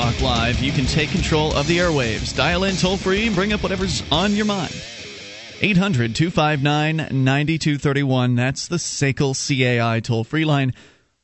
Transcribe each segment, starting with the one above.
This is Free Talk Live. You can take control of the airwaves. Dial in toll free and bring up whatever's on your mind. 800 259 9231. That's the SACL CAI toll free line.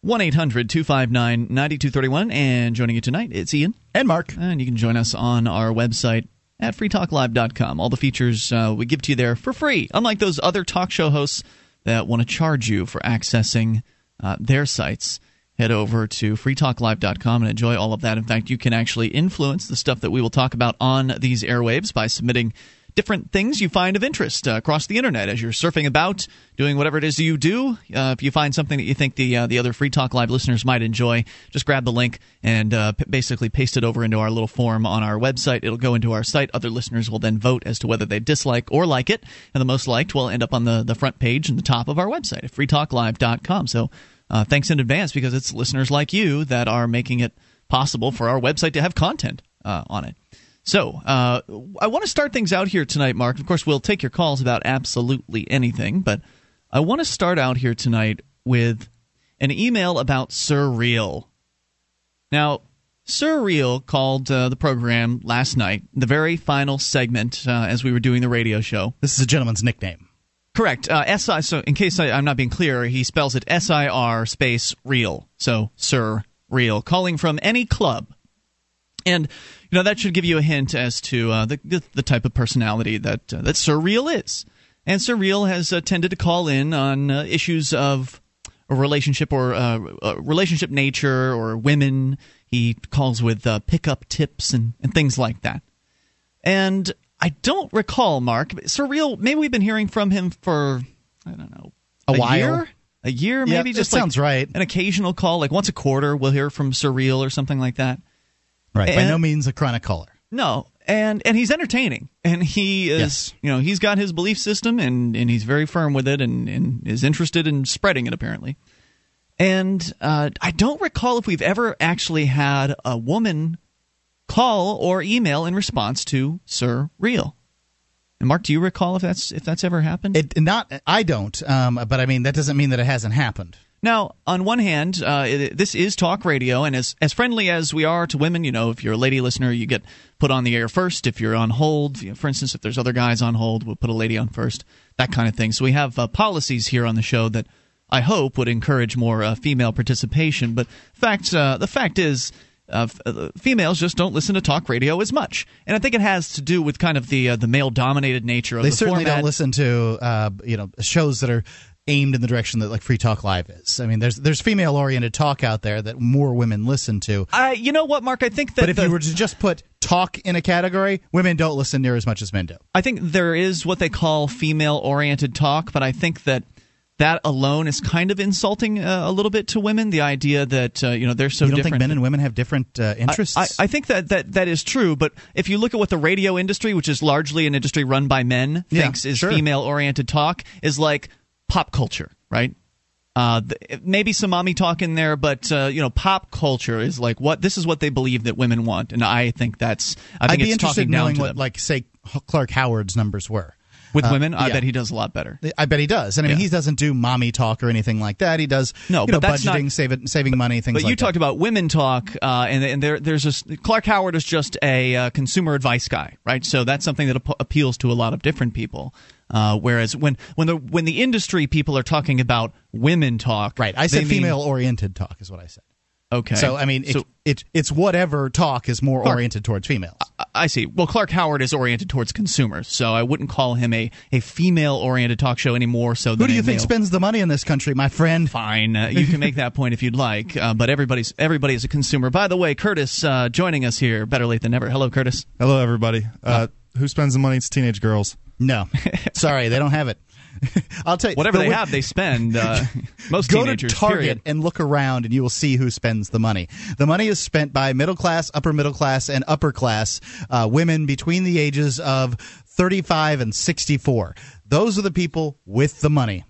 1 800 259 9231. And joining you tonight, it's Ian. And Mark. And you can join us on our website at freetalklive.com. All the features uh, we give to you there for free, unlike those other talk show hosts that want to charge you for accessing uh, their sites head over to freetalklive.com and enjoy all of that. In fact, you can actually influence the stuff that we will talk about on these airwaves by submitting different things you find of interest uh, across the internet as you're surfing about, doing whatever it is you do. Uh, if you find something that you think the uh, the other Free Talk Live listeners might enjoy, just grab the link and uh, p- basically paste it over into our little form on our website. It'll go into our site. Other listeners will then vote as to whether they dislike or like it, and the most liked will end up on the the front page and the top of our website at freetalklive.com. So uh, thanks in advance because it's listeners like you that are making it possible for our website to have content uh, on it. So uh, I want to start things out here tonight, Mark. Of course, we'll take your calls about absolutely anything, but I want to start out here tonight with an email about Surreal. Now, Surreal called uh, the program last night, the very final segment uh, as we were doing the radio show. This is a gentleman's nickname. Correct. Uh, S-I, so in case I, am not being clear, he spells it S I R space real. So Sir Real, calling from any club. And you know that should give you a hint as to uh, the, the, the type of personality that uh, that Sir Real is. And Sir Real has uh, tended to call in on uh, issues of a relationship or uh, relationship nature or women. He calls with uh, pickup tips and, and things like that. And I don't recall, Mark. Surreal. Maybe we've been hearing from him for I don't know a, a while. Year? A year, maybe. Yeah, just like sounds right. An occasional call, like once a quarter, we'll hear from Surreal or something like that. Right. And, By no means a chronic caller. No, and and he's entertaining, and he is. Yes. You know, he's got his belief system, and and he's very firm with it, and and is interested in spreading it apparently. And uh, I don't recall if we've ever actually had a woman call or email in response to Sir Real. And Mark, do you recall if that's if that's ever happened? It not I don't, um, but I mean that doesn't mean that it hasn't happened. Now, on one hand, uh, it, this is talk radio, and as as friendly as we are to women, you know, if you're a lady listener, you get put on the air first. If you're on hold, you know, for instance, if there's other guys on hold, we'll put a lady on first, that kind of thing. So we have uh, policies here on the show that I hope would encourage more uh, female participation. But fact, uh, the fact is, uh, uh, females just don't listen to talk radio as much, and I think it has to do with kind of the uh, the male dominated nature of they the certainly format. don't listen to uh, you know shows that are aimed in the direction that like Free Talk Live is. I mean, there's there's female oriented talk out there that more women listen to. I, you know what, Mark? I think that. But if the, you were to just put talk in a category, women don't listen near as much as men do. I think there is what they call female oriented talk, but I think that that alone is kind of insulting uh, a little bit to women. The idea that uh, you know they're so you don't different. think men and women have different uh, interests? I, I, I, think that, that that is true. But if you look at what the radio industry, which is largely an industry run by men, yeah, thinks is sure. female oriented talk, is like pop culture, right? Uh, maybe some mommy talk in there, but uh, you know, pop culture is like what this is what they believe that women want, and I think that's. I think would be it's interested in knowing what, them. like, say, Clark Howard's numbers were. With uh, women. I yeah. bet he does a lot better. I bet he does. And I mean, Yeah. he doesn't do mommy talk or anything like that. He does, No, you but know, budgeting, not- saving, saving money, things like that. But like you talked that. about women talk, uh, and, and there, there's this. Clark Howard is just a uh, consumer advice guy, right? So that's something that ap- appeals to a lot of different people. Uh, whereas when when the when the industry people are talking about women talk, Right. I said female oriented talk is what I said. Okay. So, I mean, it, So- it, it's whatever talk is more Clark- oriented towards females. I- I see. Well, Clark Howard is oriented towards consumers, so I wouldn't call him a, a female oriented talk show anymore. so Who than do you think male. spends the money in this country, my friend? Fine, uh, you can make that point if you'd like, uh, but everybody's everybody is a consumer. By the way, Curtis uh, joining us here. Better late than never. Hello, Curtis. Hello, everybody. Uh, who spends the money? It's teenage girls. No. Sorry, they don't have it. I'll tell you. Whatever the they have, they spend. Uh, most Go teenagers. to Target period. and look around, and you will see who spends the money. The money is spent by middle class, upper middle class, and upper class uh, women between the ages of 35 and 64. Those are the people with the money.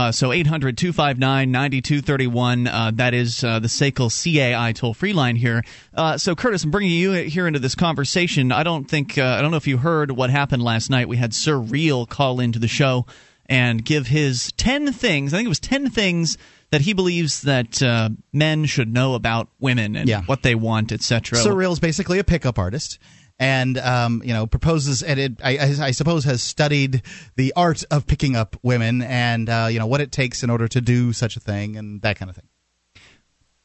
Uh, so 800 259 9231. Uh, That is uh, the SACL CAI toll free line here. Uh, so, Curtis, I'm bringing you here into this conversation. I don't think, uh, I don't know if you heard what happened last night. We had Sir Real call into the show and give his 10 things. I think it was 10 things that he believes that uh, men should know about women and Yeah. what they want, etc. Surreal's basically a pickup artist. And um, you know proposes, and it, I, I, I suppose has studied the art of picking up women, and uh, you know what it takes in order to do such a thing, and that kind of thing.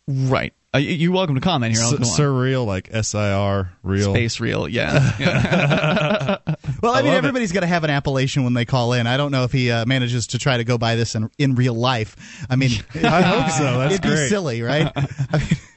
Right. Uh, you're welcome to comment here. I'll S- surreal, like S I R real. Space real, yeah. yeah. Well, I, mean, everybody's got to have an appellation when they call in. I don't know if he uh, manages to try to go by this in in real life. I mean, I hope so. That's it'd be silly, right?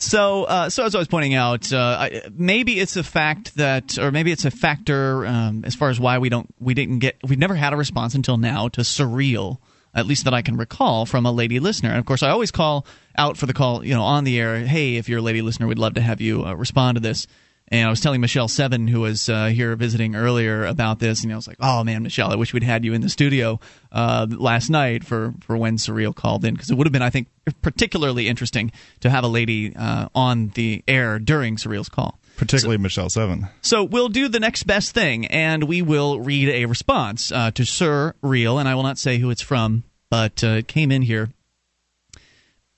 So, uh, so as I was pointing out, uh, maybe it's a fact that, or maybe it's a factor um, as far as why we don't, we didn't get, we've never had a response until now to surreal, at least that I can recall from a lady listener. And of course, I always call out for the call, you know, on the air. Hey, if you're a lady listener, we'd love to have you uh, respond to this. And I was telling Michelle Seven, who was uh, here visiting earlier, about this, and I was like, "Oh man, Michelle, I wish we'd had you in the studio uh, last night for for when Surreal called in, because it would have been, I think, particularly interesting to have a lady uh, on the air during Surreal's call." Particularly Michelle Seven. So we'll do the next best thing, and we will read a response uh, to Sir Real, and I will not say who it's from, but uh, it came in here.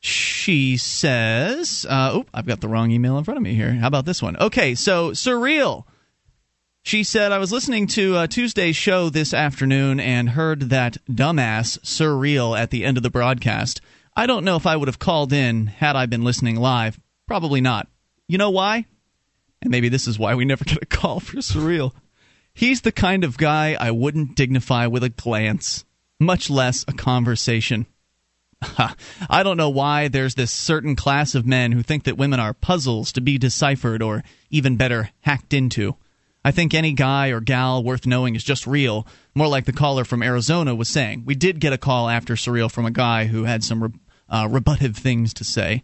She says, uh, "Oh, I've got the wrong email in front of me here. How about this one? Okay, so Surreal." She said, I was listening to uh, Tuesday's show this afternoon and heard that dumbass surreal at the end of the broadcast. I don't know if I would have called in had I been listening live. Probably not. You know why? And maybe this is why we never get a call for surreal. He's the kind of guy I wouldn't dignify with a glance, much less a conversation. I don't know why there's this certain class of men who think that women are puzzles to be deciphered or, even better, hacked into. I think any guy or gal worth knowing is just real, more like the caller from Arizona was saying. We did get a call after Surreal from a guy who had some re- uh, rebuttive things to say.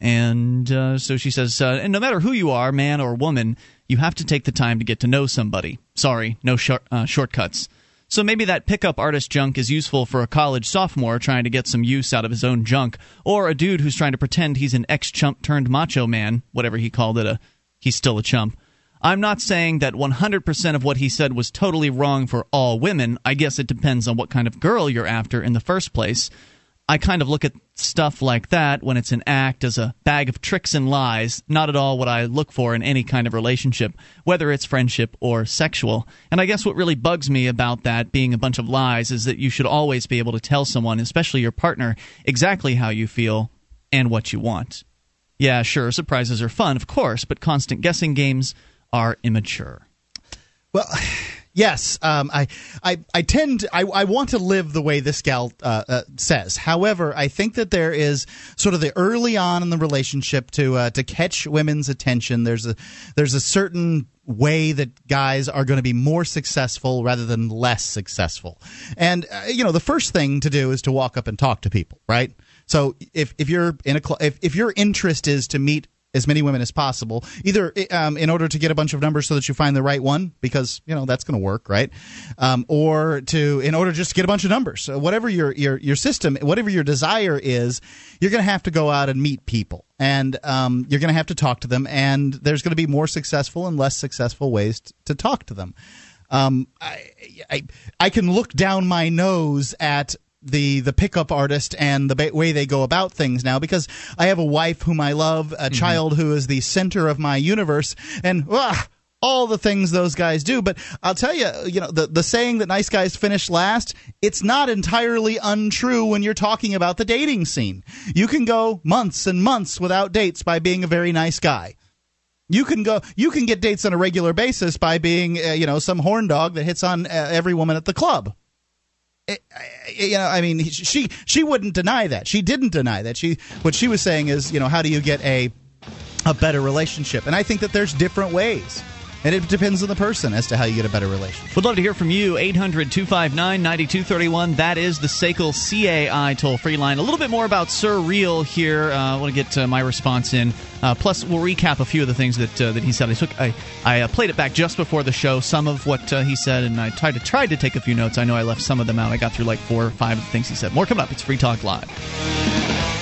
And uh, so she says, uh, and no matter who you are, man or woman, you have to take the time to get to know somebody. Sorry, no uh, shortcuts. So maybe that pickup artist junk is useful for a college sophomore trying to get some use out of his own junk, or a dude who's trying to pretend he's an ex chump turned macho man, whatever he called it, a he's still a chump. I'm not saying that 100% of what he said was totally wrong for all women. I guess it depends on what kind of girl you're after in the first place. I kind of look at stuff like that when it's an act as a bag of tricks and lies, not at all what I look for in any kind of relationship, whether it's friendship or sexual. And I guess what really bugs me about that being a bunch of lies is that you should always be able to tell someone, especially your partner, exactly how you feel and what you want. Yeah, sure, surprises are fun, of course, but constant guessing games are immature. Well, yes, um, I, I, I tend, to, I, I want to live the way this gal uh, uh, says. However, I think that there is sort of the early on in the relationship to uh, to catch women's attention. There's a there's a certain way that guys are going to be more successful rather than less successful. And uh, you know, the first thing to do is to walk up and talk to people, right? So if if you're in a cl- if if your interest is to meet as many women as possible, either um, in order to get a bunch of numbers so that you find the right one, because you know that's going to work, right? Um, or to in order just to get a bunch of numbers. So whatever your your your system, whatever your desire is, you're going to have to go out and meet people, and um, you're going to have to talk to them, and there's going to be more successful and less successful ways t- to talk to them. Um, I, I I can look down my nose at the the pickup artist and the ba- way they go about things now because I have a wife whom I love, a child who is the center of my universe, and ah, all the things those guys do. But I'll tell you, you know, the the saying that nice guys finish last, it's not entirely untrue when you're talking about the dating scene. You can go months and months without dates by being a very nice guy. You can go. You can get dates on a regular basis by being, uh, you know, some horn dog that hits on uh, every woman at the club. You know, I mean, she she wouldn't deny that. She didn't deny that. She what she was saying is, you know, how do you get a a better relationship? And I think that there's different ways, and it depends on the person as to how you get a better relationship. We'd love to hear from you. 800 259 9231. That is the SACL CAI toll free line. A little bit more about Surreal here. Uh, I want to get uh, my response in. Uh, plus, we'll recap a few of the things that uh, that he said. I took I, I uh, played it back just before the show, some of what uh, he said, and I tried to tried to take a few notes. I know I left some of them out. I got through like four or five of the things he said. More coming up. It's Free Talk Live.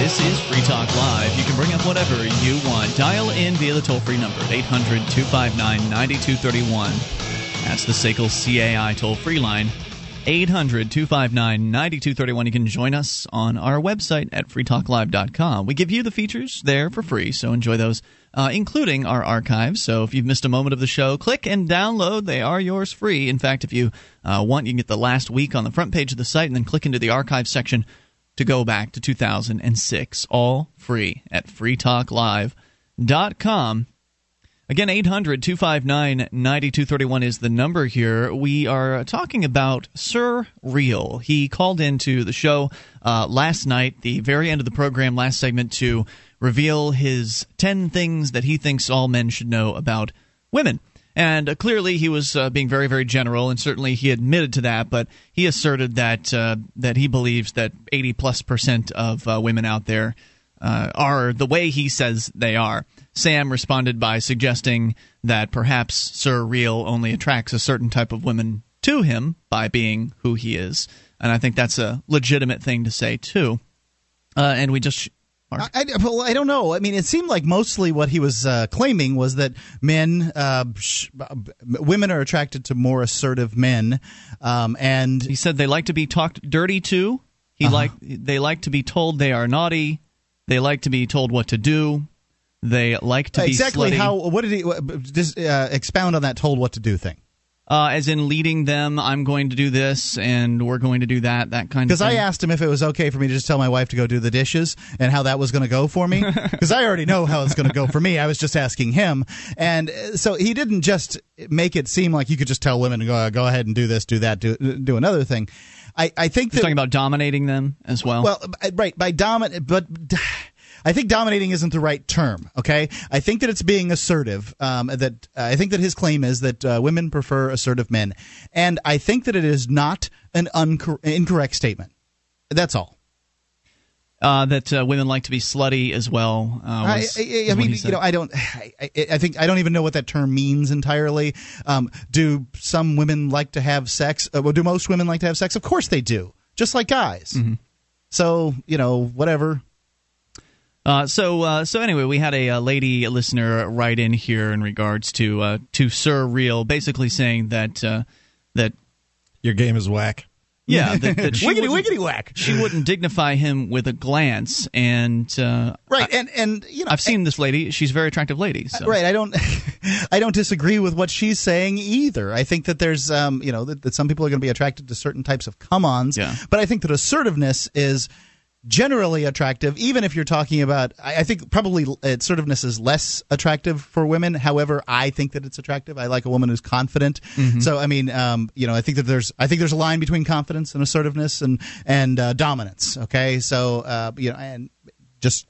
This is Free Talk Live. You can bring up whatever you want. Dial in via the toll free number 800 259 9231. That's the SACL CAI toll free line. 800 259 9231. You can join us on our website at freetalklive.com. We give you the features there for free, so enjoy those, uh, including our archives. So if you've missed a moment of the show, click and download. They are yours free. In fact, if you uh, want, you can get the last week on the front page of the site and then click into the archive section to go back to 2006. All free at freetalklive.com. Again, 800 259 9231 is the number here. We are talking about Sir Real. He called into the show uh, last night, the very end of the program, last segment, to reveal his 10 things that he thinks all men should know about women. And uh, clearly, he was uh, being very, very general, and certainly he admitted to that. But he asserted that uh, that he believes that 80 plus percent of uh, women out there uh, are the way he says they are. Sam responded by suggesting that perhaps Sir Real only attracts a certain type of women to him by being who he is, and I think that's a legitimate thing to say too. Uh, and we just I, I, well, I don't know. I mean, it seemed like mostly what he was uh, claiming was that men, uh, sh- women are attracted to more assertive men, um, and he said they like to be talked dirty to. He Uh-huh. like they like to be told they are naughty. They like to be told what to do. They like to be exactly slutty. how. What did he what- just uh, expound on that? Told what to do thing. Uh, as in leading them. I'm going to do this, and we're going to do that. That kind of Because. I asked him if it was okay for me to just tell my wife to go do the dishes and how that was going to go for me. Because I already know how it's going to go for me. I was just asking him, and uh, so he didn't just make it seem like you could just tell women to go go ahead and do this, do that, do do another thing. I, I think He's that talking about dominating them as well. well, right by dominant, but. I think dominating isn't the right term. Okay, I think that it's being assertive. Um, that uh, I think that his claim is that uh, women prefer assertive men, and I think that it is not an uncor- incorrect statement. That's all. uh, that uh, women like to be slutty as well. Uh, I, was- I, is I mean, you know, I don't. I, I I think I don't even know what that term means entirely. Um, do some women like to have sex? Uh, well, do most women like to have sex? Of course they do, just like guys. Mm-hmm. So you know, whatever. Uh, so uh, so anyway, we had a, uh lady listener write in here in regards to uh, to Sir Real, basically saying that uh, that Your game is whack. yeah that, that she wiggity wiggity whack. she wouldn't dignify him with a glance, and uh, Right, and and you know, I've seen this lady; she's a very attractive lady. So. Right, I don't, I don't disagree with what she's saying either. I think that there's, um, you know, that, that some people are going to be attracted to certain types of come-ons. Yeah. But I think that assertiveness is generally attractive, even if you're talking about. I, I think probably assertiveness is less attractive for women. However, I think that it's attractive. I like a woman who's confident. So I mean, um, you know, I think that there's, I think there's a line between confidence and assertiveness and and uh, dominance. Okay, so uh, you know, and just.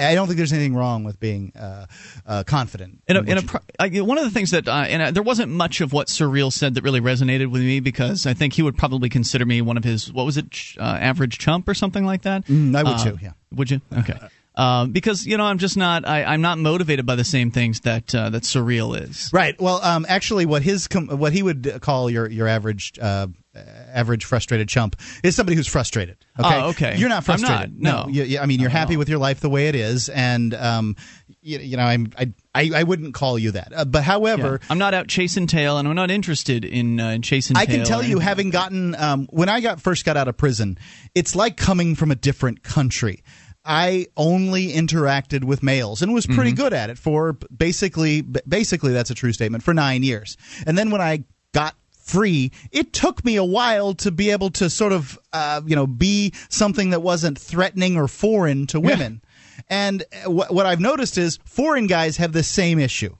I don't think there's anything wrong with being uh, uh, confident. In a, in a pro- I, one of the things that, uh, and uh, there wasn't much of what Surreal said that really resonated with me because I think he would probably consider me one of his, what was it, ch- uh, average chump or something like that. Mm, I would Uh, too, yeah. Would you? Okay. Um, because you know I'm just not I, I'm not motivated by the same things that uh, that Surreal is. Right. Well, um, actually, what his com- what he would call your your average uh, average frustrated chump is somebody who's frustrated. Okay. Oh, okay. You're not frustrated. I'm not, no. You, you- I mean, you're at happy all. with your life the way it is, and um, you, you know, I'm I, I I wouldn't call you that. Uh, but however. Yeah. I'm not out chasing tail, and I'm not interested in, uh, in chasing. I can tell you, having gotten um, when I got first got out of prison, it's like coming from a different country. I only interacted with males and was pretty good at it for basically basically that's a true statement for 9 years. And then when I got free, it took me a while to be able to sort of uh, you know be something that wasn't threatening or foreign to women. And uh, what what I've noticed is foreign guys have the same issue.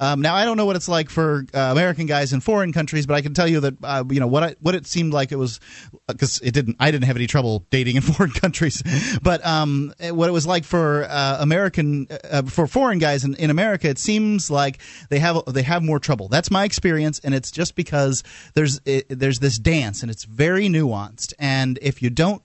Um, now I don't know what it's like for uh, American guys in foreign countries, but I can tell you that uh, you know what I, what it seemed like it was because it didn't I didn't have any trouble dating in foreign countries, but um, what it was like for uh, American uh, for foreign guys in, in America, it seems like they have they have more trouble. That's my experience, and it's just because there's it, there's this dance and it's very nuanced, and if you don't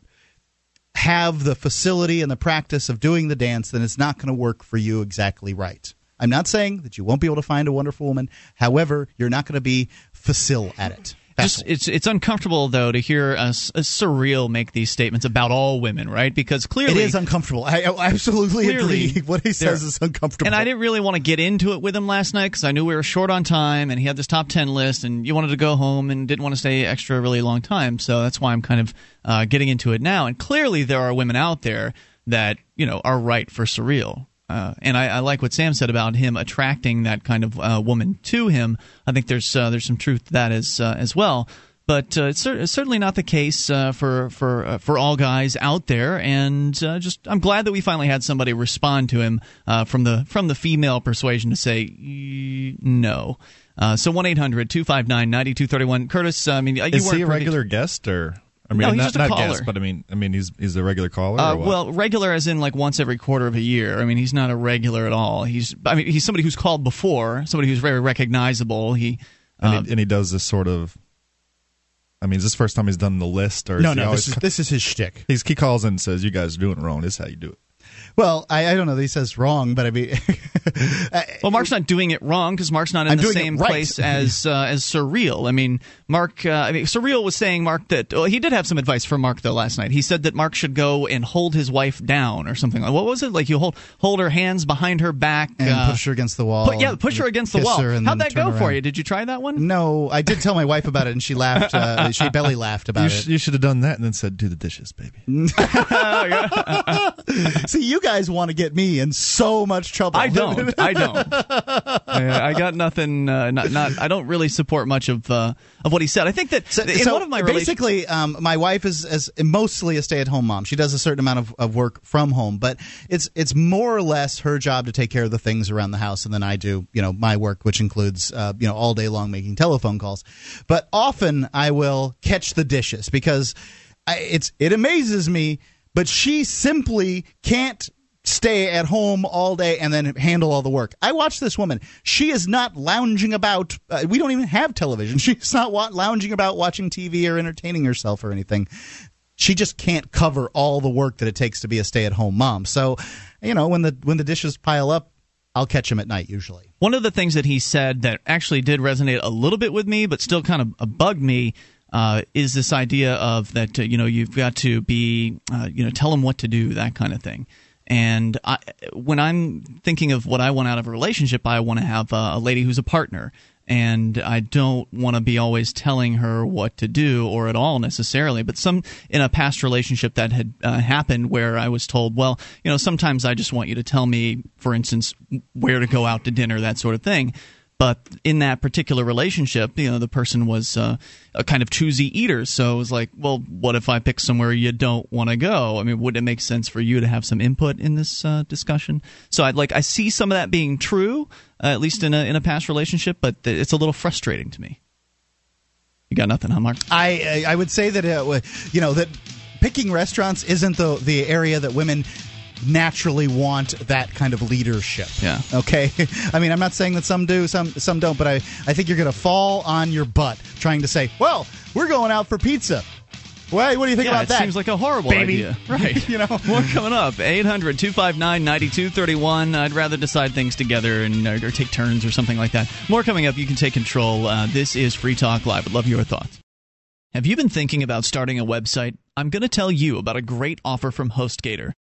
have the facility and the practice of doing the dance, then it's not going to work for you exactly right. I'm not saying that you won't be able to find a wonderful woman. However, you're not going to be facile at it. Just, it's it's uncomfortable though to hear a, a, surreal make these statements about all women, right? Because clearly it is uncomfortable. I, I absolutely agree. What he says is uncomfortable. And I didn't really want to get into it with him last night because I knew we were short on time, and he had this top ten list, and you wanted to go home and didn't want to stay extra really long time. So that's why I'm kind of uh, getting into it now. And clearly there are women out there that you know are right for surreal. Uh, and I, I, like what Sam said about him attracting that kind of uh, woman to him. I think there's uh, there's some truth to that as uh, as well. But uh, it's, cer- it's, certainly not the case uh, for for for all guys out there. And just I'm glad that we finally had somebody respond to him from the from the female persuasion to say no. so one 259 9231 Curtis, I mean, is he a regular guest or? I mean, no, he's not, just a not caller. guest, but I mean, I mean, he's he's a regular caller. Uh, well, regular as in like once every quarter of a year. I mean, he's not a regular at all. He's, I mean, he's somebody who's called before, somebody who's very recognizable. He and, uh, he, and he does this sort of. I mean, is this the first time he's done the list, or no? No, this is, this is his shtick. He's, he calls in and says, "You guys are doing it wrong. This is how you do it." Well, I, I don't know that he says wrong, but I mean, well, Mark's not doing it wrong because Mark's not in I'm the same right. place as uh, as Surreal. I mean, Mark. Uh, I mean, Surreal was saying Mark that well, he did have some advice for Mark though last night. He said that Mark should go and hold his wife down or something. like What was it like? You hold hold her hands behind her back and uh, push her against the wall. Put, yeah, push her against the wall. How'd that go around. for you? Did you try that one? No, I did tell my wife about it, and she laughed. Uh, she belly laughed about you it. You should have done that and then said, "Do the dishes, baby." See, you guys want to get me in so much trouble. I don't. I don't. I, I got nothing. Uh, not, not. I don't really support much of uh, of what he said. I think that so, in so one of my basically, um, my wife is, is mostly a stay at home mom. She does a certain amount of, of work from home, but it's it's more or less her job to take care of the things around the house, and then I do you know my work, which includes uh, you know all day long making telephone calls. But often I will catch the dishes because I, it's it amazes me but she simply can't stay at home all day and then handle all the work. I watch this woman. She is not lounging about. Uh, we don't even have television. She's not wa- lounging about watching TV or entertaining herself or anything. She just can't cover all the work that it takes to be a stay-at-home mom. So, you know, when the when the dishes pile up, I'll catch them at night usually. One of the things that he said that actually did resonate a little bit with me, but still kind of uh, bugged me, uh, is this idea of that uh, you know you've got to be uh, you know tell them what to do that kind of thing. And I, when I'm thinking of what I want out of a relationship, I want to have a, a lady who's a partner. And I don't want to be always telling her what to do or at all necessarily. But some in a past relationship that had uh, happened where I was told, well, you know, sometimes I just want you to tell me, for instance, where to go out to dinner, that sort of thing. But in that particular relationship, you know, the person was uh, a kind of choosy eater. So it was like, well, what if I pick somewhere you don't want to go? I mean, would it make sense for you to have some input in this uh, discussion? So I'd like I see some of that being true, uh, at least in a in a past relationship, but it's a little frustrating to me. You got nothing, huh, Mark? I I would say that uh, you know that picking restaurants isn't the the area that women naturally want that kind of leadership. Yeah. Okay. I mean, I'm not saying that some do, some some don't, but I I think you're going to fall on your butt trying to say, "Well, we're going out for pizza." Well, what do you think yeah, about it that? Seems like a horrible baby. idea. Right. you know. More coming up. 800 259 9231. I'd rather decide things together and or, or, take turns or something like that. More coming up. You can take control. Uh, this is Free Talk Live. I'd love your thoughts. Have you been thinking about starting a website? I'm going to tell you about a great offer from HostGator.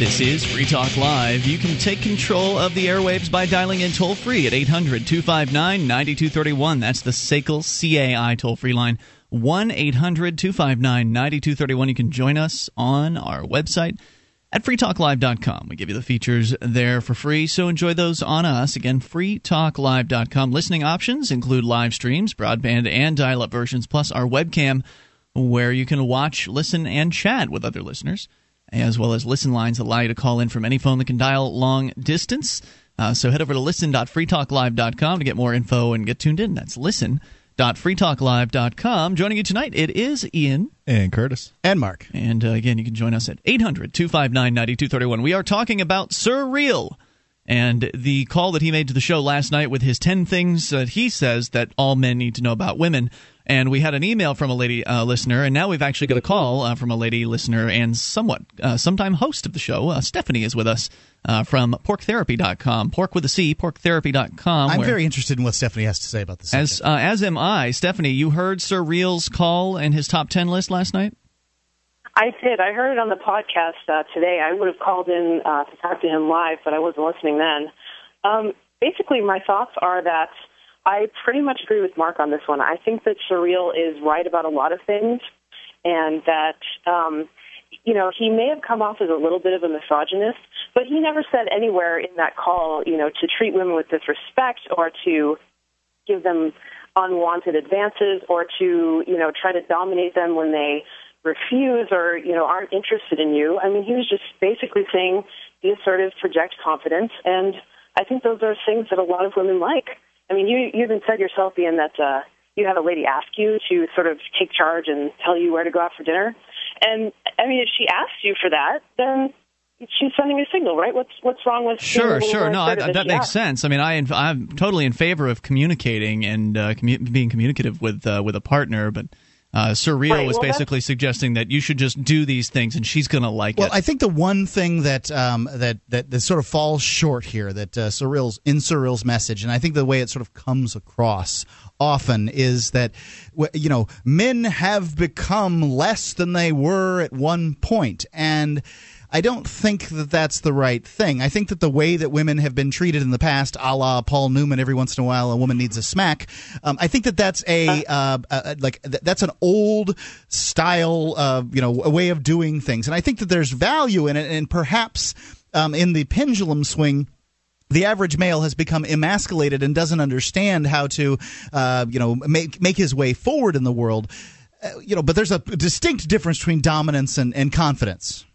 This is Free Talk Live. You can take control of the airwaves by dialing in toll free at 800 259 9231. That's the SACL CAI toll free line. 1 800 259 9231. You can join us on our website at freetalklive.com. We give you the features there for free, so enjoy those on us. Again, freetalklive.com. Listening options include live streams, broadband, and dial up versions, plus our webcam where you can watch, listen, and chat with other listeners as well as listen lines that allow you to call in from any phone that can dial long distance. Uh, so head over to listen.freetalklive.com to get more info and get tuned in. That's listen.freetalklive.com. Joining you tonight, it is Ian. And Curtis. And Mark. And uh, again, you can join us at 800 259 9231. We are talking about Sir Real and the call that he made to the show last night with his 10 things that he says that all men need to know about women. And we had an email from a lady uh, listener, and now we've actually got a call uh, from a lady listener and somewhat uh, sometime host of the show. Uh, Stephanie is with us uh, from porctherapy.com. Pork with a C, porctherapy.com. I'm very interested in what Stephanie has to say about this. As, uh, as am I. Stephanie, you heard Sir Real's call and his top 10 list last night? I did. I heard it on the podcast uh, today. I would have called in uh, to talk to him live, but I wasn't listening then. Um, basically, my thoughts are that I pretty much agree with Mark on this one. I think that Sir Real is right about a lot of things, and that um, you know he may have come off as a little bit of a misogynist, but he never said anywhere in that call, you know, to treat women with disrespect or to give them unwanted advances or to you know try to dominate them when they refuse or you know aren't interested in you. I mean, he was just basically saying be assertive, project confidence, and I think those are things that a lot of women like. I mean, you you even said yourself, Ian, that uh, you have a lady ask you to sort of take charge and tell you where to go out for dinner. And I mean, if she asks you for that, then she's sending a signal, right? What's what's wrong with sure, sure? No, I, that makes asked? sense. I mean, I I'm totally in favor of communicating and uh, commu- being communicative with uh, with a partner, but uh, Sir Real right, was well, basically suggesting that you should just do these things, and she's going to like well, it. Well, I think the one thing that um, that, that that sort of falls short here, that uh, Sir Real's in Surreal's message, and I think the way it sort of comes across often is that you know men have become less than they were at one point, and I don't think that that's the right thing. I think that the way that women have been treated in the past, a la Paul Newman, every once in a while a woman needs a smack. Um, I think that that's a uh, uh, like that's an old style, uh, you know, a way of doing things, and I think that there's value in it, and perhaps um, in the pendulum swing the average male has become emasculated and doesn't understand how to, uh, you know, make make his way forward in the world. Uh, you know, but there's a distinct difference between dominance and, and confidence.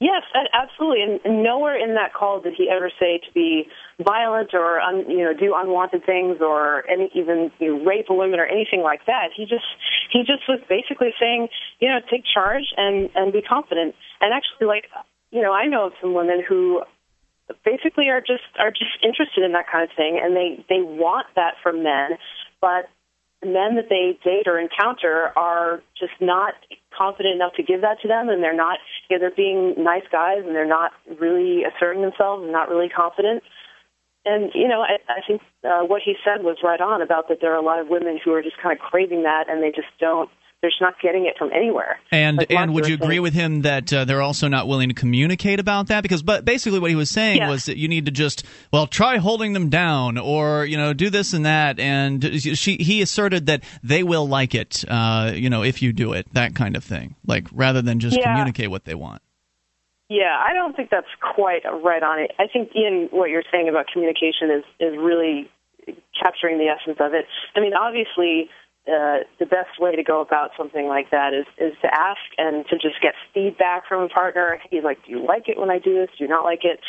Yes, absolutely. And nowhere in that call did he ever say to be violent or un, you know do unwanted things or any even you know, rape a woman or anything like that. He just he just was basically saying you know take charge and and be confident. And actually, like you know, I know of some women who basically are just are just interested in that kind of thing, and they they want that from men, but men that they date or encounter are just not confident enough to give that to them, and they're not, you know, they're being nice guys, and they're not really asserting themselves, and not really confident. And you know, I, I think uh, what he said was right on about that there are a lot of women who are just kind of craving that, and they just don't they're just not getting it from anywhere. And like and would you agree saying, with him that uh, they're also not willing to communicate about that? Because but basically what he was saying yeah. was that you need to just well try holding them down or you know do this and that. And she he asserted that they will like it, uh, you know, if you do it, that kind of thing. Like rather than just yeah. communicate what they want. Yeah, I don't think that's quite right on it. I think Ian, what you're saying about communication is is really capturing the essence of it. I mean, obviously uh, the best way to go about something like that is is to ask and to just get feedback from a partner. He's like, do you like it when I do this? Do you not like it?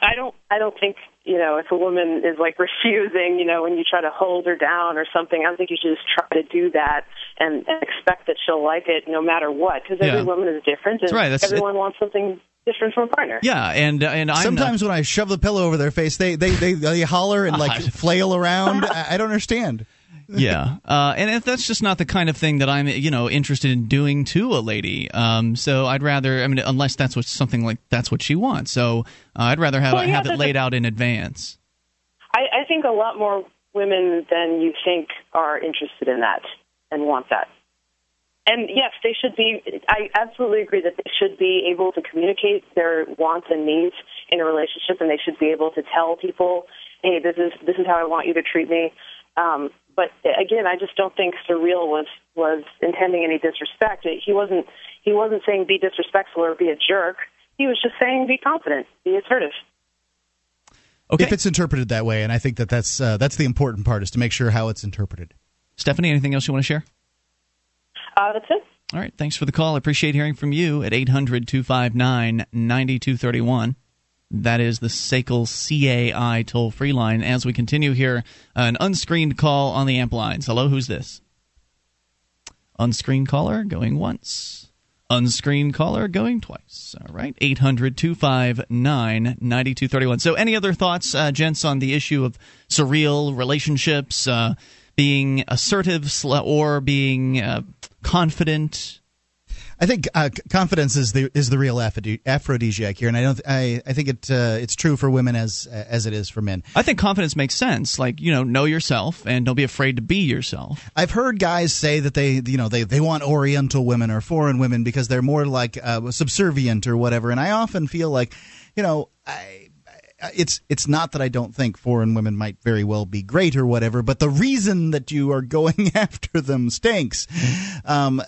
I don't. I don't think you know if a woman is like refusing, you know, when you try to hold her down or something. I don't think you should just try to do that and, and expect that she'll like it no matter what, because every yeah. woman is different, and right. That's, everyone it, wants something different from a partner. Yeah, and uh, and I'm sometimes not, when I shove the pillow over their face, they they they, they holler and like flail around. I, I don't understand yeah, uh, and if that's just not the kind of thing that I'm, you know, interested in doing to a lady. Um, so I'd rather, I mean, unless that's what something like that's what she wants. So uh, I'd rather have well, yeah, have it laid out in advance. I, I think a lot more women than you think are interested in that and want that. and yes, they should be. I absolutely agree that they should be able to communicate their wants and needs in a relationship, and they should be able to tell people, "Hey, this is this is how I want you to treat me." Um, but again, I just don't think Surreal was was intending any disrespect. He wasn't he wasn't saying be disrespectful or be a jerk. He was just saying be confident, be assertive. Okay. If it's interpreted that way, and I think that that's uh, that's the important part is to make sure how it's interpreted. Stephanie, anything else you want to share? Uh, that's it. All right. Thanks for the call. I appreciate hearing from you at 800 259 9231. That is the SACL CAI toll free line. As we continue here, an unscreened call on the amp lines. Hello, who's this? Unscreened caller going once. Unscreened caller going twice. All right. 800 259 9231. So, any other thoughts, uh, gents, on the issue of surreal relationships, uh, being assertive or being uh, confident? I think uh, confidence is the is the real aphrodisiac here, and I don't. I, I think it uh, it's true for women as as it is for men. I think confidence makes sense. Like you know, know yourself and don't be afraid to be yourself. I've heard guys say that they you know they they want Oriental women or foreign women because they're more like uh, subservient or whatever, and I often feel like you know I it's it's not that I don't think foreign women might very well be great or whatever, but the reason that you are going after them stinks. Um,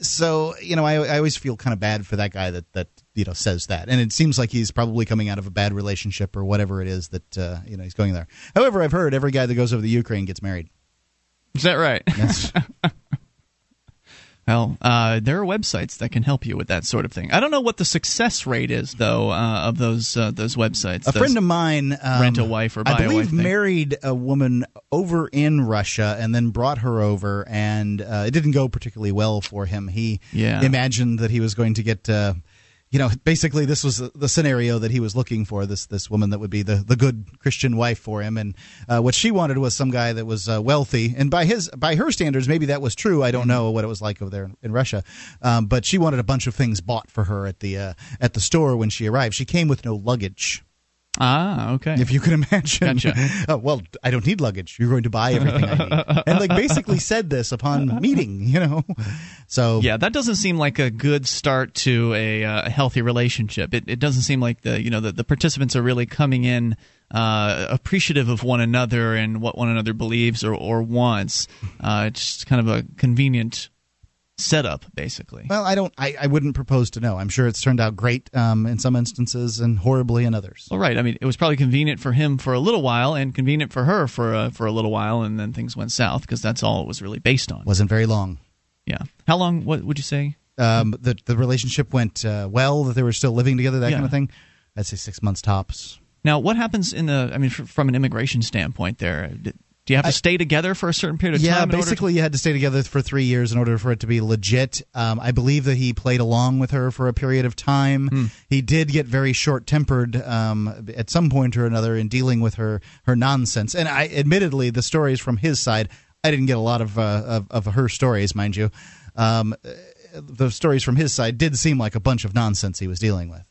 so you know, I, I always feel kind of bad for that guy that that you know says that, and it seems like he's probably coming out of a bad relationship or whatever it is that uh, you know he's going there. However, I've heard every guy that goes over the Ukraine gets married. Is that right? Yes. Well, uh, there are websites that can help you with that sort of thing. I don't know what the success rate is, though, uh, of those uh, those websites. A friend of mine um, rent a wife or buy I believe a wife. married a woman over in Russia and then brought her over, and uh, it didn't go particularly well for him. He yeah. imagined that he was going to get uh, you know, basically this was the scenario that he was looking for. This this woman that would be the, the good Christian wife for him, and uh, what she wanted was some guy that was uh, wealthy. And by his by her standards, maybe that was true. I don't mm-hmm. know what it was like over there in Russia, um, but she wanted a bunch of things bought for her at the uh, at the store when she arrived. She came with no luggage. Ah, okay. If you can imagine. Gotcha. oh, well, I don't need luggage. You're going to buy everything I need. and like basically said this upon meeting, you know. So yeah, that doesn't seem like a good start to a, uh, healthy relationship. It, it doesn't seem like the you know the, the participants are really coming in uh, appreciative of one another and what one another believes or, or wants. Uh, it's kind of a convenient setup, basically. Well, I don't. I, I wouldn't propose to know. I'm sure it's turned out great um, in some instances and horribly in others. Well, right. I mean, it was probably convenient for him for a little while and convenient for her for a, for a little while, and then things went south because that's all it was really based on. Wasn't very long. Yeah. How long? What would you say? Um, the the relationship went uh, well. That they were still living together. That yeah. kind of thing. I'd say six months tops. Now, what happens in the? I mean, from an immigration standpoint, there do you have to stay together for a certain period of yeah, time? Yeah, basically, to- you had to stay together for three years in order for it to be legit. Um, I believe that he played along with her for a period of time. Hmm. He did get very short tempered um, at some point or another in dealing with her her nonsense. And I, admittedly, the stories from his side, I didn't get a lot of uh, of, of, her stories, mind you. Um, the stories from his side did seem like a bunch of nonsense he was dealing with.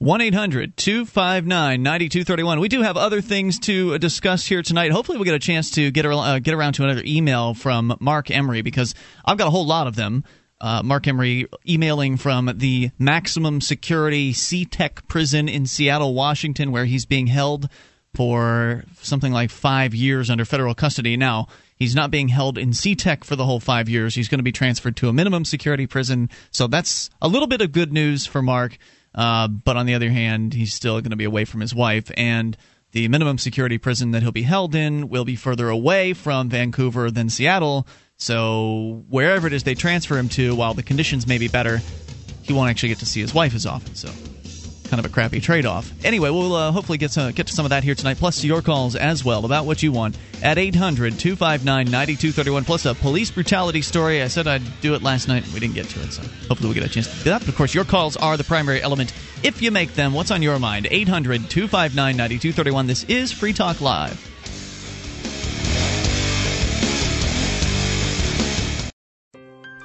1 800 259 9231. We do have other things to discuss here tonight. Hopefully, we'll get a chance to get, uh, get around to another email from Marc Emery because I've got a whole lot of them. Uh, Marc Emery emailing from the maximum security SeaTac prison in Seattle, Washington, where he's being held for something like five years under federal custody. Now, he's not being held in SeaTac for the whole five years. He's going to be transferred to a minimum security prison. So that's a little bit of good news for Mark. Uh, but on the other hand, he's still going to be away from his wife, and the minimum security prison that he'll be held in will be further away from Vancouver than Seattle. So wherever it is they transfer him to, while the conditions may be better, he won't actually get to see his wife as often. So kind of a crappy trade-off. Anyway, we'll uh, hopefully get to, get to some of that here tonight, plus your calls as well about what you want at 800-259-9231, plus a police brutality story. I said I'd do it last night. and We didn't get to it, so hopefully we'll get a chance to do that. But of course, your calls are the primary element. If you make them, what's on your mind? 800-259-9231. This is Free Talk Live.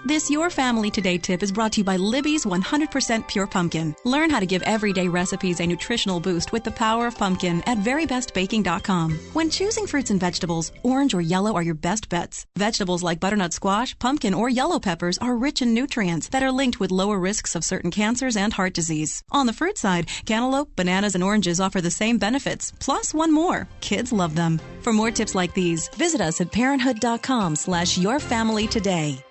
This Your Family Today tip is brought to you by Libby's 100% Pure Pumpkin. Learn how to give everyday recipes a nutritional boost with the power of pumpkin at verybestbaking.com. When choosing fruits and vegetables, orange or yellow are your best bets. Vegetables like butternut squash, pumpkin, or yellow peppers are rich in nutrients that are linked with lower risks of certain cancers and heart disease. On the fruit side, cantaloupe, bananas, and oranges offer the same benefits, plus one more. Kids love them. For more tips like these, visit us at parenthood.com slash your family today.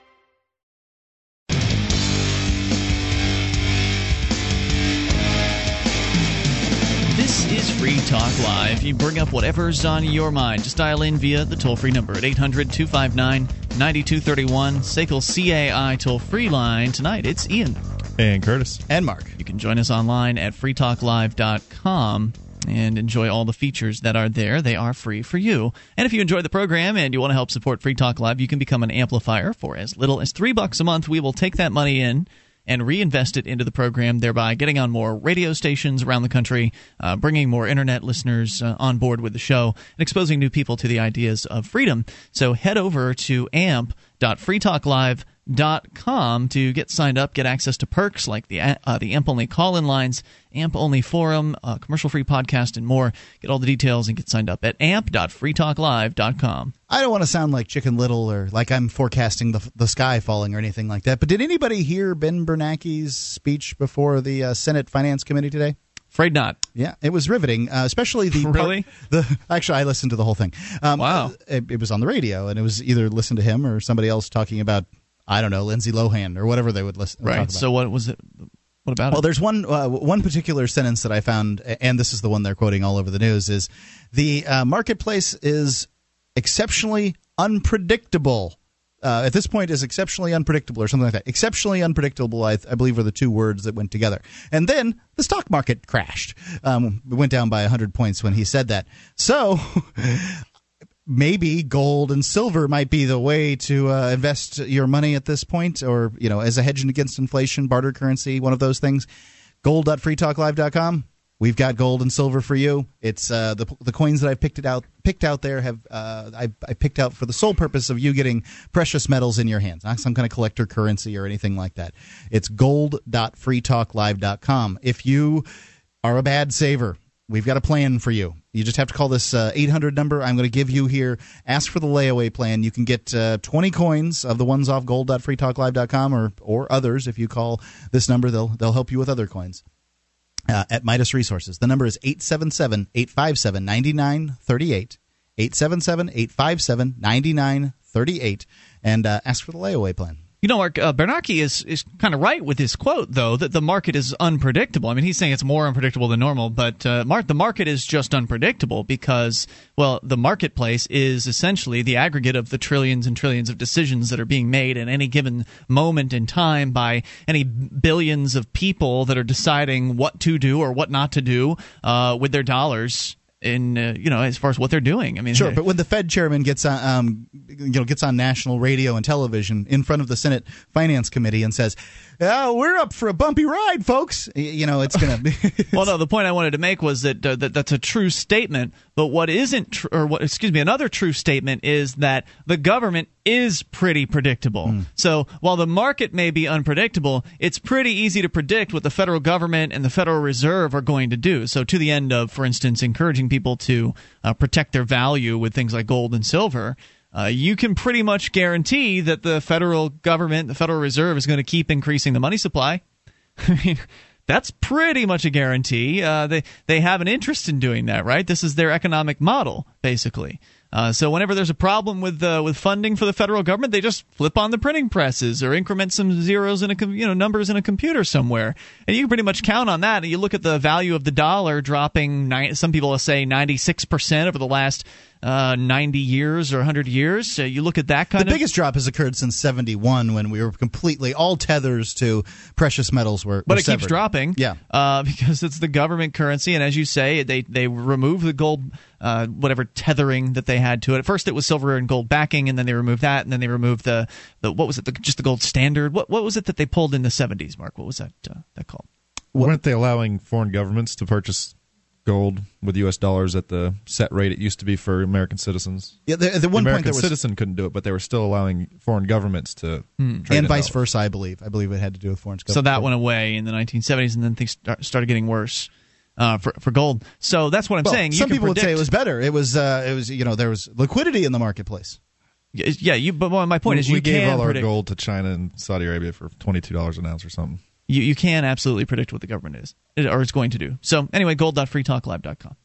Is Free Talk Live. You bring up whatever's on your mind. Just dial in via the toll free number at 800 259 9231. SACL CAI toll free line. Tonight it's Ian. And Curtis. And Mark. You can join us online at freetalklive.com and enjoy all the features that are there. They are free for you. And if you enjoy the program and you want to help support Free Talk Live, you can become an amplifier for as little as three bucks a month. We will take that money in and reinvest it into the program, thereby getting on more radio stations around the country, uh, bringing more internet listeners uh, on board with the show, and exposing new people to the ideas of freedom. So head over to amp.freetalklive.com dot com to get signed up, get access to perks like the uh, the AMP only call in lines, AMP only forum, uh, commercial free podcast, and more. Get all the details and get signed up at amp.freetalklive.com. I don't want to sound like Chicken Little or like I'm forecasting the the sky falling or anything like that. But did anybody hear Ben Bernanke's speech before the uh, Senate Finance Committee today? Afraid not. Yeah, it was riveting, uh, especially the really part, the. Actually, I listened to the whole thing. Um, wow, it, it was on the radio, and it was either listen to him or somebody else talking about I don't know Lindsay Lohan or whatever they would listen. Right. So what was it? What about well, it? there's one uh, one particular sentence that I found, and this is the one they're quoting all over the news: is the uh, marketplace is exceptionally unpredictable. Uh, at this point, is exceptionally unpredictable, or something like that. Exceptionally unpredictable, I, I, believe, were the two words that went together. And then the stock market crashed. Um, it went down by 100 points when he said that. So maybe gold and silver might be the way to uh, invest your money at this point, or you know, as a hedge against inflation, barter currency, one of those things. Gold.freetalklive.com. We've got gold and silver for you. It's uh, the the coins that I've picked it out picked out there have uh, I, I picked out for the sole purpose of you getting precious metals in your hands, not some kind of collector currency or anything like that. It's gold.freetalklive.com. If you are a bad saver, We've got a plan for you. You just have to call this uh, 800 number I'm going to give you here. Ask for the layaway plan. You can get uh, 20 coins of the ones off gold.freetalklive.com or or others if you call this number they'll they'll help you with other coins. Uh, at Midas Resources. The number is 877 857 9938. 877 857 9938. And uh, ask for the layaway plan. You know, Mark uh, Bernanke is is kind of right with his quote, though, that the market is unpredictable. I mean, he's saying it's more unpredictable than normal, but uh, Mark, the market is just unpredictable because, well, the marketplace is essentially the aggregate of the trillions and trillions of decisions that are being made at any given moment in time by any billions of people that are deciding what to do or what not to do uh, with their dollars in uh, you know as far as what they're doing. I mean, sure, but when the Fed chairman gets on, um, you know, gets on national radio and television in front of the Senate Finance Committee and says, oh, "We're up for a bumpy ride, folks," you know, it's gonna. be well, no, the point I wanted to make was that, uh, that that's a true statement. But what isn't, tr- or what, excuse me, another true statement is that the government is pretty predictable. Mm. So while the market may be unpredictable, it's pretty easy to predict what the federal government and the Federal Reserve are going to do. So to the end of, for instance, encouraging people to uh, protect their value with things like gold and silver. Uh, you can pretty much guarantee that the federal government, the Federal Reserve, is going to keep increasing the money supply. I mean, that's pretty much a guarantee. Uh, they they have an interest in doing that, right? This is their economic model, basically. Uh, so whenever there's a problem with uh, with funding for the federal government, they just flip on the printing presses or increment some zeros in a you know numbers in a computer somewhere, and you can pretty much count on that. And you look at the value of the dollar dropping. Some people say 96 percent over the last uh, 90 years or 100 years. Uh, you look at that kind the of. The biggest drop has occurred since 71 when we were completely, all tethers to precious metals were. But were it severed. keeps dropping. Yeah. Uh, because it's the government currency. And as you say, they, they remove the gold, uh, whatever tethering that they had to it. At first it was silver and gold backing, and then they removed that, and then they removed the, the what was it, the, just the gold standard? What, what was it that they pulled in the 70s, Mark? What was that, uh, that called? Weren't they allowing foreign governments to purchase gold with U.S. dollars at the set rate it used to be for American citizens. Yeah, the, the The one point American there was, citizen couldn't do it, but they were still allowing foreign governments to trade and vice out. versa, I believe. I believe it had to do with foreign. So that went away in the 1970s, and then things start, started getting worse uh, for for gold. So that's what I'm Well, saying. You some can people would say it was better. It was, uh, it was, you know, there was liquidity in the marketplace. Yeah, you. But my point we, is, you we gave can all our predict. gold to China and Saudi Arabia for twenty two dollars an ounce or something. You you can absolutely predict what the government is or is going to do. So anyway, gold.freetalklive.com.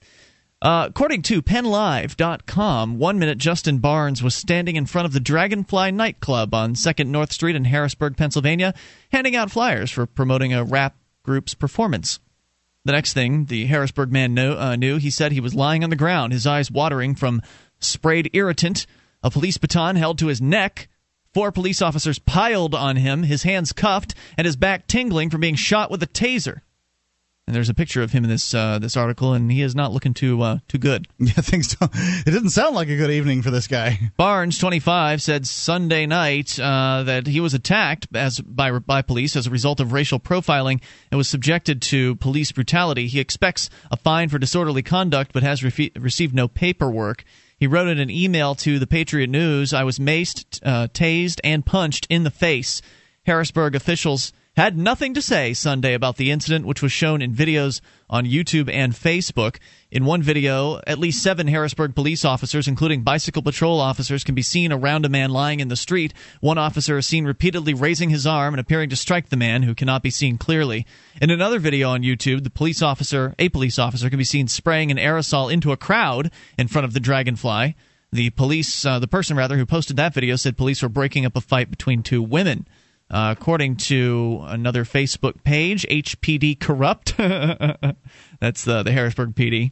Uh, according to PennLive.com, one minute Justin Barnes was standing in front of the Dragonfly nightclub on 2nd North Street in Harrisburg, Pennsylvania, handing out flyers for promoting a rap group's performance. The next thing the Harrisburg man know, uh, knew, he said he was lying on the ground, his eyes watering from sprayed irritant, a police baton held to his neck. Four police officers piled on him, his hands cuffed, and his back tingling from being shot with a taser. And there's a picture of him in this uh, this article, and he is not looking too uh, too good. Yeah, things don't. It didn't sound like a good evening for this guy. Barnes, 25, said Sunday night uh, that he was attacked as by by police as a result of racial profiling and was subjected to police brutality. He expects a fine for disorderly conduct, but has received no paperwork. He wrote in an email to the Patriot News, "I was maced, uh, tased, and punched in the face." Harrisburg officials had nothing to say Sunday about the incident, which was shown in videos on YouTube and Facebook. In one video, at least seven Harrisburg police officers, including bicycle patrol officers, can be seen around a man lying in the street. One officer is seen repeatedly raising his arm and appearing to strike the man, who cannot be seen clearly. In another video on YouTube, the police officer, a police officer, can be seen spraying an aerosol into a crowd in front of the Dragonfly. The police, uh, the person rather, who posted that video said police were breaking up a fight between two women. Uh, according to another Facebook page, HPD Corrupt, that's the, the Harrisburg PD,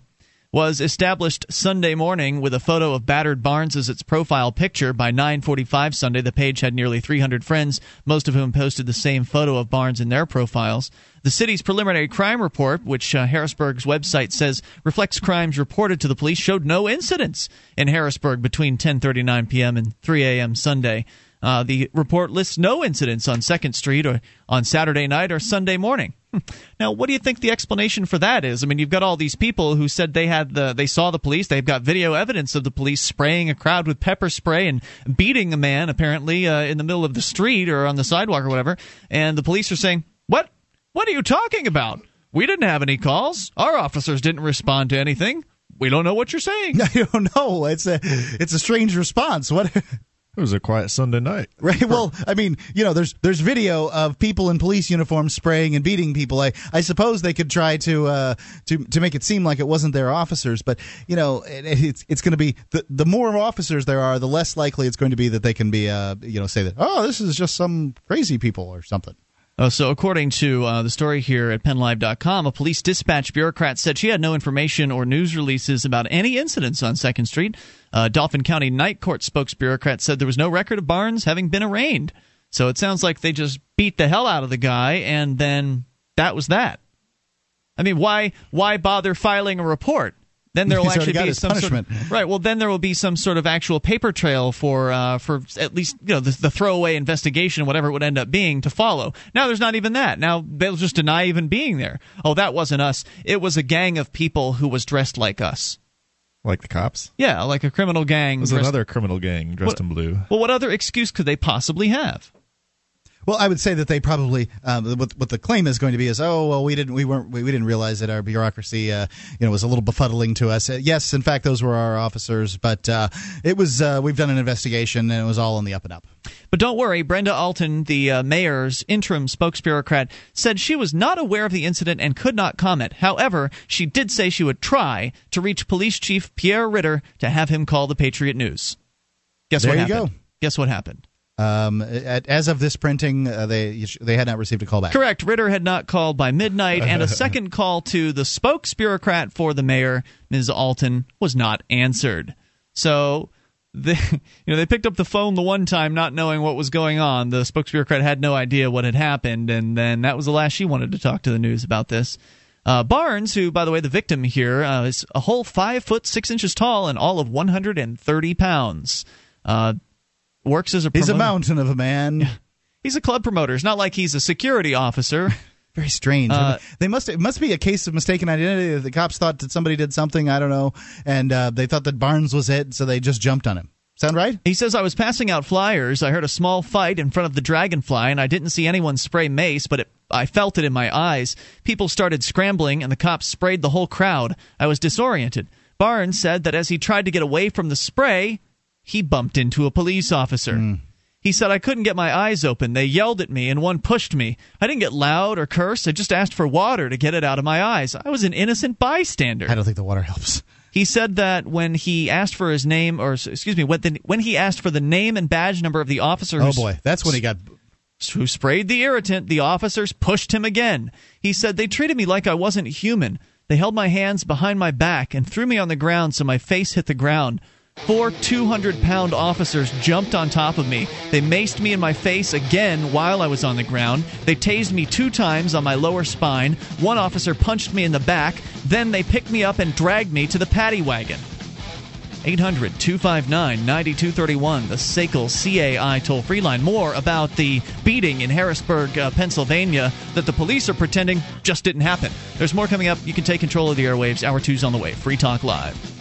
was established Sunday morning with a photo of battered Barnes as its profile picture. By 9:45 Sunday, the page had nearly 300 friends, most of whom posted the same photo of Barnes in their profiles. The city's preliminary crime report, which uh, Harrisburg's website says reflects crimes reported to the police, showed no incidents in Harrisburg between 10:39 p.m. and 3 a.m. Sunday. Uh, the report lists no incidents on Second Street or on Saturday night or Sunday morning. Now, what do you think the explanation for that is? I mean, you've got all these people who said they had the they saw the police. They've got video evidence of the police spraying a crowd with pepper spray and beating a man apparently uh, in the middle of the street or on the sidewalk or whatever. And the police are saying, "What? What are you talking about? We didn't have any calls. Our officers didn't respond to anything. We don't know what you're saying." I don't know. It's a it's a strange response. What? It was a quiet Sunday night. Right. Well, I mean, you know, there's there's video of people in police uniforms spraying and beating people. I I suppose they could try to uh, to to make it seem like it wasn't their officers, but you know, it, it's it's going to be the the more officers there are, the less likely it's going to be that they can be uh you know say that oh this is just some crazy people or something. Uh, so, according to uh, the story here at PennLive.com, a police dispatch bureaucrat said she had no information or news releases about any incidents on Second Street. Uh, Dauphin County Night Court spokesbureaucrat said there was no record of Barnes having been arraigned. So it sounds like they just beat the hell out of the guy, and then that was that. I mean, why why bother filing a report? Then there will actually be some sort punishment. of, right. Well, then there will be some sort of actual paper trail for uh, for at least you know the, the throwaway investigation, whatever it would end up being, to follow. Now there's not even that. Now they'll just deny even being there. Oh, that wasn't us. It was a gang of people who was dressed like us. Like the cops. Yeah, like a criminal gang. It was dressed- another criminal gang dressed What- in blue. Well, what other excuse could they possibly have? Well, I would say that they probably um, what, what the claim is going to be is oh well we didn't we weren't we, we didn't realize that our bureaucracy uh, you know was a little befuddling to us. Uh, yes, in fact those were our officers, but uh, it was uh, we've done an investigation and it was all on the up and up. But don't worry, Brenda Alton, the uh, mayor's interim spokesbureaucrat, said she was not aware of the incident and could not comment. However, she did say she would try to reach Police Chief Pierre Ritter to have him call the Patriot News. Guess There what you happened? go. Guess what happened? Um, at, as of this printing, uh, they they had not received a call back. Correct. Ritter had not called by midnight, and a second call to the spokesbureaucrat for the mayor, Ms. Alton, was not answered. So. The, you know, they picked up the phone the one time, not knowing what was going on. The spokesbureaucrat had no idea what had happened, and then that was the last she wanted to talk to the news about this. Uh, Barnes, who, by the way, the victim here, uh, is a whole five foot six inches tall and all of 130 pounds. Uh, works as a He's a mountain of a man. He's a club promoter. It's not like he's a security officer. Very strange. Uh, they must it must be a case of mistaken identity. The cops thought that somebody did something I don't know, and uh, they thought that Barnes was it, so they just jumped on him. Sound right? He says, I was passing out flyers. I heard a small fight in front of the Dragonfly, and I didn't see anyone spray mace, but it, I felt it in my eyes. People started scrambling, and the cops sprayed the whole crowd. I was disoriented. Barnes said that as he tried to get away from the spray, he bumped into a police officer. Hmm. He said, I couldn't get my eyes open. They yelled at me, and one pushed me. I didn't get loud or curse. I just asked for water to get it out of my eyes. I was an innocent bystander. I don't think the water helps. He said that when he asked for his name, or excuse me, when, the, when he asked for the name and badge number of the officer Oh boy, that's when he got. who sprayed the irritant, the officers pushed him again. He said, They treated me like I wasn't human. They held my hands behind my back and threw me on the ground so my face hit the ground. Four 200 pound officers jumped on top of me. They maced me in my face again while I was on the ground. They tased me two times on my lower spine. One officer punched me in the back. Then they picked me up and dragged me to the paddy wagon. 800 259 9231, the SACL CAI toll free line. More about the beating in Harrisburg, uh, Pennsylvania, that the police are pretending just didn't happen. There's more coming up. You can take control of the airwaves. Hour two's on the way. Free Talk Live.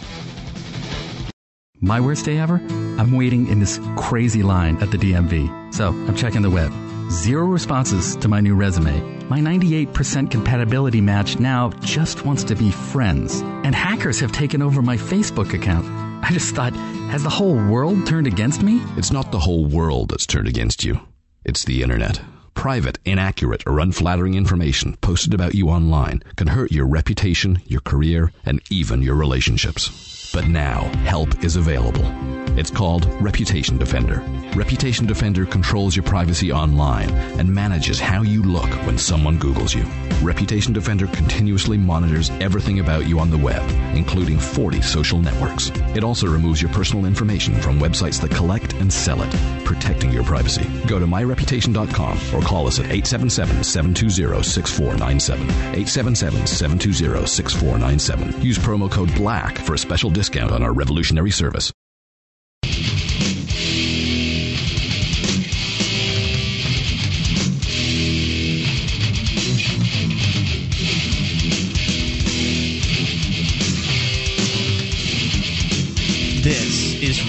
My worst day ever? I'm waiting in this crazy line at the DMV. So I'm checking the web. Zero responses to my new resume. My 98% compatibility match now just wants to be friends. And hackers have taken over my Facebook account. I just thought, has the whole world turned against me? It's not the whole world that's turned against you. It's the internet. Private, inaccurate, or unflattering information posted about you online can hurt your reputation, your career, and even your relationships. But now, help is available. It's called Reputation Defender. Reputation Defender controls your privacy online and manages how you look when someone Googles you. Reputation Defender continuously monitors everything about you on the web, including 40 social networks. It also removes your personal information from websites that collect and sell it, protecting your privacy. Go to myreputation.com or call us at 877 720 6497. 877 720 6497. Use promo code BLACK for a special discount on our revolutionary service.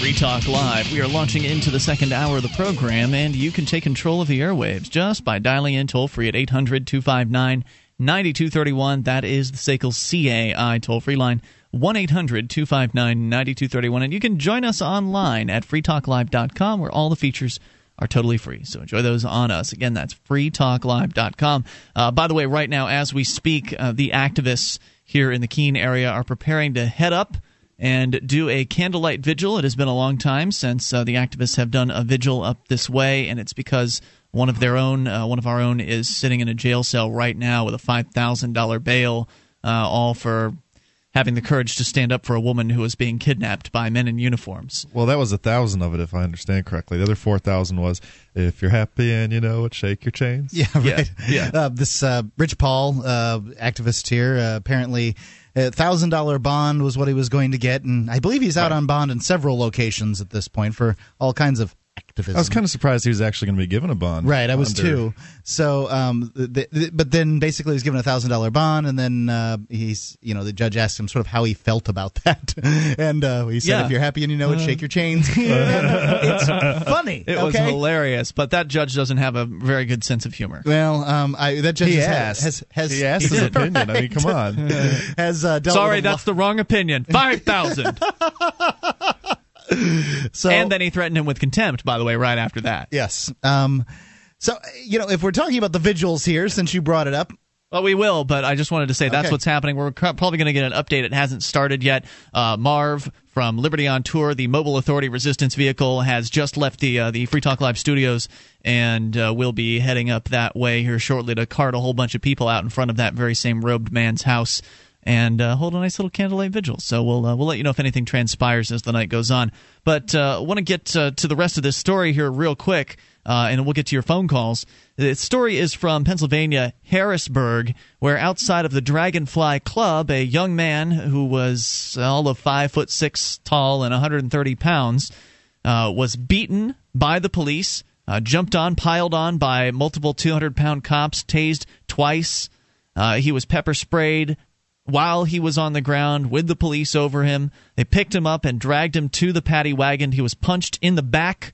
Free Talk Live. We are launching into the second hour of the program, and you can take control of the airwaves just by dialing in toll free at 800 259 9231. That is the SACL CAI toll free line. 1 800 259 9231. And you can join us online at freetalklive.com where all the features are totally free. So enjoy those on us. Again, that's freetalklive.com. Uh, by the way, right now, as we speak, uh, the activists here in the Keene area are preparing to head up and do a candlelight vigil. It has been a long time since uh, the activists have done a vigil up this way, and it's because one of their own, uh, one of our own, is sitting in a jail cell right now with a five thousand dollar bail, uh, all for having the courage to stand up for a woman who was being kidnapped by men in uniforms. Well, that was a thousand of it, if I understand correctly. The other four thousand was if you're happy and you know it, shake your chains. Yeah, Yeah, right. yeah. Uh, this uh, Rich Paul, uh, activist here, uh, apparently a thousand dollar bond was what he was going to get, and I believe he's out on bond in several locations at this point for all kinds of activism. I was kind of surprised he was actually going to be given a bond. Right, I was under- too. So, um, th- th- but then basically he was given a thousand dollar bond, and then uh, he's, you know, the judge asked him sort of how he felt about that, and uh, he said, Yeah. "If you're happy and you know it, shake your chains." it's funny. It was okay? hilarious, but that judge doesn't have a very good sense of humor. Well, um, I, that judge He has, asked. has has he asked he his did. opinion. I mean, come on. has uh, dealt Sorry, with a that's the wrong opinion. Five thousand. So, and then he threatened him with contempt. By the way, right after that. yes. Um, so you know, if we're talking about the vigils here, since you brought it up, Well, we will, but I just wanted to say that's Okay. what's happening. We're probably going to get an update. It hasn't started yet. Uh, Marv from Liberty on Tour, the Mobile Authority Resistance Vehicle, has just left the uh, the Free Talk Live studios, and uh, we'll be heading up that way here shortly to cart a whole bunch of people out in front of that very same robed man's house and uh, hold a nice little candlelight vigil. So we'll uh, we'll let you know if anything transpires as the night goes on. But uh, want to get uh, to the rest of this story here real quick, uh, and we'll get to your phone calls. The story is from Pennsylvania, Harrisburg, where outside of the Dragonfly Club, a young man who was all of five foot six tall and 130 pounds uh, was beaten by the police. jumped on, piled on by multiple 200 pound cops, tased twice. Uh, he was pepper sprayed while he was on the ground with the police over him. They picked him up and dragged him to the paddy wagon. He was punched in the back.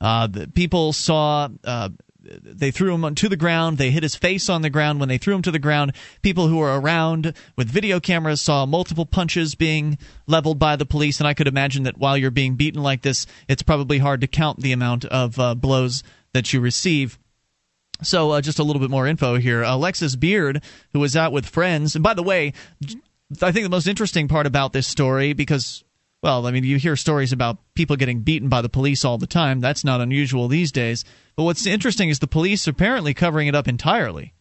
Uh, the people saw uh, they threw him to the ground. They hit his face on the ground. When they threw him to the ground, people who were around with video cameras saw multiple punches being leveled by the police. And I could imagine that while you're being beaten like this, it's probably hard to count the amount of uh, blows that you receive. So, uh, just a little bit more info here. Alexis Beard, who was out with friends, and by the way, I think the most interesting part about this story, because well, I mean, you hear stories about people getting beaten by the police all the time. That's not unusual these days. But what's interesting is the police are apparently covering it up entirely.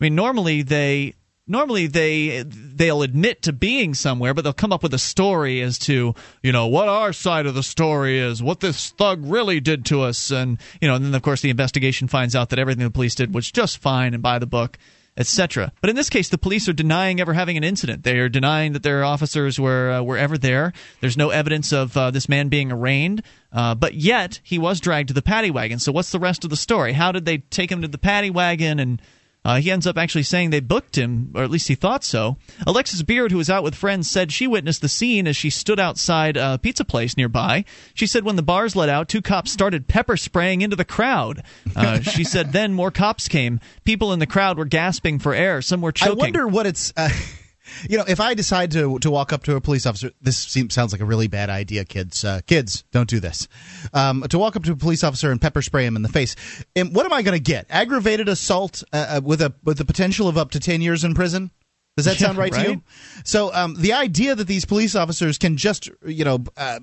I mean, normally they normally they they'll admit to being somewhere, but they'll come up with a story as to you know what our side of the story is, what this thug really did to us, and you know, and then of course the investigation finds out that everything the police did was just fine and by the book etc. But in this case, the police are denying ever having an incident. They are denying that their officers were uh, were ever there. There's no evidence of uh, this man being arraigned. Uh, but yet he was dragged to the paddy wagon. So what's the rest of the story? How did they take him to the paddy wagon and uh, he ends up actually saying they booked him, or at least he thought so. Alexis Beard, who was out with friends, said she witnessed the scene as she stood outside a pizza place nearby. She said when the bars let out, two cops started pepper spraying into the crowd. Uh, she said then more cops came. People in the crowd were gasping for air. Some were choking. I wonder what it's. Uh, you know, if I decide to to walk up to a police officer, this seems, sounds like a really bad idea, kids. Uh, kids, don't do this. Um, to walk up to a police officer and pepper spray him in the face, and what am I going to get? Aggravated assault uh, uh, with a with the potential of up to ten years in prison. Does that sound right, right? to you? So um, the idea that these police officers can just, you know, uh,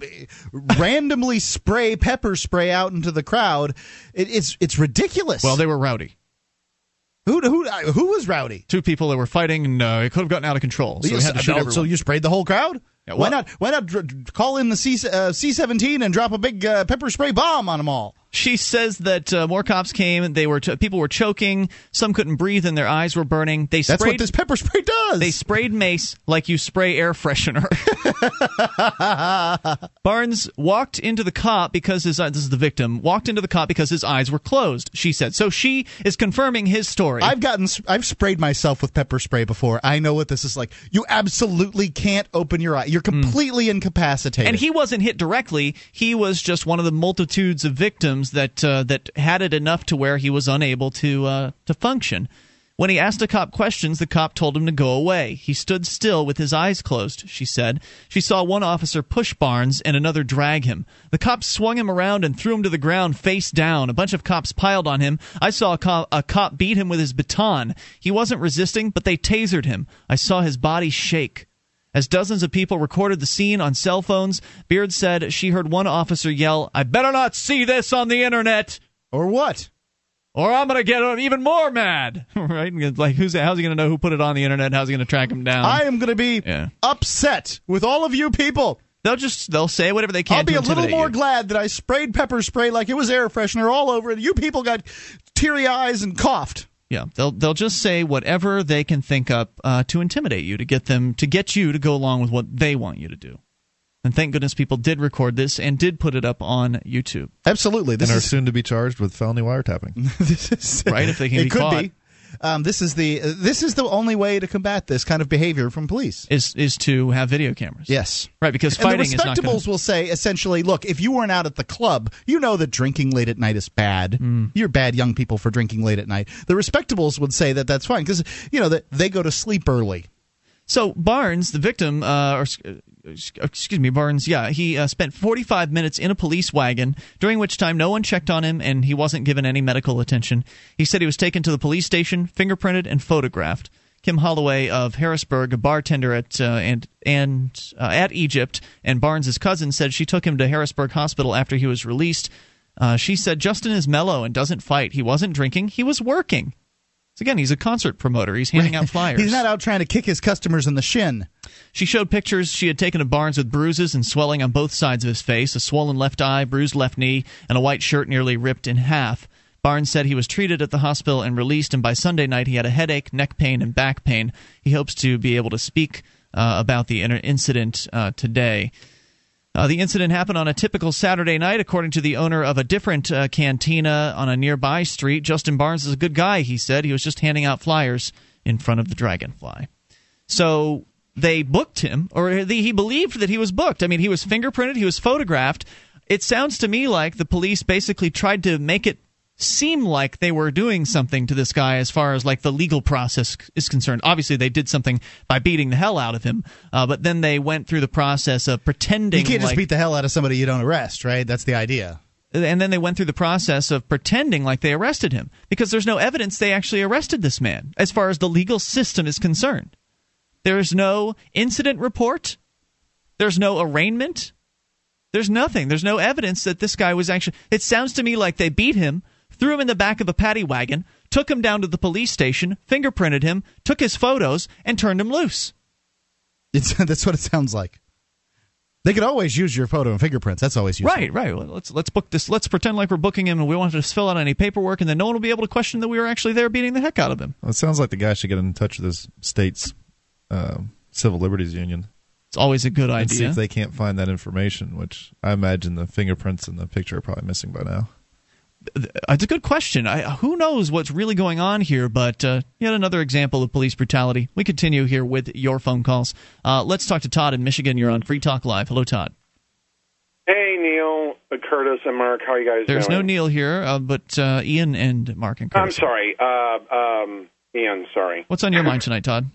randomly spray pepper spray out into the crowd, it, it's it's ridiculous. Well, they were rowdy. Who who uh, who was rowdy? Two people that were fighting, and uh, it could have gotten out of control. So, we had to shoot so you sprayed the whole crowd. Yeah, why not? Why not dr- call in the C uh, C seventeen and drop a big uh, pepper spray bomb on them all? She says that uh, more cops came. They were ch- people were choking. Some couldn't breathe, and their eyes were burning. They sprayed, That's what this pepper spray does. They sprayed mace like you spray air freshener. Barnes walked into the cop because his this is the victim walked into the cop because his eyes were closed. She said so. She is confirming his story. I've gotten I've sprayed myself with pepper spray before. I know what this is like. You absolutely can't open your eye. You're completely mm. incapacitated. And he wasn't hit directly. He was just one of the multitudes of victims that uh, that had it enough to where he was unable to uh, to function. When he asked a cop questions, the cop told him to go away. He stood still with his eyes closed, she said. She saw one officer push Barnes and another drag him. The cops swung him around and threw him to the ground face down. A bunch of cops piled on him. I saw a cop, a cop beat him with his baton. He wasn't resisting, but they tasered him. I saw his body shake. As dozens of people recorded the scene on cell phones, Beard said she heard one officer yell, I better not see this on the internet! Or what? Or I'm going to get even more mad, right? Like, who's how's he going to know who put it on the internet? How's he going to track him down? I am going to be Yeah. upset with all of you people. They'll just they'll say whatever they can. I'll be a little more you. glad that I sprayed pepper spray like it was air freshener all over it. You people got teary eyes and coughed. Yeah, they'll they'll just say whatever they can think up uh, to intimidate you, to get them to get you to go along with what they want you to do. And thank goodness people did record this and did put it up on YouTube. Absolutely, this and are soon to be charged with felony wiretapping. this is Right, if they can it be could caught. be. Um, this is the uh, this is the only way to combat this kind of behavior from police. Is is to have video cameras. Yes. Right, because And fighting the is not going respectables will say essentially, look, if you weren't out at the club, you know that drinking late at night is bad. Mm. You're bad young people for drinking late at night. The respectables would say that that's fine because you know that they go to sleep early. So Barnes, the victim, uh, or uh, excuse me, Barnes, yeah, he uh, spent 45 minutes in a police wagon, during which time no one checked on him and he wasn't given any medical attention. He said he was taken to the police station, fingerprinted, and photographed. Kim Holloway of Harrisburg, a bartender at uh, and and uh, at Egypt, and Barnes's cousin said she took him to Harrisburg Hospital after he was released. Uh, she said Justin is mellow and doesn't fight. He wasn't drinking. He was working. So again, he's a concert promoter. He's handing out flyers. He's not out trying to kick his customers in the shin. She showed pictures she had taken of Barnes with bruises and swelling on both sides of his face, a swollen left eye, bruised left knee, and a white shirt nearly ripped in half. Barnes said he was treated at the hospital and released, and by Sunday night he had a headache, neck pain, and back pain. He hopes to be able to speak uh, about the incident uh, today. Uh, the incident happened on a typical Saturday night, according to the owner of a different uh, cantina on a nearby street. Justin Barnes is a good guy, he said. He was just handing out flyers in front of the Dragonfly. So they booked him, or he believed that he was booked. I mean, he was fingerprinted, he was photographed. It sounds to me like the police basically tried to make it seem like they were doing something to this guy as far as like the legal process is concerned. Obviously, they did something by beating the hell out of him, uh, but then they went through the process of pretending. You can't like, just beat the hell out of somebody you don't arrest, right? That's the idea. and then they went through the process of pretending like they arrested him because there's no evidence they actually arrested this man as far as the legal system is concerned. There is no incident report. There's no arraignment. There's nothing. There's no evidence that this guy was actually. It sounds to me like they beat him, threw him in the back of a paddy wagon, took him down to the police station, fingerprinted him, took his photos, and turned him loose. It's, that's what it sounds like. They could always use your photo and fingerprints. That's always useful. Right, right. Let's let's book this. Let's pretend like we're booking him, and we won't have to fill out any paperwork, and then no one will be able to question that we were actually there beating the heck out of him. Well, it sounds like the guy should get in touch with his state's uh, civil liberties union It's always a good idea. and see if they can't find that information. Which I imagine the fingerprints in the picture are probably missing by now. It's a good question. I, who knows what's really going on here? But uh, yet another example of police brutality. We continue here with your phone calls. Uh, let's talk to Todd in Michigan. You're on Free Talk Live. Hello, Todd. Hey, Neil, Curtis, and Mark. How are you guys doing? There's no? Neil here, uh, but uh, Ian and Mark and Curtis. I'm sorry. Uh, um, Ian, sorry. What's on your mind tonight, Todd?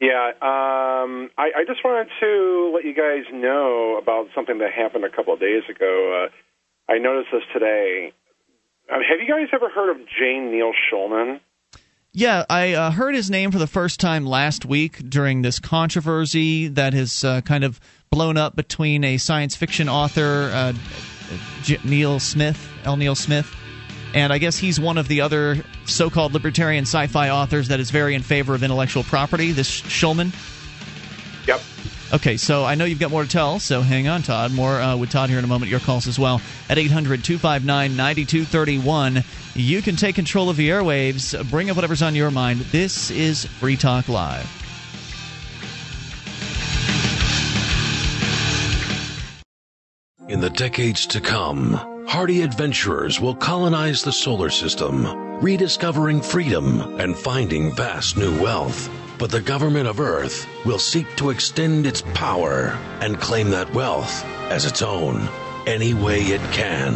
Yeah, um, I, I just wanted to let you guys know about something that happened a couple of days ago. Uh, I noticed this today. Um, have you guys ever heard of J. Neil Schulman? Yeah, I uh, heard his name for the first time last week during this controversy that has uh, kind of blown up between a science fiction author, uh, J- Neil Smith, L. Neil Smith, and I guess he's one of the other so-called libertarian sci-fi authors that is very in favor of intellectual property. This Schulman. Yep. Okay, so I know you've got more to tell, so hang on, Todd. More uh, with Todd here in a moment. Your calls as well at 800 259 9231. You can take control of the airwaves, bring up whatever's on your mind. This is Free Talk Live. In the decades to come, hardy adventurers will colonize the solar system, rediscovering freedom and finding vast new wealth. But the government of Earth will seek to extend its power and claim that wealth as its own any way it can.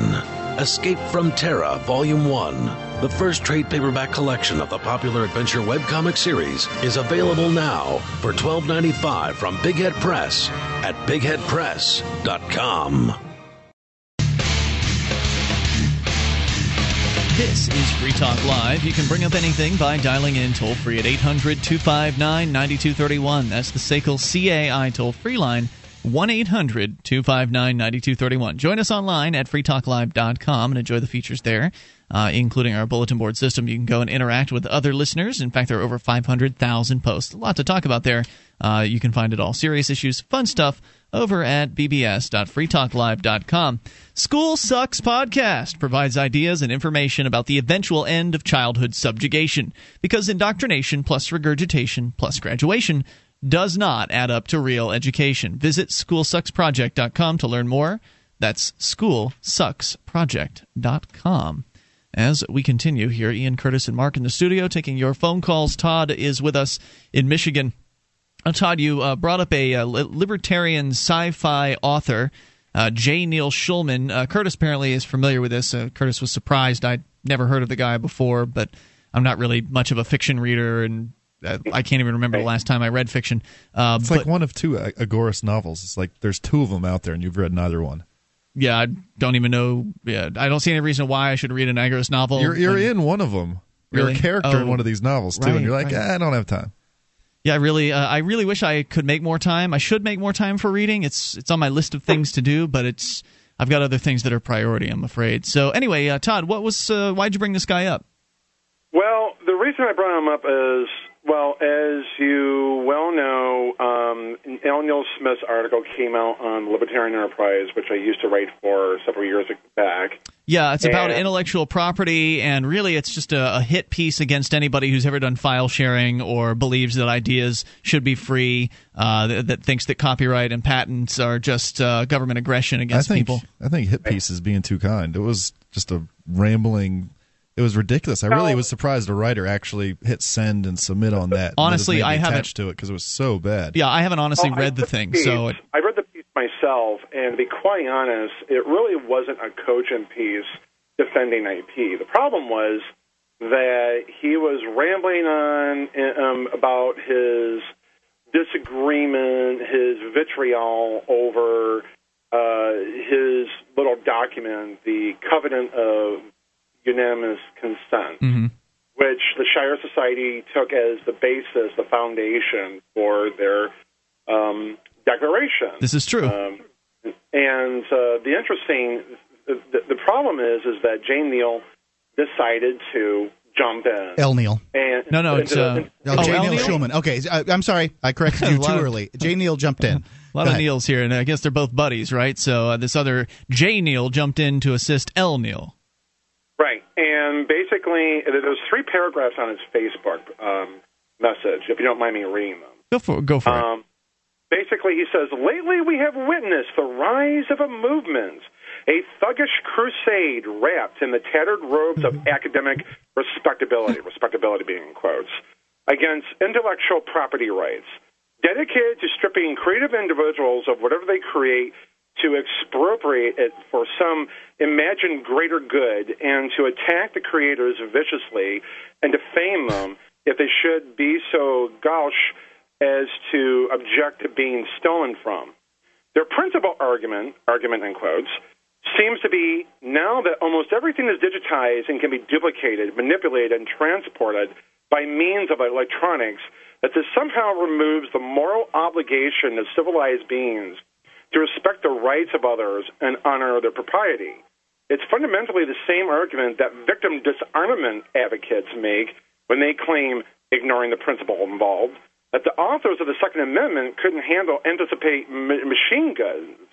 Escape from Terra Volume 1, the first trade paperback collection of the popular adventure webcomic series, is available now for $12.95 from Big Head Press at bigheadpress.com. This is Free Talk Live. You can bring up anything by dialing in toll free at 800 259 9231. That's the SACL CAI toll free line. 1 800 259 9231. Join us online at freetalklive.com and enjoy the features there, uh, including our bulletin board system. You can go and interact with other listeners. In fact, there are over 500,000 posts. A lot to talk about there. Uh, you can find it all serious issues, fun stuff over at bbs.freetalklive.com. School Sucks Podcast provides ideas and information about the eventual end of childhood subjugation because indoctrination plus regurgitation plus graduation does not add up to real education. Visit schoolsucksproject.com to learn more. That's schoolsucksproject.com. As we continue here, Ian Curtis and Mark in the studio taking your phone calls. Todd is with us in Michigan. Uh, Todd, you uh, brought up a uh, li- libertarian sci-fi author, uh, J. Neil Schulman. Uh, Curtis apparently is familiar with this. Uh, Curtis was surprised. I'd never heard of the guy before, but I'm not really much of a fiction reader, and uh, I can't even remember the last time I read fiction. Uh, It's but, like one of two A- Agorist novels. It's like there's two of them out there, and you've read neither one. yeah, I don't even know. Yeah, I don't see any reason why I should read an Agorist novel. You're you're in one of them. You're Really? a character in one of these novels too, right, and you're like, right. "Eh, I don't have time. Yeah, I really, uh, I really wish I could make more time. I should make more time for reading. It's it's on my list of things to do, but it's I've got other things that are priority. I'm afraid. So anyway, uh, Todd, what was uh, why'd you bring this guy up? Well, the reason I brought him up is Well, as you well know, um, L. Neil Smith's article came out on Libertarian Enterprise, which I used to write for several years back. Yeah, it's about And- intellectual property, and really, it's just a, a hit piece against anybody who's ever done file sharing or believes that ideas should be free, uh, that, that thinks that copyright and patents are just uh, government aggression against I think people. I think hit piece is being too kind. It was just a rambling. It was ridiculous. I really was surprised a writer actually hit send and submit on that. Honestly, Let us I haven't- attached to it because it was so bad. Yeah, I haven't honestly Well, I read the thing, piece. so it, I read the piece myself, and to be quite honest, it really wasn't a cogent piece defending IP. The problem was that he was rambling on um, about his disagreement, his vitriol over uh, his little document, the Covenant of Unanimous Consent mhm. which the Shire Society took as the basis, the foundation for their um, declaration. this is true. Um, and uh, the interesting, the, the problem is, is that J. Neil decided to jump in. L. Neil. and no, no, it's uh, No, oh, J. L. Neil Neil? Schulman. Okay, I, I'm sorry. I corrected you too early. J. Neil jumped in. A lot Go of ahead. Neils here, and I guess they're both buddies, right? So uh, this other J. Neil jumped in to assist L. Neil. Right, and basically, there's three paragraphs on his Facebook um, message. If you don't mind me reading them. Go for go for it. Basically, he says, Lately we have witnessed the rise of a movement, a thuggish crusade wrapped in the tattered robes of mm-hmm. academic respectability, respectability being in quotes, against intellectual property rights, dedicated to stripping creative individuals of whatever they create to expropriate it for some imagined greater good and to attack the creators viciously and defame them if they should be so gauche as to object to being stolen from. Their principal argument, argument in quotes, seems to be now that almost everything is digitized and can be duplicated, manipulated, and transported by means of electronics, that this somehow removes the moral obligation of civilized beings to respect the rights of others and honor their propriety. It's fundamentally the same argument that victim disarmament advocates make when they claim, ignoring the principle involved, that the authors of the Second Amendment couldn't handle anticipate ma- machine guns.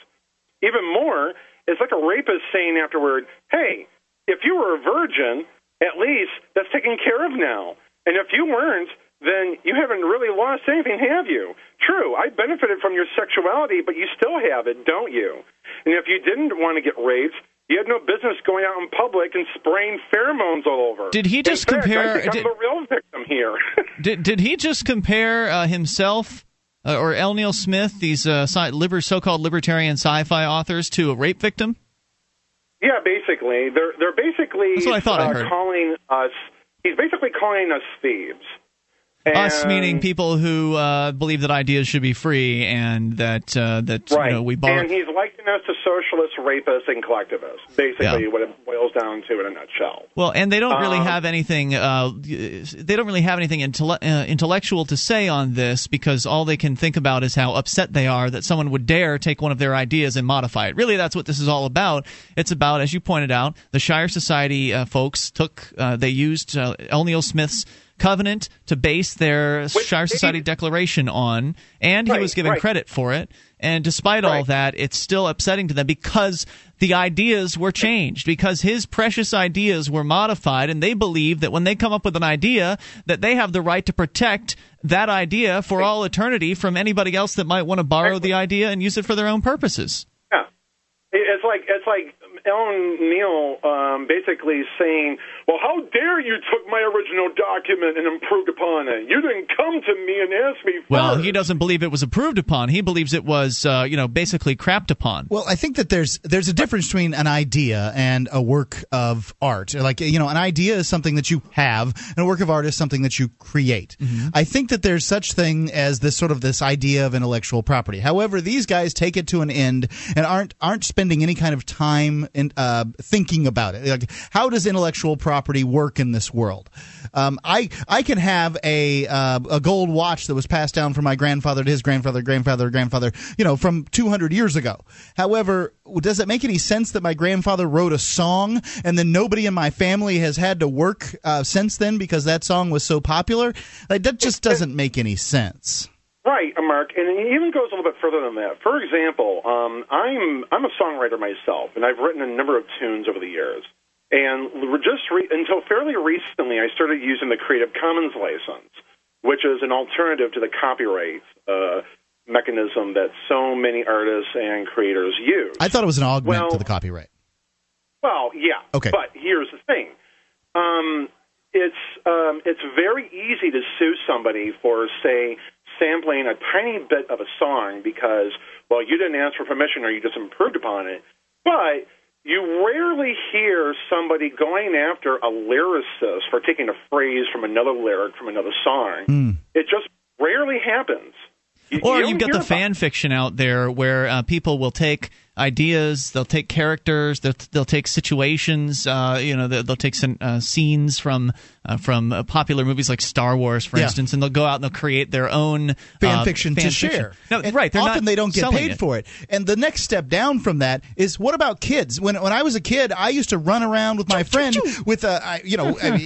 Even more, it's like a rapist saying afterward, hey, if you were a virgin, at least that's taken care of now. And if you weren't, then you haven't really lost anything, have you? True, I benefited from your sexuality, but you still have it, don't you? And if you didn't want to get raped, you had no business going out in public and spraying pheromones all over. Did he just fact, compare- I'm the real victim here. Did did he just compare uh, himself uh, or L. Neil Smith, these uh, sci- liber- so-called libertarian sci-fi authors, to a rape victim? Yeah, basically, they're they're basically That's what I thought I uh, heard. calling us. He's basically calling us thieves. Us meaning people who uh, believe that ideas should be free and that uh, that Right. you know we borrow. And he's liking us to socialists, rapists, and collectivists. Basically, Yeah. what it boils down to in a nutshell. Well, and they don't really Um, have anything. Uh, they don't really have anything intelle- uh, intellectual to say on this because all they can think about is how upset they are that someone would dare take one of their ideas and modify it. Really, that's what this is all about. It's about, as you pointed out, the Shire Society uh, folks took. Uh, they used uh, L. Neil Smith's covenant to base their Shire Society declaration on, and he was given right. credit for it. And despite all that, it's still upsetting to them because the ideas were changed, because his precious ideas were modified, and they believe that when they come up with an idea, that they have the right to protect that idea for all eternity from anybody else that might want to borrow the idea and use it for their own purposes. Yeah, it's like it's like L. Neil um, basically saying, "Well, how dare you took my original document and improved upon it? You didn't come to me and ask me first." Well, he doesn't believe it was approved upon. He believes it was, uh, you know, basically crapped upon. Well, I think that there's there's a difference between an idea and a work of art. Like you know, an idea is something that you have, and a work of art is something that you create. I think that there's such thing as this sort of this idea of intellectual property. However, these guys take it to an end and aren't aren't spending any kind of time in, uh, thinking about it. Like, how does intellectual property work in this world? Um, I I can have a uh, a gold watch that was passed down from my grandfather to his grandfather, grandfather, grandfather, you know, from 200 years ago. However, does it make any sense that my grandfather wrote a song and then nobody in my family has had to work uh, since then because that song was so popular? Like, that just doesn't make any sense. Right, uh, Mark, and it even goes a little bit further than that. For example, um, I'm I'm a songwriter myself, and I've written a number of tunes over the years. And just re- until fairly recently, I started using the Creative Commons license, which is an alternative to the copyright uh, mechanism that so many artists and creators use. I thought it was an augment Well- to the copyright. Well, yeah. Okay. But here's the thing. Um, it's um, it's very easy to sue somebody for say sampling a tiny bit of a song because well you didn't ask for permission or you just improved upon it. But you rarely hear somebody going after a lyricist for taking a phrase from another lyric from another song. It just rarely happens. You- Or you you've got the fan fiction out there where uh, people will take ideas, they'll take characters, they'll, they'll take situations, uh, you know, they'll, they'll take some uh, scenes from uh, from uh, popular movies like Star Wars, for Yeah. instance, and they'll go out and they'll create their own fan uh, fiction fan to fiction. share. No, And right? They're often not they don't get paid it. for it. And the next step down from that is what about kids? When when I was a kid, I used to run around with my friend with a you know I mean,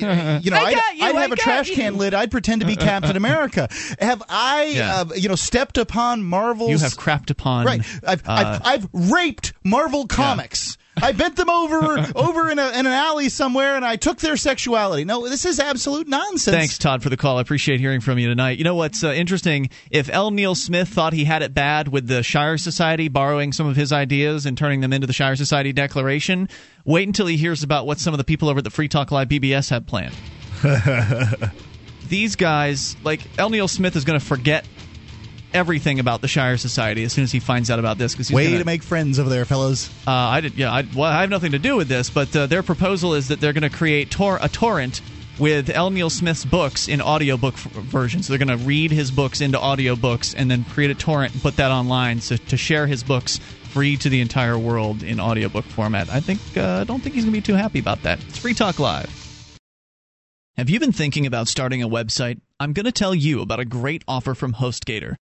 you know I I'd, you, I'd have a trash you. can lid. I'd pretend to be Captain America. Have I Yeah. uh, you know stepped upon Marvel's You have crapped upon right? I've, uh, I've I've raped Marvel comics. I bent them over over in, a, in an alley somewhere, and I took their sexuality. No, this is absolute nonsense. Thanks, Todd, for the call. I appreciate hearing from you tonight. You know what's uh, interesting? If L. Neil Smith thought he had it bad with the Shire Society borrowing some of his ideas and turning them into the Shire Society Declaration, wait until he hears about what some of the people over at the Free Talk Live BBS have planned. These guys, like L. Neil Smith, is going to forget everything about the Shire Society as soon as he finds out about this. Because Way gonna, to make friends over there, fellows. uh, I did. Yeah, I, well, I have nothing to do with this, but uh, their proposal is that they're going to create tor- a torrent with L. Neil Smith's books in audiobook f- version. So they're going to read his books into audiobooks and then create a torrent and put that online so to share his books free to the entire world in audiobook format. I think uh, I don't think he's going to be too happy about that. It's Free Talk Live. Have you been thinking about starting a website? I'm going to tell you about a great offer from HostGator.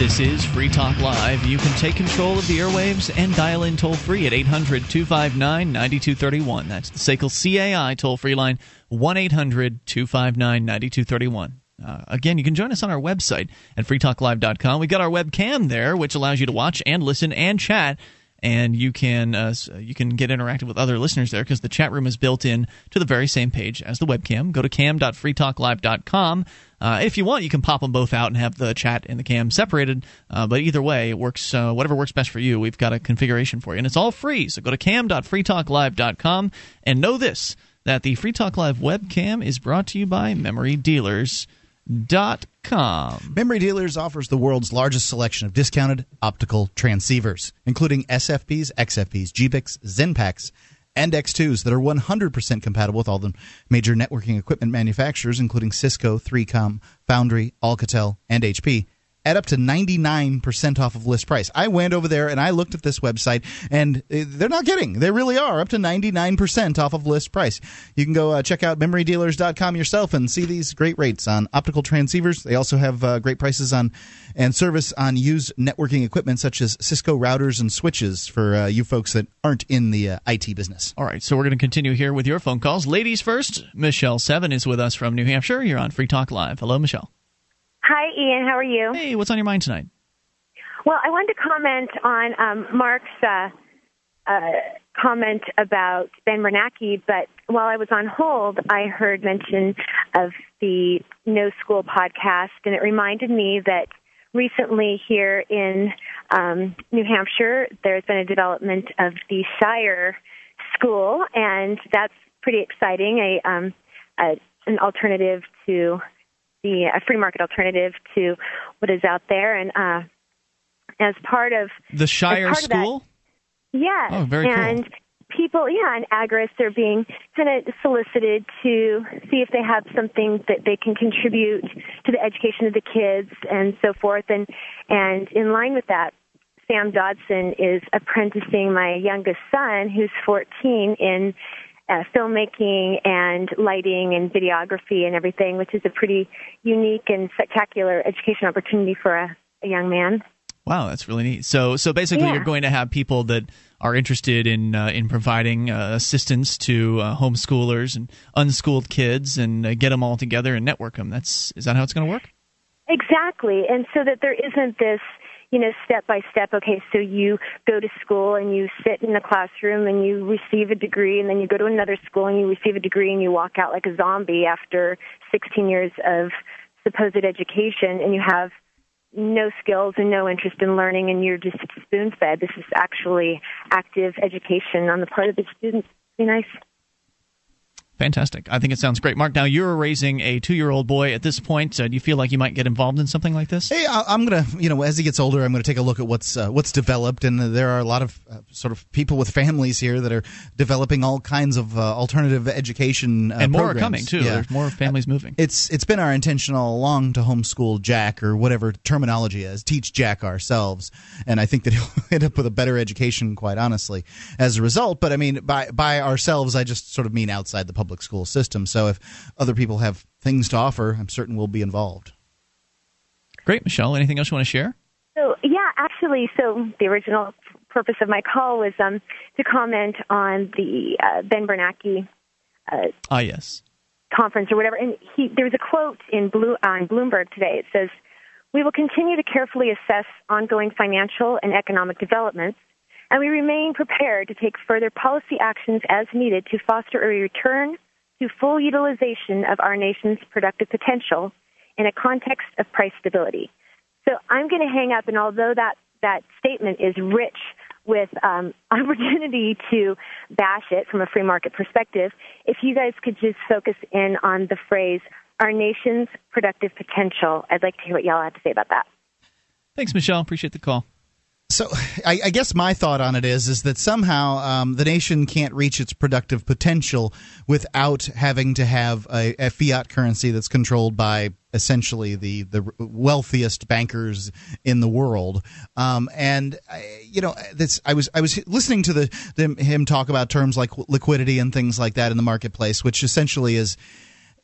This is Free Talk Live. You can take control of the airwaves and dial in toll free at 800 259 9231. That's the SACL CAI toll free line 1 800 259 9231. Uh, again, you can join us on our website at freetalklive.com. We've got our webcam there, which allows you to watch and listen and chat. And you can uh, you can get interactive with other listeners there because the chat room is built in to the very same page as the webcam. Go to cam.freetalklive.com. Uh, if you want, you can pop them both out and have the chat and the cam separated. Uh, but either way, it works. Uh, whatever works best for you, we've got a configuration for you, and it's all free. So go to cam.freetalklive.com and know this: that the Free Talk Live webcam is brought to you by Memory Dealers. Dot com. Memory Dealers offers the world's largest selection of discounted optical transceivers, including SFPs, XFPs, GBICs, XENPAKs, and X2s that are 100% compatible with all the major networking equipment manufacturers, including Cisco, 3Com, Foundry, Alcatel, and HP. At up to 99% off of list price. I went over there and I looked at this website, and uh, they're not kidding. They really are up to 99% off of list price. You can go uh, check out memorydealers.com yourself and see these great rates on optical transceivers. They also have uh, great prices on and service on used networking equipment such as Cisco routers and switches for uh, you folks that aren't in the uh, IT business. All right, so we're going to continue here with your phone calls. Ladies first, Michelle Seven is with us from New Hampshire. You're on Free Talk Live. Hello, Michelle. Hi, Ian. How are you? Hey, what's on your mind tonight? Well, I wanted to comment on um, Mark's uh, uh, comment about Ben Bernanke, but while I was on hold, I heard mention of the No School podcast, and it reminded me that recently here in um, New Hampshire, there's been a development of the Shire School, and that's pretty exciting. A, um, a an alternative to the a free market alternative to what is out there, and uh, as part of the Shire School. Yeah. Oh, very and cool. people, yeah, and agorists are being kind of solicited to see if they have something that they can contribute to the education of the kids and so forth. And and in line with that, Sam Dodson is apprenticing my youngest son, who's 14, in uh, filmmaking and lighting and videography and everything, which is a pretty unique and spectacular education opportunity for a, a young man. Wow, that's really neat. So, so basically, Yeah. you're going to have people that are interested in uh, in providing uh, assistance to uh, homeschoolers and unschooled kids, and uh, get them all together and network them. That's is that how it's going to work? Exactly. And so that there isn't this, you know, step by step, okay, so you go to school and you sit in a classroom and you receive a degree and then you go to another school and you receive a degree and you walk out like a zombie after 16 years of supposed education and you have no skills and no interest in learning and you're just spoon fed. This is actually active education on the part of the students. Be nice. Fantastic. I think it sounds great. Mark, now you're raising a two year old boy at this point. Uh, do you feel like you might get involved in something like this? Hey, I- I'm gonna, you know, as he gets older, I'm gonna take a look at what's uh, what's developed, and there are a lot of uh, sort of people with families here that are developing all kinds of uh, alternative education, uh, and more are coming too. Yeah. There's more families moving. It's it's been our intention all along to homeschool Jack or whatever terminology is, teach Jack ourselves, and I think that he'll end up with a better education, quite honestly, as a result. But I mean, by by ourselves, I just sort of mean outside the public school system. So if other people have things to offer, I'm certain we'll be involved. Great, Michelle. Anything else you want to share? So yeah, actually, so the original purpose of my call was um, to comment on the uh, Ben Bernanke uh, Ah, yes. conference or whatever. And he, there was a quote in Blue, on Bloomberg today. It says, "We will continue to carefully assess ongoing financial and economic developments, and we remain prepared to take further policy actions as needed to foster a return to full utilization of our nation's productive potential in a context of price stability." So I'm going to hang up, and although that that statement is rich with um, opportunity to bash it from a free market perspective, if you guys could just focus in on the phrase "our nation's productive potential," I'd like to hear what y'all have to say about that. Thanks, Michelle. Appreciate the call. So, I, I guess my thought on it is is that somehow um, the nation can't reach its productive potential without having to have a, a fiat currency that's controlled by essentially the the wealthiest bankers in the world. Um, and I, you know, this I was I was listening to the, the him talk about terms like liquidity and things like that in the marketplace, which essentially is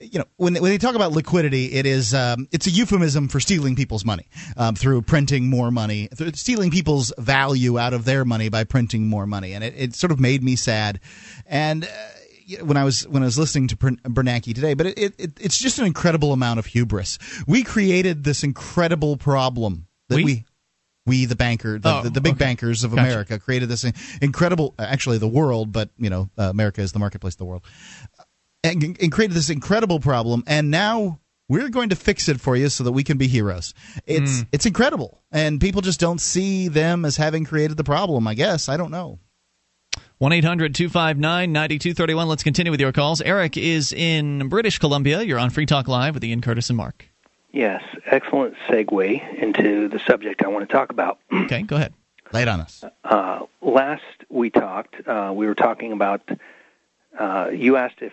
you know when when they talk about liquidity, it is um, it's a euphemism for stealing people's money um, through printing more money, stealing people's value out of their money by printing more money, and it, it sort of made me sad. And uh, when I was when I was listening to Bernanke today, but it, it it's just an incredible amount of hubris. We created this incredible problem that We? we we the banker the, Oh, the, the big okay. bankers of Gotcha. America created this incredible actually the world but you know uh, America is the marketplace of the world and, and created this incredible problem and now we're going to fix it for you so that we can be heroes it's Hmm. it's incredible and people just don't see them as having created the problem I guess I don't know 1 800 259 9231. Let's continue with your calls. Eric is in British Columbia. You're on Free Talk Live with Ian Curtis and Mark. Yes, excellent segue into the subject I want to talk about. Okay, go ahead. lay it on us Uh, last we talked, uh, we were talking about. Uh, you asked if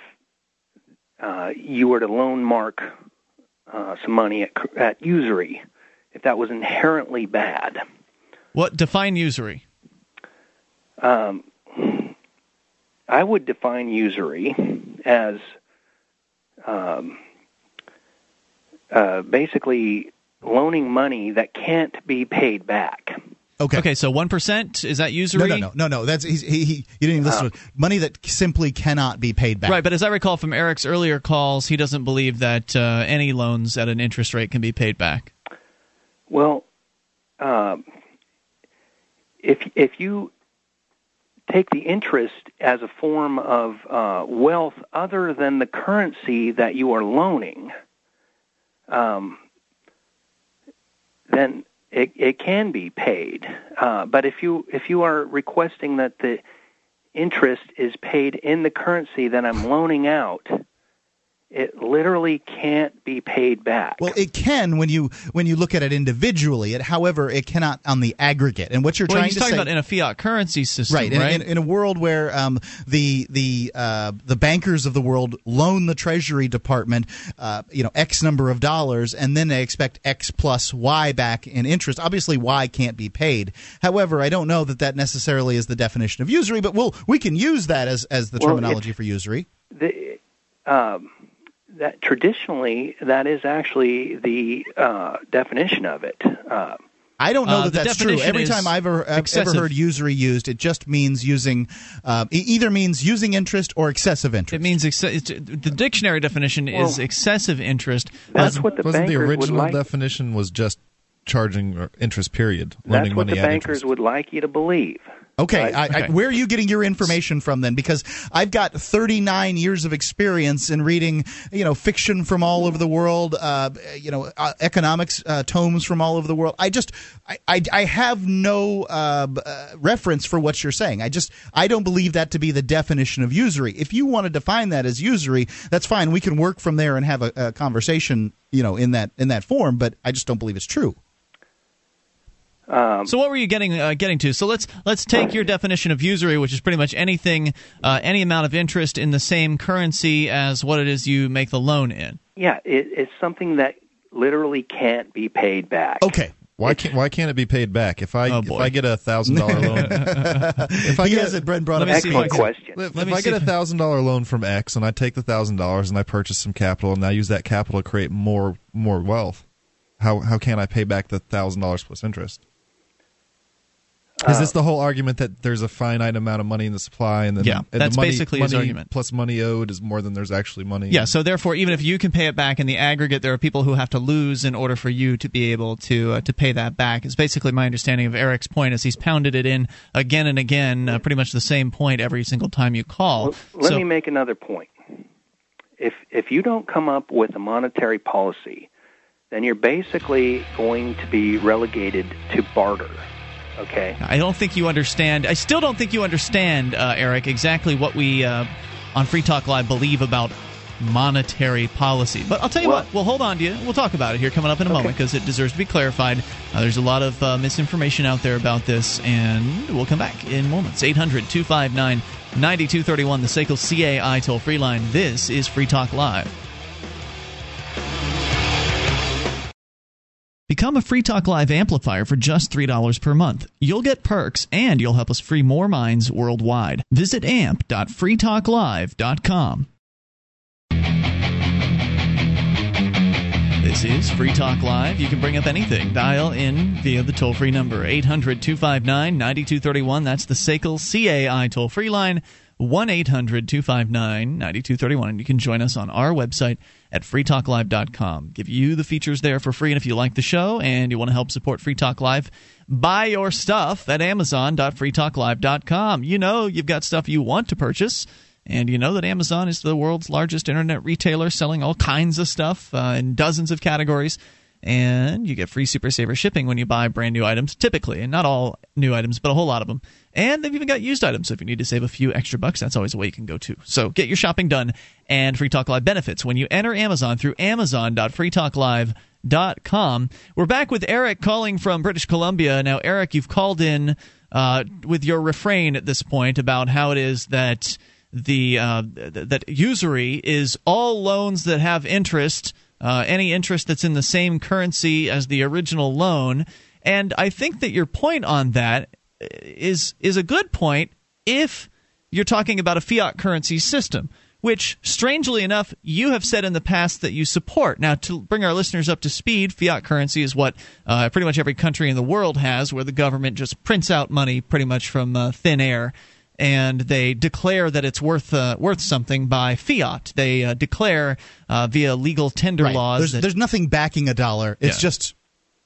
uh, you were to loan Mark uh, some money at, at usury, if that was inherently bad. What define usury? Um, I would define usury as um, uh, basically loaning money that can't be paid back. Okay Okay, so 1% is that no usury? no no no no no that's he's, he, he you didn't even listen to it. money that simply cannot be paid back Right, but as I recall from Eric's earlier calls, he doesn't believe that uh, any loans at an interest rate can be paid back. Well, um, if if you take the interest as a form of uh, wealth other than the currency that you are loaning, um, then it, it can be paid. Uh, but if you if you are requesting that the interest is paid in the currency that I'm loaning out, it literally can't be paid back. Well, it can when you when you look at it individually. It, however, it cannot on the aggregate. And what you're well, trying he's to talking say, about in a fiat currency system, right? In, in, in a world where um, the the uh, the bankers of the world loan the Treasury Department, uh, you know, X number of dollars, and then they expect X plus Y back in interest. Obviously, Y can't be paid. However, I don't know that that necessarily is the definition of usury, but we'll we can use that as as the Well, terminology for usury. the, um, that traditionally that is actually the uh, definition of it. Uh, I don't know Uh, that the that's true. Every time I've ever, I've ever heard usury used, it just means using, uh, it either means using interest or excessive interest. It means ex- the dictionary definition is excessive interest. that's what the Wasn't the original like. definition was just charging interest period, That's what money the bankers would like you to believe. Okay, Right. I, I, where are you getting your information from then? Because I've got 39 years of experience in reading, you know, fiction from all over the world, uh, you know, uh, economics uh, tomes from all over the world. I just, I, I, I have no uh, uh, reference for what you're saying. I just, I don't believe that to be the definition of usury. If you want to define that as usury, that's fine. We can work from there and have a, a conversation, you know, in that in that form. But I just don't believe it's true. Um, So what were you getting uh, getting to? So let's let's take your definition of usury, which is pretty much anything, uh, any amount of interest in the same currency as what it is you make the loan in. yeah, it, it's something that literally can't be paid back. Okay. Why can't Why can't it be paid back? If I Oh, if. I get a thousand dollar loan, if I He get has a- it. Brent brought up me see if I Excellent question. If, if I get a thousand dollar loan from X and I take the thousand dollars and I purchase some capital and I use that capital to create more more wealth, how how can I pay back the thousand dollars plus interest? Is this the whole argument that there's a finite amount of money in the supply and then Yeah, and that's the money, basically his argument. plus money owed is more than there's actually money? Yeah. So therefore, even if you can pay it back in the aggregate, there are people who have to lose in order for you to be able to uh, to pay that back. It's basically my understanding of Eric's point as he's pounded it in again and again, uh, pretty much the same point every single time you call. Well, let so, me make another point. If if you don't come up with a monetary policy, then you're basically going to be relegated to barter. Okay. I don't think you understand. I still don't think you understand, uh, Eric, exactly what we uh, on Free Talk Live believe about monetary policy. But I'll tell you Well- what, we'll hold on to you. We'll talk about it here coming up in a Okay. moment because it deserves to be clarified. Uh, there's a lot of uh, misinformation out there about this, and we'll come back in moments. 800 259 9231, the SACL CAI toll free line. This is Free Talk Live. Become a Free Talk Live amplifier for just $3 per month. You'll get perks and you'll help us free more minds worldwide. Visit amp.freetalklive.com. This is Free Talk Live. You can bring up anything. Dial in via the toll free number 800 259 9231. That's the SACL CAI toll free line 1 800 259 9231. And you can join us on our website at freetalklive.com. Give you the features there for free. And if you like the show and you want to help support Free Talk Live, buy your stuff at amazon.freetalklive.com. You know you've got stuff you want to purchase. And you know that Amazon is the world's largest internet retailer selling all kinds of stuff uh, in dozens of categories. And you get free Super Saver shipping when you buy brand new items, typically. And not all new items, but a whole lot of them. And they've even got used items. So if you need to save a few extra bucks, that's always a way you can go to. So get your shopping done and Free Talk Live benefits when you enter Amazon through amazon.freetalklive.com. We're back with Eric calling from British Columbia. Now, Eric, you've called in uh, with your refrain at this point about how it is that the uh, th- that usury is all loans that have interest, uh, any interest that's in the same currency as the original loan. And I think that your point on that is is a good point if you're talking about a fiat currency system. Which, strangely enough, you have said in the past that you support. Now, to bring our listeners up to speed, fiat currency is what uh, pretty much every country in the world has, where the government just prints out money pretty much from uh, thin air and they declare that it's worth uh, worth something by fiat. They uh, declare uh, via legal tender Right. laws. There's, that- there's nothing backing a dollar. It's Yeah. just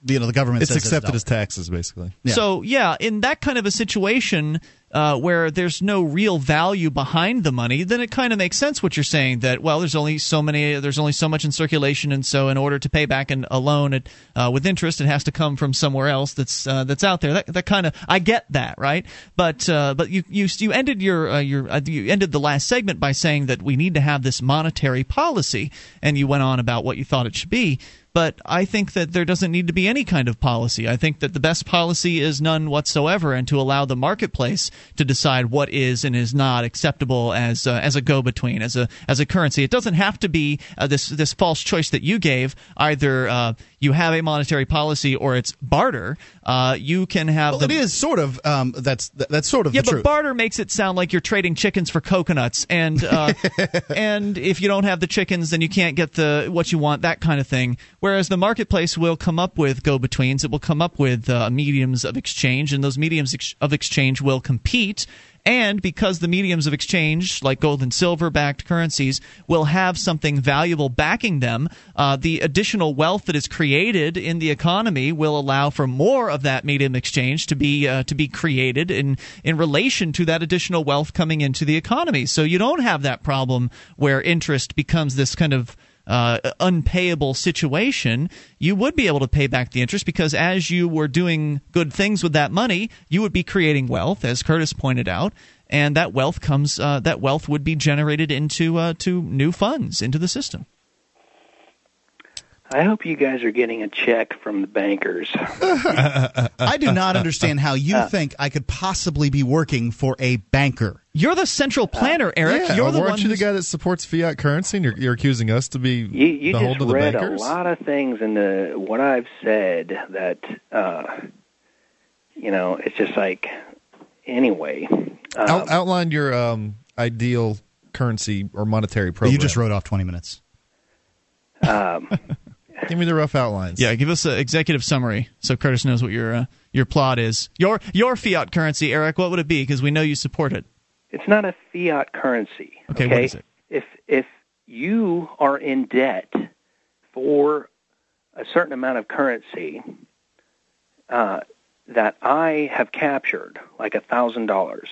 you know the government. It's says accepted a as taxes, basically. Yeah. So yeah, in that kind of a situation, uh, where there's no real value behind the money, then it kind of makes sense what you're saying that well, there's only so many, there's only so much in circulation, and so in order to pay back an, a loan uh, with interest, it has to come from somewhere else that's uh, that's out there. That, that kind of I get that, right? But uh, but you you you ended your uh, your uh, you ended the last segment by saying that we need to have this monetary policy, and you went on about what you thought it should be but I think that there doesn't need to be any kind of policy. I think that the best policy is none whatsoever, and to allow the marketplace to decide what is and is not acceptable as uh, as a go between, as a as a currency. It doesn't have to be uh, this this false choice that you gave. Either uh, you have a monetary policy or it's barter. Uh, you can have. Well, the, it is sort of. Um, that's that's sort of yeah, the but truth. barter makes it sound like you're trading chickens for coconuts, and uh, and if you don't have the chickens, then you can't get the what you want, that kind of thing. Whereas the marketplace will come up with go-betweens, it will come up with uh, mediums of exchange, and those mediums ex- of exchange will compete. And because the mediums of exchange, like gold and silver backed currencies, will have something valuable backing them, uh, the additional wealth that is created in the economy will allow for more of that medium exchange to be uh, to be created in in relation to that additional wealth coming into the economy. So you don't have that problem where interest becomes this kind of uh, unpayable situation, you would be able to pay back the interest because as you were doing good things with that money, you would be creating wealth, as Curtis pointed out, and that wealth comes uh, that wealth would be generated into uh, to new funds into the system. I hope you guys are getting a check from the bankers. I do not understand how you Uh, think I could possibly be working for a banker. You're the central planner, Eric. Yeah, You're the weren't one. you the guy that supports fiat currency, and you're, you're accusing us to be You, you the just hold of the read a lot of things in the what I've said that uh, you know it's just like anyway. Um, Out, outline your um, ideal currency or monetary program. You just wrote off twenty minutes. um, Give me the rough outlines. Yeah, give us an executive summary so Curtis knows what your uh, your plot is. Your your fiat currency, Eric. What would it be? Because we know you support it. it's not a fiat currency. Okay, what is it? If if you are in debt for a certain amount of currency uh, that I have captured, like a thousand dollars,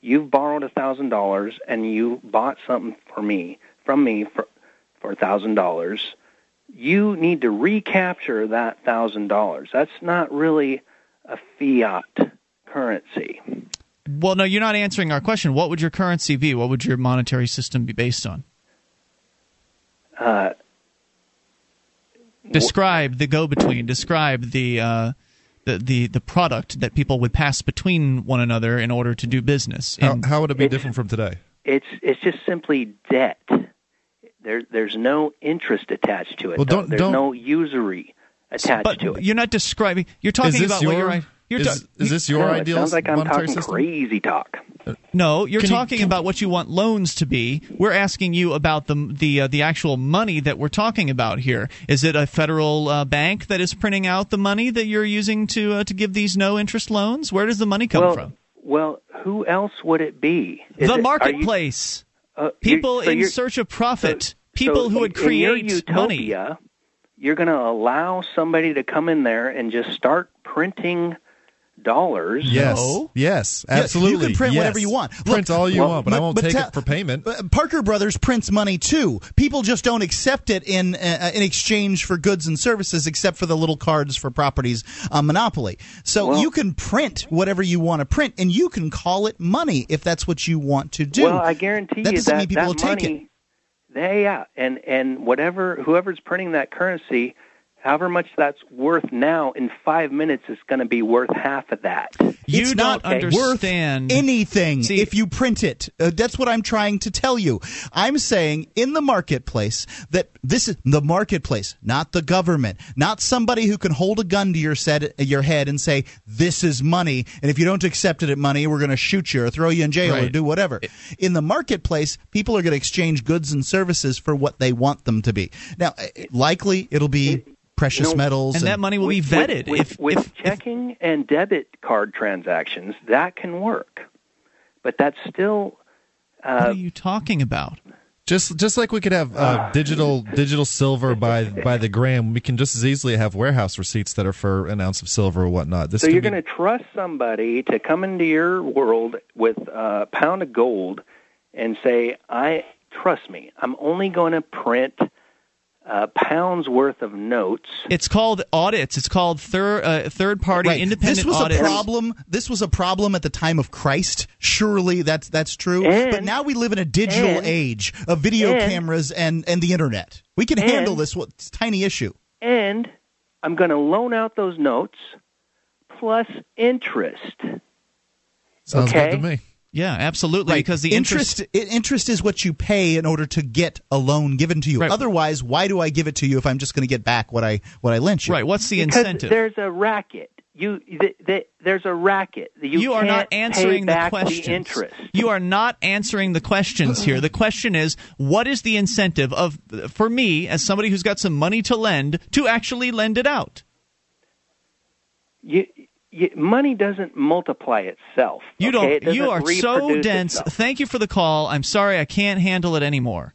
you've borrowed a thousand dollars and you bought something for me from me for for a thousand dollars. You need to recapture that thousand dollars. That's not really a fiat currency. Well, no, you're not answering our question. What would your currency be? What would your monetary system be based on? Uh, Describe the go-between. Describe the uh, the the the product that people would pass between one another in order to do business. How, how would it be different from today? It's it's just simply debt. There there's no interest attached to it. Well, don't- there's don't- no usury attached but to it. you're not describing. You're talking about your, what you're. You're is, ta- is this your No, ideal sounds like I'm talking system? crazy talk. No, you're Can you- talking about what you want loans to be. We're asking you about the the uh, the actual money that we're talking about here. Is it a federal uh, bank that is printing out the money that you're using to uh, to give these no interest loans? Where does the money come well, from? well, who else would it be? Is the it- are you- marketplace. Uh, People so in search of profit. so- People so who would in- in your create money. utopia, You're going to allow somebody to come in there and just start printing dollars. Yes. No. Yes. Yeah, Absolutely. you can print yes. whatever you want. Print all you well, want, but, I won't take tell- it for payment. uh, Parker Brothers prints money too. People just don't accept it in uh, in exchange for goods and services, except for the little cards for properties on Monopoly. So Well- you can print whatever you want to print, and you can call it money if that's what you want to do. Well, I guarantee that you that mean people that will take money, They, yeah, and and whatever whoever's printing that currency, however much that's worth now, in five minutes is going to be worth half of that. You It's don't not understand worth anything See- if you print it. Uh, that's what I'm trying to tell you. I'm saying in the marketplace that this is the marketplace, not the government, not somebody who can hold a gun to your set, your head and say this is money, and if you don't accept it at money, we're going to shoot you or throw you in jail or do whatever. In the marketplace, people are going to exchange goods and services for what they want them to be. Now, uh, likely it'll be precious No, metals and that money will be vetted. with, if, with if, if checking and debit card transactions. That can work, but that's still. what Uh, are you talking about? Just just like we could have uh, digital digital silver by by the gram, we can just as easily have warehouse receipts that are for an ounce of silver or whatnot. This so you're be- going to trust somebody to come into your world with a pound of gold and say, "I trust me. I'm only going to print uh, pounds worth of notes." It's called audits. It's called third uh, third party Right. independent This was audits. a problem. This was a problem at the time of Christ. Surely that's that's true. And- but now we live in a digital and- age of video and- cameras and and the internet. We can and- handle this what, tiny issue. And I'm going to loan out those notes plus interest. Sounds okay. good to me. Yeah, absolutely. Because the interest, interest interest is what you pay in order to get a loan given to you. Right. Otherwise, why do I give it to you if I'm just going to get back what I what I lent you? right? What's the because incentive? there's a racket. You th- th- there's a racket. You, You are not answering the back questions. The interest. You are not answering the questions here. The question is, what is the incentive of for me as somebody who's got some money to lend to actually lend it out? You, you, money doesn't multiply itself. You okay? Don't. You doesn't are so dense. itself. Thank you for the call. I'm sorry I can't handle it anymore.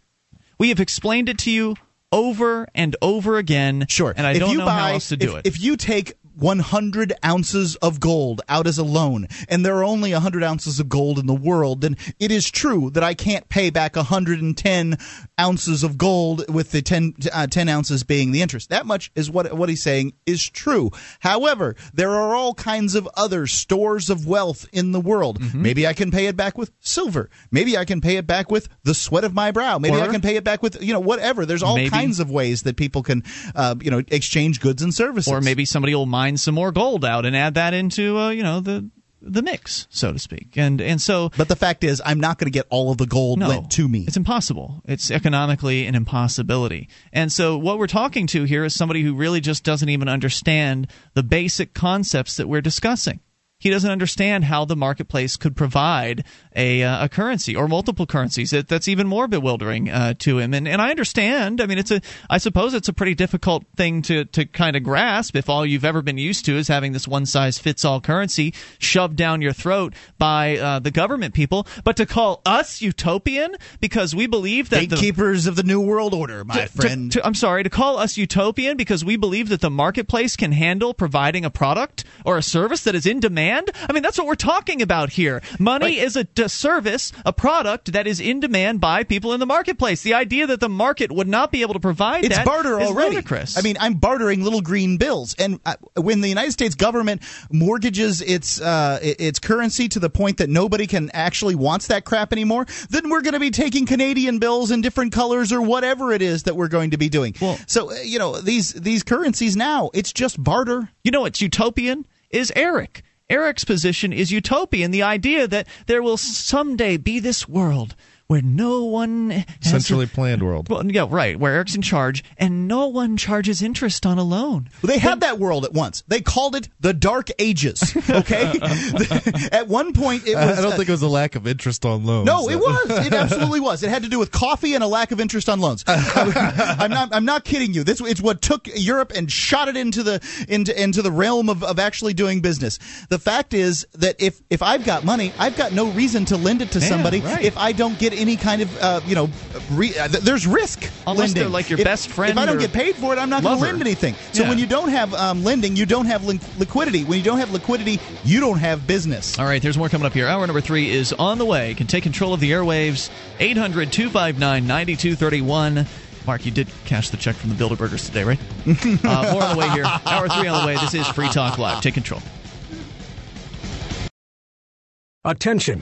We have explained it to you over and over again. Sure. And I if don't you know buy, how else to do if, it. If you take 100 ounces of gold out as a loan, and there are only 100 ounces of gold in the world, then it is true that I can't pay back 110 ounces of gold with the 10, uh, 10 ounces being the interest. That much is what what he's saying is true. However, there are all kinds of other stores of wealth in the world. Mm-hmm. Maybe I can pay it back with silver. Maybe I can pay it back with the sweat of my brow. Maybe Or- I can pay it back with you know whatever. There's all Maybe- kinds of ways that people can uh, you know exchange goods and services. or maybe somebody will mine some more gold out and add that into uh, you know the the mix, so to speak. And and so But the fact is, I'm not going to get all of the gold no, lent to me. It's impossible. It's economically an impossibility. And so what we're talking to here is somebody who really just doesn't even understand the basic concepts that we're discussing. He doesn't understand how the marketplace could provide a, uh, a currency or multiple currencies. That, that's even more bewildering uh, to him. And, and I understand. I mean, it's a. I suppose it's a pretty difficult thing to, to kind of grasp if all you've ever been used to is having this one size fits all currency shoved down your throat by uh, the government people. But to call us utopian because we believe that the, Gatekeepers of the New World Order, my to- friend. to- I'm sorry to call us utopian because we believe that the marketplace can handle providing a product or a service that is in demand. I mean, that's what we're talking about here. Money is a service, a product that is in demand by people in the marketplace. The idea that the market would not be able to provide it's that barter is already. ludicrous. I mean, I'm bartering little green bills, and uh, when the United States government mortgages its uh, its currency to the point that nobody can actually wants that crap anymore, then we're going to be taking Canadian bills in different colors or whatever it is that we're going to be doing. Well- so uh, you know these these currencies now, it's just barter. You know what's utopian? Is Eric. Eric's position is utopian. The idea that there will someday be this world where no one has to- Centrally planned world. Well, yeah, right. Where Eric's in charge, and no one charges interest on a loan. They had that world at once. They called it the Dark Ages. Okay, at one point it was. I don't uh, think it was a lack of interest on loans. No, it was. It absolutely was. It had to do with coffee and a lack of interest on loans. I'm not. I'm not kidding you. This it's what took Europe and shot it into the into into the realm of, of actually doing business. The fact is that if if I've got money, I've got no reason to lend it to Yeah, somebody right. if I don't get any kind of uh, you know. Re, uh, th- there's risk. Unless lending. they're like your If- best friend If I don't get paid for it, I'm not going to lend anything. So Yeah. when you don't have um, lending, you don't have lin- liquidity. When you don't have liquidity, you don't have business. All right, there's more coming up here. Hour number three is on the way. You can take control of the airwaves. 800 259 9231. Mark, you did cash the check from the Bilderbergers today, right? uh, more on the way here. Hour three on the way. This is Free Talk Live. Take control. Attention,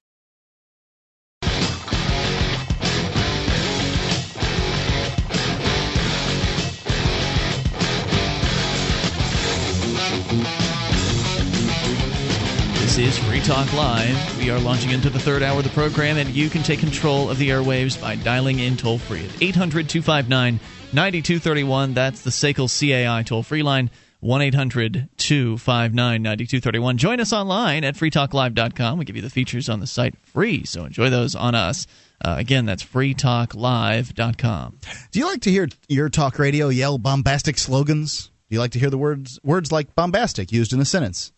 This is Free Talk Live. We are launching into the third hour of the program, and you can take control of the airwaves by dialing in toll free at 800 259 9231. That's the SACL CAI toll free line, 1 800 259 9231. Join us online at freetalklive.com. We give you the features on the site free, so enjoy those on us. Uh, again, that's freetalklive.com. Do you like to hear your talk radio yell bombastic slogans? Do you like to hear the words words like bombastic used in a sentence?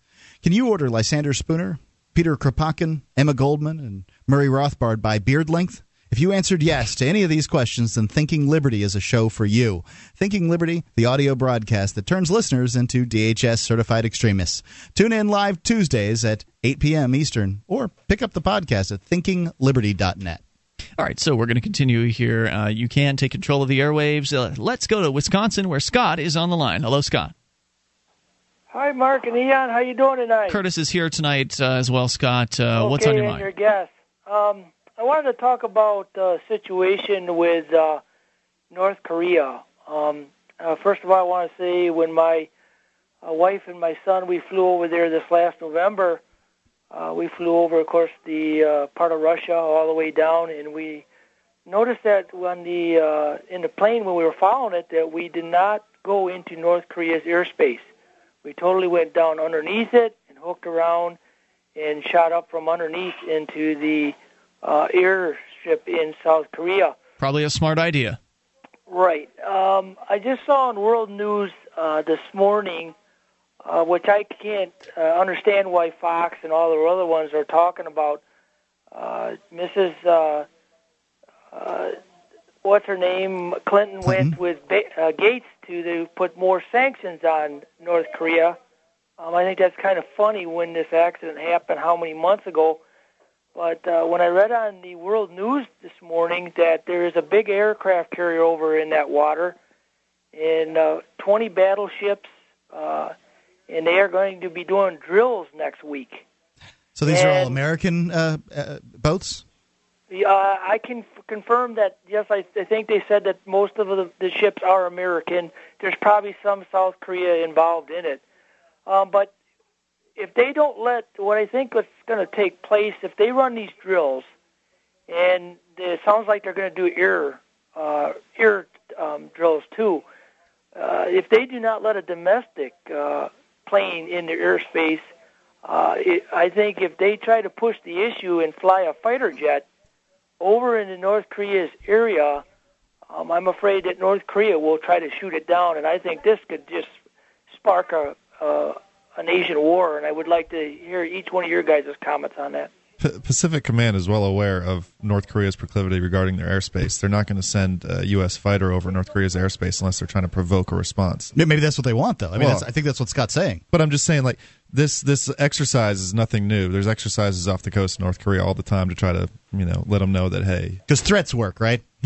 Can you order Lysander Spooner, Peter Kropotkin, Emma Goldman, and Murray Rothbard by beard length? If you answered yes to any of these questions, then Thinking Liberty is a show for you. Thinking Liberty, the audio broadcast that turns listeners into DHS certified extremists. Tune in live Tuesdays at 8 p.m. Eastern, or pick up the podcast at thinkingliberty.net. All right, so we're going to continue here. Uh, you can take control of the airwaves. Uh, let's go to Wisconsin, where Scott is on the line. Hello, Scott. Hi, Mark and Ian. How you doing tonight? Curtis is here tonight uh, as well, Scott. Uh, okay, what's on your mind? your guest. Um, I wanted to talk about the situation with uh, North Korea. Um, uh, first of all, I want to say when my uh, wife and my son we flew over there this last November, uh, we flew over, of course, the uh, part of Russia all the way down, and we noticed that when the uh, in the plane when we were following it that we did not go into North Korea's airspace. We totally went down underneath it and hooked around and shot up from underneath into the uh, airstrip in South Korea. Probably a smart idea. Right. Um, I just saw on World News uh, this morning, uh, which I can't uh, understand why Fox and all the other ones are talking about. Uh, Mrs. Uh, uh, what's her name? Clinton, went with ba- uh, Gates to, to put more sanctions on North Korea. Um, I think that's kind of funny when this accident happened, how many months ago. But uh, when I read on the World News this morning that there is a big aircraft carrier over in that water, and uh, 20 battleships, uh, and they are going to be doing drills next week. So these are all American uh, uh, boats? Uh, I can f- confirm that. Yes, I, I think they said that most of the, the ships are American. There's probably some South Korea involved in it, um, but if they don't let what I think what's going to take place, if they run these drills, and it sounds like they're going to do air uh, air um, drills too. Uh, if they do not let a domestic uh, plane in their airspace, uh, it, I think if they try to push the issue and fly a fighter jet over into North Korea's area, um, I'm afraid that North Korea will try to shoot it down, and I think this could just spark a uh, an Asian war. And I would like to hear each one of your guys' comments on that. Pacific Command is well aware of North Korea's proclivity regarding their airspace. They're not going to send a U.S. fighter over North Korea's airspace unless they're trying to provoke a response. Maybe that's what they want, though. I mean, Well- that's, I think that's what Scott's saying. But I'm just saying, like this this exercise is nothing new. There's exercises off the coast of North Korea all the time to try to you know let them know that hey, because threats work, right?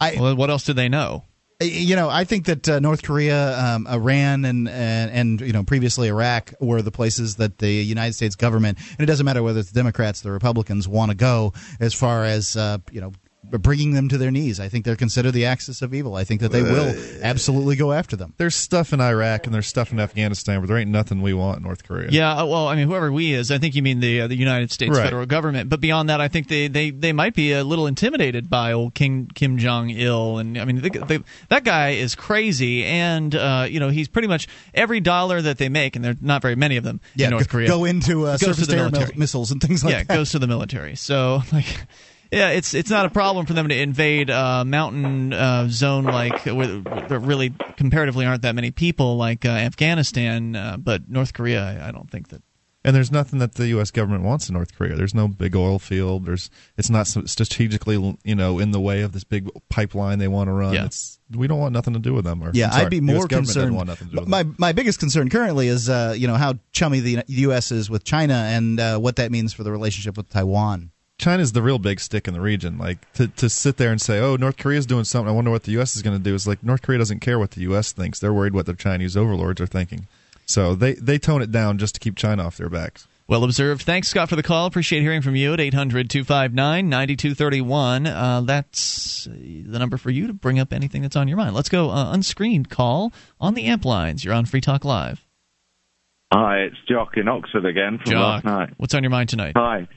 I, well, what else do they know? You know, I think that uh, North Korea, um, Iran, and, and and you know previously Iraq were the places that the United States government, and it doesn't matter whether it's the Democrats, or the Republicans, want to go as far as uh, you know bringing them to their knees. I think they're considered the axis of evil. I think that they will absolutely go after them. there's stuff in Iraq and there's stuff in Afghanistan, but there ain't nothing we want in North Korea. Yeah, uh, well, I mean, whoever we is, I think you mean the uh, the United States Right. federal government. But beyond that, I think they, they, they might be a little intimidated by old King Kim Jong Il, and I mean, the, the, that guy is crazy, and uh, you know, he's pretty much every dollar that they make, and there are not very many of them Yeah, in North go- Korea, go into, uh, goes to surface the to air military. missiles and things like yeah, that. it goes to the military. So like. Yeah, it's it's not a problem for them to invade a mountain uh, zone like where there really comparatively aren't that many people like uh, Afghanistan, uh, but North Korea, I- I don't think that And there's nothing that the U.S. government wants in North Korea. There's no big oil field. There's it's not strategically you know in the way of this big pipeline they want to run. Yeah. It's we don't want nothing to do with them. Or, Yeah, I'm sorry, I'd be more government concerned. Want nothing to do with My my biggest concern currently is uh, you know how chummy the U.S. is with China and uh, what that means for the relationship with Taiwan. China's the real big stick in the region. Like to to sit there and say, "Oh, North Korea's doing something. I wonder what the U.S. is going to do." Is like North Korea doesn't care what the U.S. thinks. They're worried what their Chinese overlords are thinking. So they they tone it down just to keep China off their backs. Well observed. Thanks, Scott, for the call. Appreciate hearing from you at 800 259 9231. Uh, That's the number for you to bring up anything that's on your mind. Let's go uh, unscreened call on the amp lines. You're on Free Talk Live. Hi, it's Jock in Oxford again from Jock, last night. what's on your mind tonight? Hi.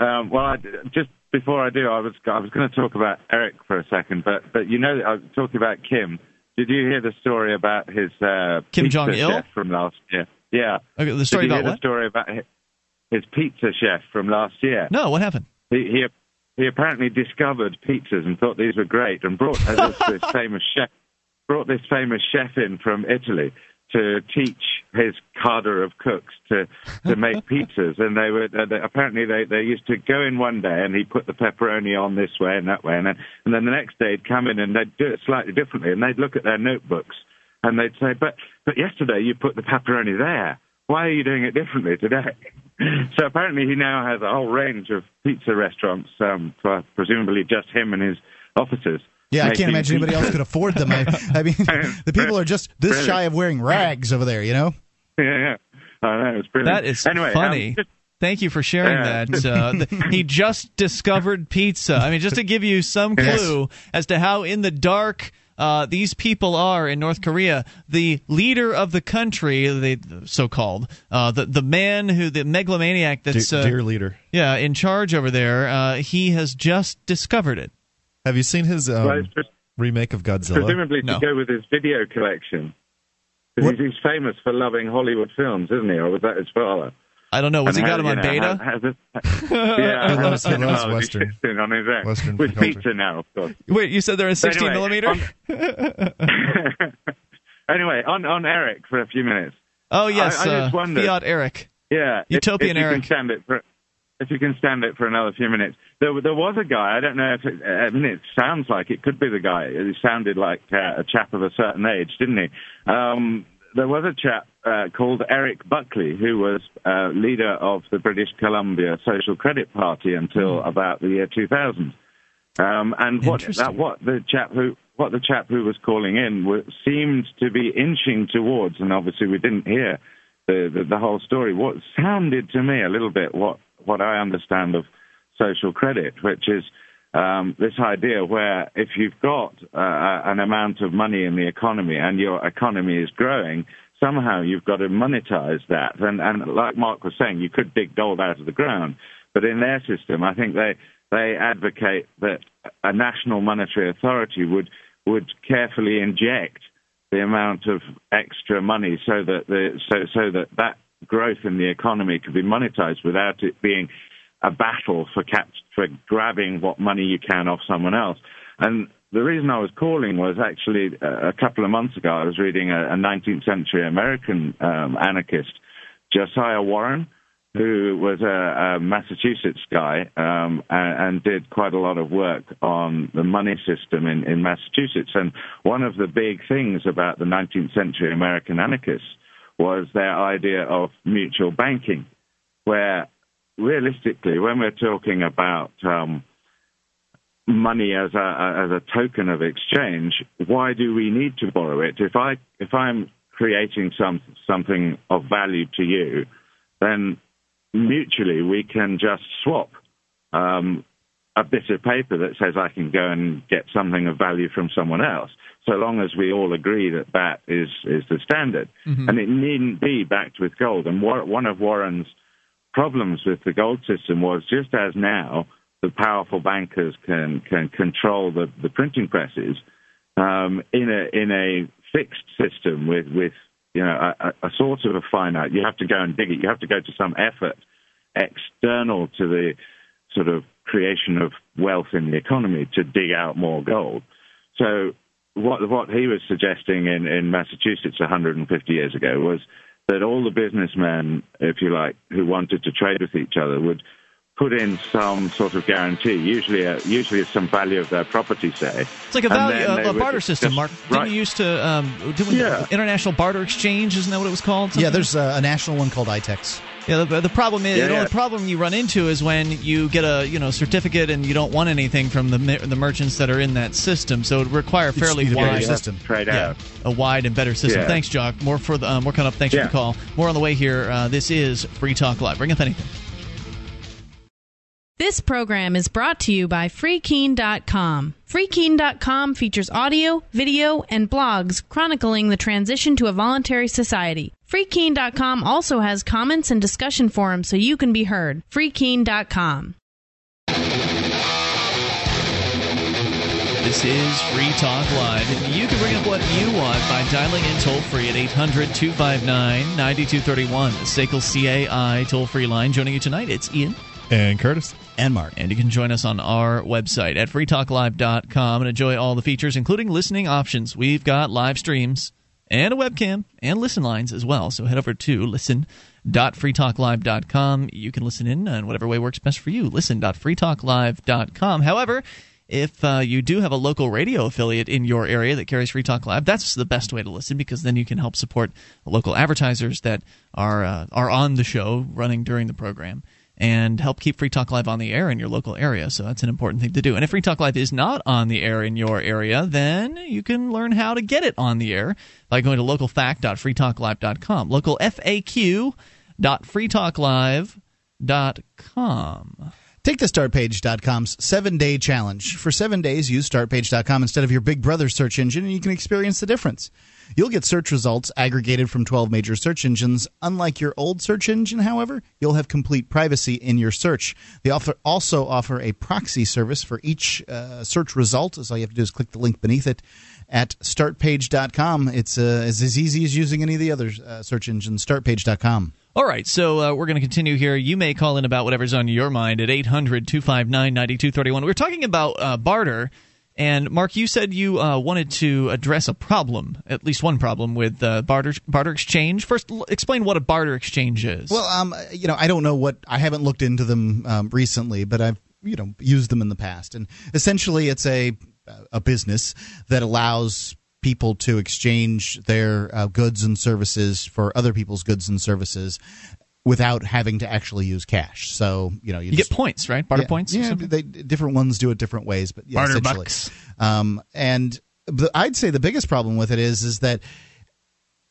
Um, well, I, just before I do, I was I was going to talk about Eric for a second, but but you know, I was talking about Kim. Did you hear the story about his uh, Kim pizza Jong-il? chef from last year? Yeah. Okay, the story Did you about hear what? The story about his, his pizza chef from last year. No, what happened? He, he he apparently discovered pizzas and thought these were great, and brought uh, this, this famous chef brought this famous chef in from Italy to teach his cadre of cooks to to make pizzas. And they were uh, they, apparently they they used to go in one day and he put the pepperoni on this way and that way, and then and then the next day he'd come in and they'd do it slightly differently, and they'd look at their notebooks and they'd say, but but yesterday you put the pepperoni there. Why are you doing it differently today? so apparently he now has a whole range of pizza restaurants um, for presumably just him and his officers. Yeah, I can't imagine anybody else could afford them. I, I mean, the people are just this shy of wearing rags over there. You know. Yeah, yeah. I know, it's brilliant. That is anyway, funny. Um, Thank you for sharing Yeah. that. Uh, th- he just discovered pizza. I mean, just to give you some Yes. clue as to how in the dark uh, these people are in North Korea, the leader of the country, the so-called, uh, the the man who the megalomaniac that's dear, uh, dear leader. yeah in charge over there, uh, he has just discovered it. Have you seen his um, Well, it's just- remake of Godzilla? presumably to go with his video collection. 'Cause He's, he's famous for loving Hollywood films, isn't he? Or was that his father? I don't know. Was And he got how- him on you know, beta? how- how's it- yeah, He how- loves- he how- loves how- Western- he's sitting on his own. Western with culture. pizza now, of course. Wait, you said they're in 16 anyway, millimeter? Anyway, on on Eric for a few minutes. oh yes, I, I just uh, wondered- Fiat Eric. Yeah, if- Utopian if, you Eric. Can stand it for, if you can stand it for another few minutes, there there was a guy. I don't know if it. I mean, it sounds like it could be the guy. It sounded like uh, a chap of a certain age, didn't he? Um, there was a chap uh, called Eric Buckley who was uh, leader of the British Columbia Social Credit Party until about the year 2000. Um, and what that, what the chap who what the chap who was calling in seemed to be inching towards, and obviously we didn't hear the, the the whole story. What sounded to me a little bit what what I understand of social credit, which is um, this idea where if you've got uh, an amount of money in the economy and your economy is growing, somehow you've got to monetize that. And, and like Mark was saying, you could dig gold out of the ground, but in their system, I think they they advocate that a national monetary authority would would carefully inject the amount of extra money so that the so so that that growth in the economy could be monetized without it being a battle for cap- for grabbing what money you can off someone else. And the reason I was calling was actually uh, a couple of months ago I was reading a, a 19th century American um, anarchist, Josiah Warren, who was a, a Massachusetts guy um, and, and did quite a lot of work on the money system in, in Massachusetts. And one of the big things about the 19th century American anarchists was their idea of mutual banking, where realistically, when we're talking about um, money as a as a token of exchange, why do we need to borrow it? If I if I'm creating some something of value to you, then mutually we can just swap um, a bit of paper that says I can go and get something of value from someone else, so long as we all agree that that is is the standard, Mhm. and it needn't be backed with gold. And one of Warren's problems with the gold system was just as now the powerful bankers can can control the, the printing presses um, in a in a fixed system with with you know a, a sort of a finite. You have to go and dig it. You have to go to some effort external to the sort of creation of wealth in the economy to dig out more gold. So what what he was suggesting in, in Massachusetts 150 years ago was that all the businessmen, if you like, who wanted to trade with each other would put in some sort of guarantee, usually a, usually some value of their property, say. It's like a value, a, a barter system, Mark. Didn't right. you used to um, didn't Yeah. international barter exchange? Isn't that what it was called? Yeah, there's a, a national one called ITEX. Yeah, the, the problem is Yeah, the yeah. only problem you run into is when you get a you know certificate and you don't want anything from the the merchants that are in that system. So it would require a fairly need a better wide system. Trade yeah, out. a wide and better system. Yeah. Thanks, Jock. More for the uh, more coming up. Thanks Yeah. for the call. More on the way here. Uh, this is Free Talk Live. Bring up anything. This program is brought to you by FreeKeene.com. FreeKeene.com features audio, video, and blogs chronicling the transition to a voluntary society. FreeKeene.com also has comments and discussion forums so you can be heard. FreeKeene.com. This is Free Talk Live, and you can bring up what you want by dialing in toll free at 800 259 9231. The SACL CAI toll free line. Joining you tonight, it's Ian. And Curtis. And Mark. And you can join us on our website at freetalklive.com and enjoy all the features, including listening options. We've got live streams and a webcam and listen lines as well. So head over to listen.freetalklive.com. You can listen in in whatever way works best for you. Listen.freetalklive.com. However, if uh, you do have a local radio affiliate in your area that carries Free Talk Live, that's the best way to listen because then you can help support local advertisers that are uh, are on the show running during the program and help keep Free Talk Live on the air in your local area. So that's an important thing to do. And if Free Talk Live is not on the air in your area, then you can learn how to get it on the air by going to localfact.freetalklive.com. Local FAQ.freetalklive.com. Take the StartPage.com's seven day challenge. For seven days, use StartPage.com instead of your Big Brother search engine, and you can experience the difference. You'll get search results aggregated from 12 major search engines. Unlike your old search engine, however, you'll have complete privacy in your search. They offer, also offer a proxy service for each uh, search result. So all you have to do is click the link beneath it at startpage.com. It's, uh, it's as easy as using any of the other uh, search engines. Startpage.com. All right, so uh, we're going to continue here. You may call in about whatever's on your mind at 800 259 9231. We're talking about uh, barter. And Mark, you said you uh, wanted to address a problem, at least one problem with uh, barter barter exchange. First, l- explain what a barter exchange is. Well, um, you know, I don't know what I haven't looked into them um, recently, but I've you know used them in the past, and essentially, it's a a business that allows people to exchange their uh, goods and services for other people's goods and services without having to actually use cash. So you know, you, you just, get points, right? Barter yeah, points. Yeah, they, different ones do it different ways, but yeah, Barter bucks. Um, and I'd say the biggest problem with it is is that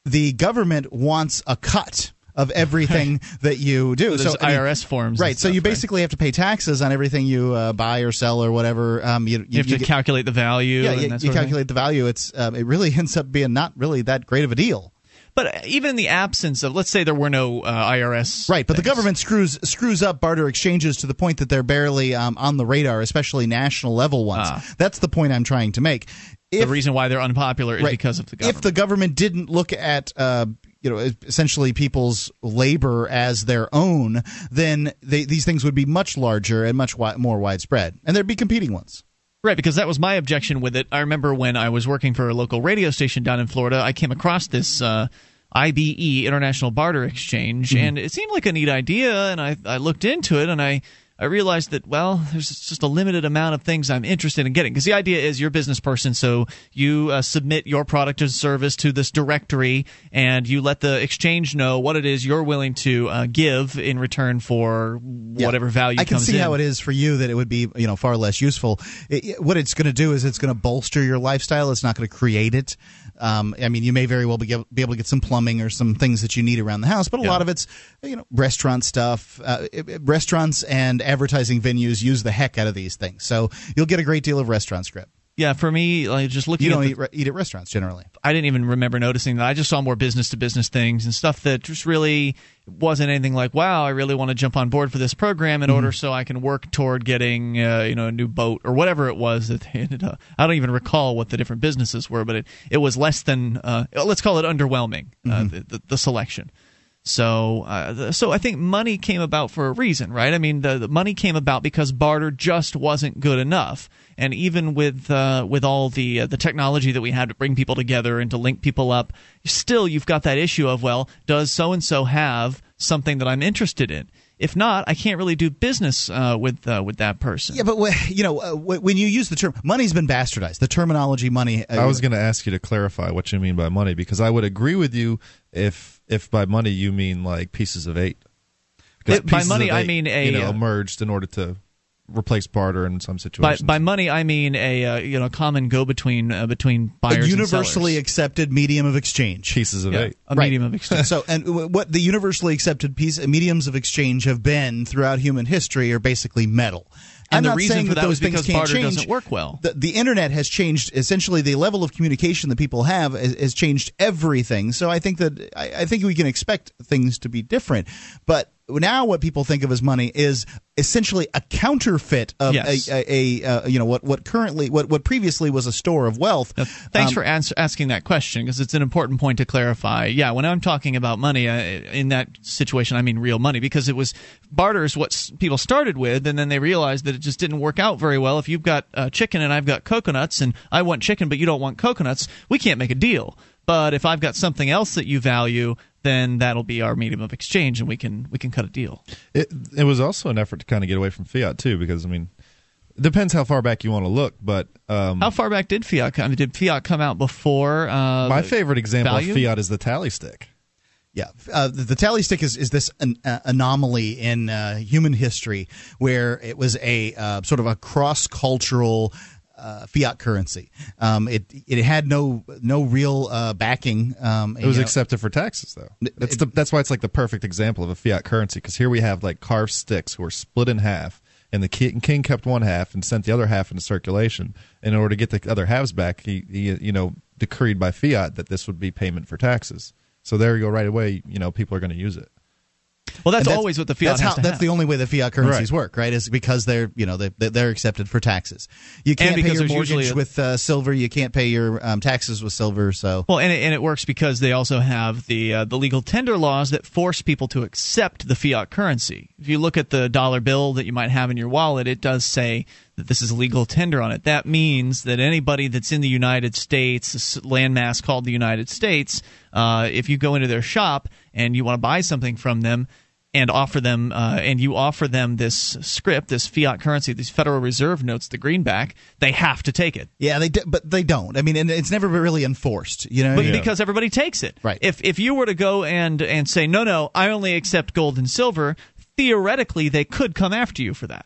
the government wants a cut of everything that you do. So there's I mean, IRS forms right? so you stuff, right? basically have to pay taxes on everything you uh, buy or sell or whatever. Um, you, You have to get- calculate the value. Yeah, and you, that you sort of thing? calculate the value. It's um, it really ends up being not really that great of a deal. But even in the absence of, let's say there were no uh, IRS. Right, but the government screws screws up barter exchanges to the point that they're barely um, on the radar, especially national level ones. Ah. That's the point I'm trying to make. the reason why they're unpopular is Right. because of the government. If the government didn't look at uh, you know essentially people's labor as their own, then they, these things would be much larger and much wi- more widespread, and there'd be competing ones. Right, because that was my objection with it. I remember when I was working for a local radio station down in Florida, I came across this uh, IBE International Barter Exchange, Mm-hmm. and it seemed like a neat idea. And I, I looked into it, and I I realized that well, there's just a limited amount of things I'm interested in getting. Because the idea is you're a business person, so you uh, submit your product or service to this directory, and you let the exchange know what it is you're willing to uh, give in return for whatever value. I can see in. how it is for you that it would be you know far less useful. It, it- what it's going to do is it's going to bolster your lifestyle. It's not going to create it. Um, I mean, you may very well be, able- be able to get some plumbing or some things that you need around the house, but a lot of it's you know restaurant stuff. Uh, it- it- restaurants and advertising venues use the heck out of these things, so you'll get a great deal of restaurant script. Yeah, for me, like just looking You at don't the- eat, re- eat at restaurants generally. I didn't even remember noticing that. I just saw more business to business things and stuff that just really wasn't anything like, wow, I really want to jump on board for this program in Mm-hmm. order so I can work toward getting, uh, you know, a new boat or whatever it was that they ended up. I don't even recall what the different businesses were, but it, it was less than, uh, let's call it underwhelming, uh, Mm-hmm. the, the, the selection. So, uh, so I think money came about for a reason, right? I mean, the, the money came about because barter just wasn't good enough, and even with uh, with all the uh, the technology that we had to bring people together and to link people up, still you've got that issue of well, does so and so have something that I'm interested in? If not, I can't really do business uh, with uh, with that person. Yeah, but you know, uh, when you use the term money's been bastardized. The terminology money. I was going to ask you to clarify what you mean by money because I would agree with you if if by money you mean like pieces of eight. It, by money, I mean a you know merged in order to replace barter in some situations. By, by money, I mean a uh, you know common go between uh, between buyers. A universally accepted medium of exchange. Pieces of yeah, eight. A right. medium of exchange. so, and what the universally accepted piece mediums of exchange have been throughout human history are basically metal. And I'm the reason saying for that, that those things can't change. doesn't work well. The, the, internet has changed essentially the level of communication that people have has, has changed everything. So I think that I, I think we can expect things to be different, but now what people think of as money is essentially a counterfeit of yes. a, a, a uh, you know what what currently what what previously was a store of wealth. Now, thanks um, for ans- asking that question because it's an important point to clarify. Yeah, when I'm talking about money uh, in that situation, I mean real money because it was barter is what people started with, and then they realized that it just didn't work out very well. If you've got uh, chicken and I've got coconuts, and I want chicken but you don't want coconuts, we can't make a deal. But if I've got something else that you value, then that'll be our medium of exchange, and we can we can cut a deal. It it was also an effort to kind of get away from fiat too, because I mean, it depends how far back you want to look, but um, how far back did fiat come? Did fiat come out before? Uh, my favorite example value? of fiat is the tally stick. Yeah, uh, the, the, tally stick is, is this an, uh, anomaly in uh, human history where it was a uh, sort of a cross cultural uh, fiat currency. Um, it it had no no real uh, backing. Um, it was know, accepted for taxes, though. That's it, the, that's why it's like the perfect example of a fiat currency because here we have like carved sticks who are split in half, and the king kept one half and sent the other half into circulation. And in order to get the other halves back, he, he you know decreed by fiat that this would be payment for taxes. So there you go, right away. You know, people are going to use it. Well, that's, that's, always what the fiat. That's, how, that's have. the only way the fiat currencies right. work, right? Is because they're you know they they're accepted for taxes. You can't pay your mortgage a, with uh, silver. You can't pay your um, taxes with silver. So well, and it, and it works because they also have the uh, the legal tender laws that force people to accept the fiat currency. If you look at the dollar bill that you might have in your wallet, it does say that this is legal tender on it. That means that anybody that's in the United States, landmass called the United States, uh, if you go into their shop and you want to buy something from them and offer them uh, and you offer them this script, this fiat currency, these Federal Reserve notes, the greenback, they have to take it. Yeah, they do, but they don't. I mean, and it's never really enforced. You know, but yeah. because everybody takes it. Right. If if you were to go and and say no, no, I only accept gold and silver, theoretically they could come after you for that.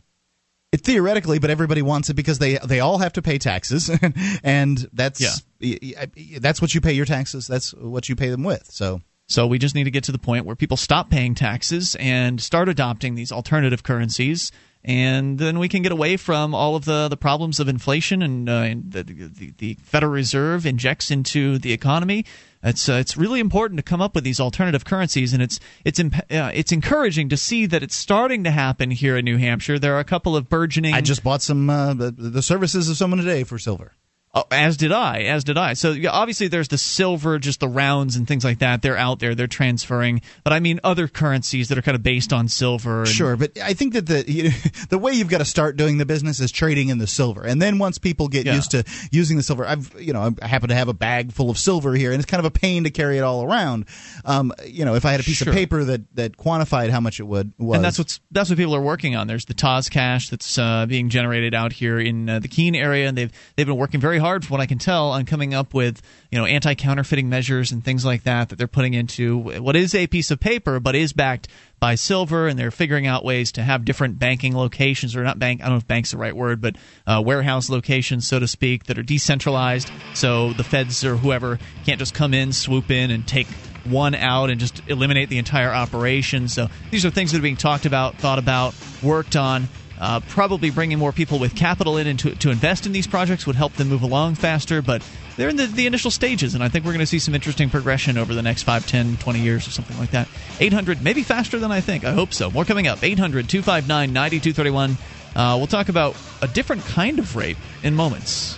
It, theoretically, but everybody wants it because they they all have to pay taxes, and that's yeah. that's what you pay your taxes. That's what you pay them with. So so we just need to get to the point where people stop paying taxes and start adopting these alternative currencies, and then we can get away from all of the, the problems of inflation and, uh, and the, the, the Federal Reserve injects into the economy. It's uh, it's really important to come up with these alternative currencies, and it's it's imp- uh, it's encouraging to see that it's starting to happen here in New Hampshire. There are a couple of burgeoning. I just bought some uh, the, the services of someone today for silver. Oh, as did I. As did I. So yeah, obviously, there's the silver, just the rounds and things like that. They're out there. They're transferring. But I mean, other currencies that are kind of based on silver. And- sure, but I think that the you know, the way you've got to start doing the business is trading in the silver, and then once people get Yeah. used to using the silver, I've you know I happen to have a bag full of silver here, and it's kind of a pain to carry it all around. Um, you know, if I had a piece Sure. of paper that that quantified how much it would was, And that's what's that's what people are working on. There's the Taz cash that's uh, being generated out here in uh, the Keene area, and they've they've been working very hard, from what I can tell, on coming up with you know anti counterfeiting measures and things like that that they're putting into what is a piece of paper but is backed by silver, and they're figuring out ways to have different banking locations or not bank. I don't know if bank's the right word, but uh, warehouse locations, so to speak, that are decentralized, so the feds or whoever can't just come in, swoop in, and take one out and just eliminate the entire operation. So these are things that are being talked about, thought about, worked on. Uh, probably bringing more people with capital in and to, to invest in these projects would help them move along faster, but they're in the, the initial stages, and I think we're going to see some interesting progression over the next 5, 10, 20 years or something like that. 800, maybe faster than I think. I hope so. More coming up. 800 259 9231. Uh, We'll talk about a different kind of rape in moments.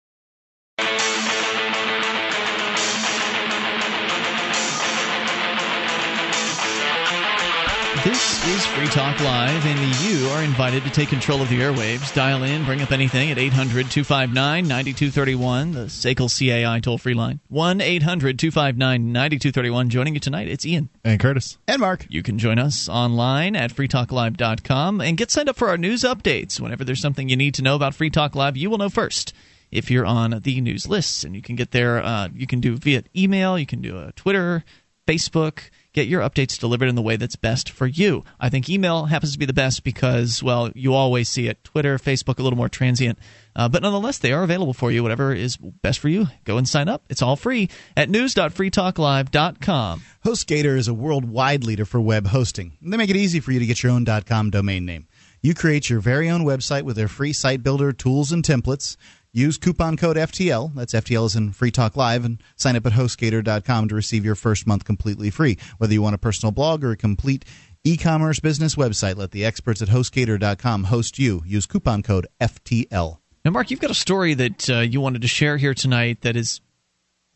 This is Free Talk Live, and you are invited to take control of the airwaves. Dial in, bring up anything at 800 259 9231, the SACL CAI toll free line. 1 800 259 9231. Joining you tonight, it's Ian. And Curtis. And Mark. You can join us online at freetalklive.com and get signed up for our news updates. Whenever there's something you need to know about Free Talk Live, you will know first if you're on the news lists. And you can get there, uh, you can do via email, you can do a Twitter, Facebook get your updates delivered in the way that's best for you. I think email happens to be the best because, well, you always see it. Twitter, Facebook, a little more transient. Uh, but nonetheless, they are available for you. Whatever is best for you, go and sign up. It's all free at news.freetalklive.com. HostGator is a worldwide leader for web hosting. They make it easy for you to get your own .com domain name. You create your very own website with their free site builder tools and templates. Use coupon code FTL, that's FTL is in Free Talk Live, and sign up at HostGator.com to receive your first month completely free. Whether you want a personal blog or a complete e commerce business website, let the experts at HostGator.com host you. Use coupon code FTL. Now, Mark, you've got a story that uh, you wanted to share here tonight that is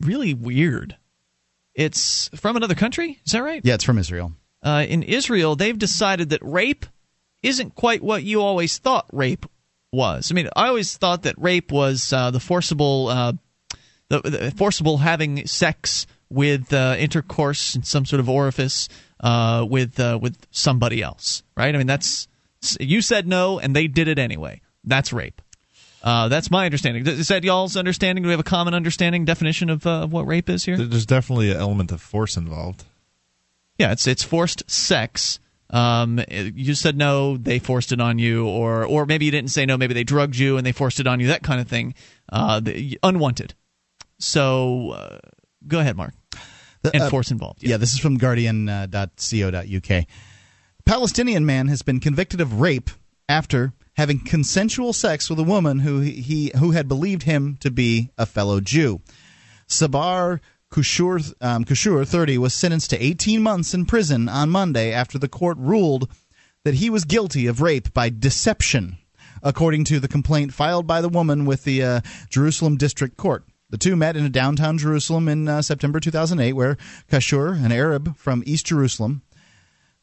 really weird. It's from another country, is that right? Yeah, it's from Israel. Uh, in Israel, they've decided that rape isn't quite what you always thought rape was. I mean, I always thought that rape was uh, the forcible, uh, the, the, forcible having sex with uh, intercourse in some sort of orifice uh, with uh, with somebody else, right? I mean, that's you said no and they did it anyway. That's rape. Uh, that's my understanding. Is that y'all's understanding? Do we have a common understanding definition of, of what rape is here? There's definitely an element of force involved. Yeah, it's it's forced sex um, you said no, they forced it on you, or or maybe you didn't say no, maybe they drugged you and they forced it on you, that kind of thing. Uh, the, unwanted. So uh, go ahead, Mark. and uh, force involved. Yeah. yeah. this is from Guardian.co.uk. Uh, Palestinian man has been convicted of rape after having consensual sex with a woman who he who had believed him to be a fellow Jew. Sabbar Kashur, um, Kashur, 30, was sentenced to 18 months in prison on Monday after the court ruled that he was guilty of rape by deception, according to the complaint filed by the woman with the uh, Jerusalem District Court. The two met in a downtown Jerusalem in uh, September 2008, where Kashur, an Arab from East Jerusalem,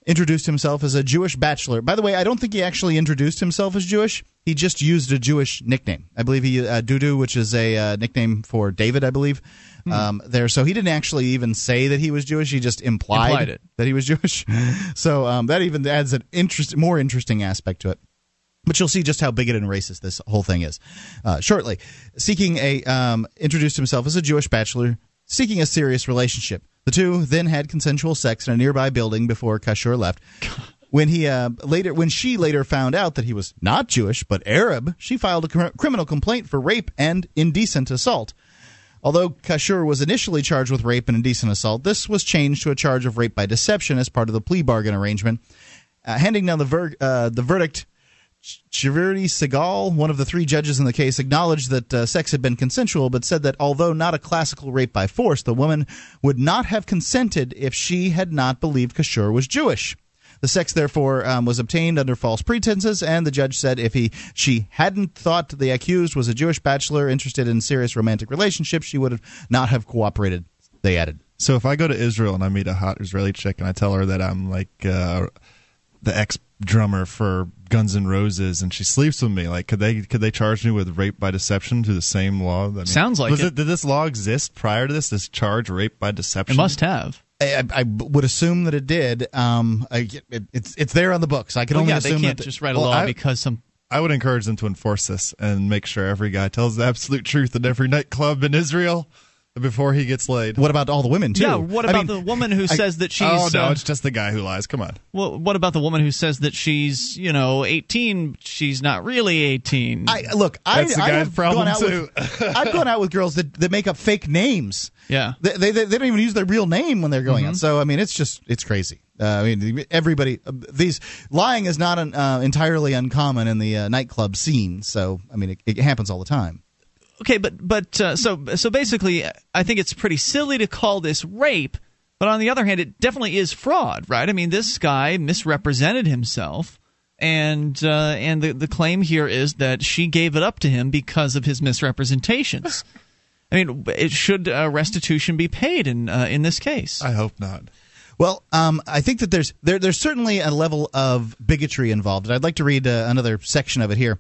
introduced himself as a Jewish bachelor. By the way, I don't think he actually introduced himself as Jewish. He just used a Jewish nickname. I believe he uh, Dudu, which is a uh, nickname for David, I believe. Hmm. Um, there, so he didn't actually even say that he was Jewish. He just implied, implied it. that he was Jewish. so um, that even adds an interest, more interesting aspect to it. But you'll see just how bigoted and racist this whole thing is uh, shortly. Seeking a um, introduced himself as a Jewish bachelor, seeking a serious relationship. The two then had consensual sex in a nearby building before Kashur left. When he uh, later, when she later found out that he was not Jewish but Arab, she filed a cr- criminal complaint for rape and indecent assault. Although Kashur was initially charged with rape and indecent assault, this was changed to a charge of rape by deception as part of the plea bargain arrangement. Uh, handing down the, ver- uh, the verdict, Chivirti Segal, one of the three judges in the case, acknowledged that uh, sex had been consensual, but said that although not a classical rape by force, the woman would not have consented if she had not believed Kashur was Jewish. The sex, therefore, um, was obtained under false pretenses, and the judge said if he she hadn't thought the accused was a Jewish bachelor interested in serious romantic relationships, she would have not have cooperated. They added. So if I go to Israel and I meet a hot Israeli chick and I tell her that I'm like uh, the ex drummer for Guns N' Roses and she sleeps with me, like could they could they charge me with rape by deception through the same law? I mean, Sounds like it. it. Did this law exist prior to this? This charge rape by deception? It must have. I, I, would assume that it did. Um, I, it, it's it's there on the books. I can well, only yeah, assume they can't that just write a well, law I, because some. I would encourage them to enforce this and make sure every guy tells the absolute truth in every nightclub in Israel. Before he gets laid. What about all the women too? Yeah. What I about mean, the woman who I- says that she's? oh no, uh, it's just the guy who lies. Come on. well, what about the woman who says that she's, you know, 18? She's not really 18. I look. I, That's the I guy's have problem, gone out too. With, I've gone out with girls that, that make up fake names. Yeah. They, they they don't even use their real name when they're going Mhm. out. So I mean, it's just it's crazy. Uh, I mean, everybody uh, these lying is not an, uh, entirely uncommon in the uh, nightclub scene. So I mean, it, it happens all the time. Okay, but but uh, so so basically, I think it's pretty silly to call this rape. But on the other hand, it definitely is fraud, right? I mean, this guy misrepresented himself, and uh, and the the claim here is that she gave it up to him because of his misrepresentations. I mean, it should uh, restitution be paid in uh, in this case? I hope not. Well, um, I think that there's there, there's certainly a level of bigotry involved. I'd like to read uh, another section of it here.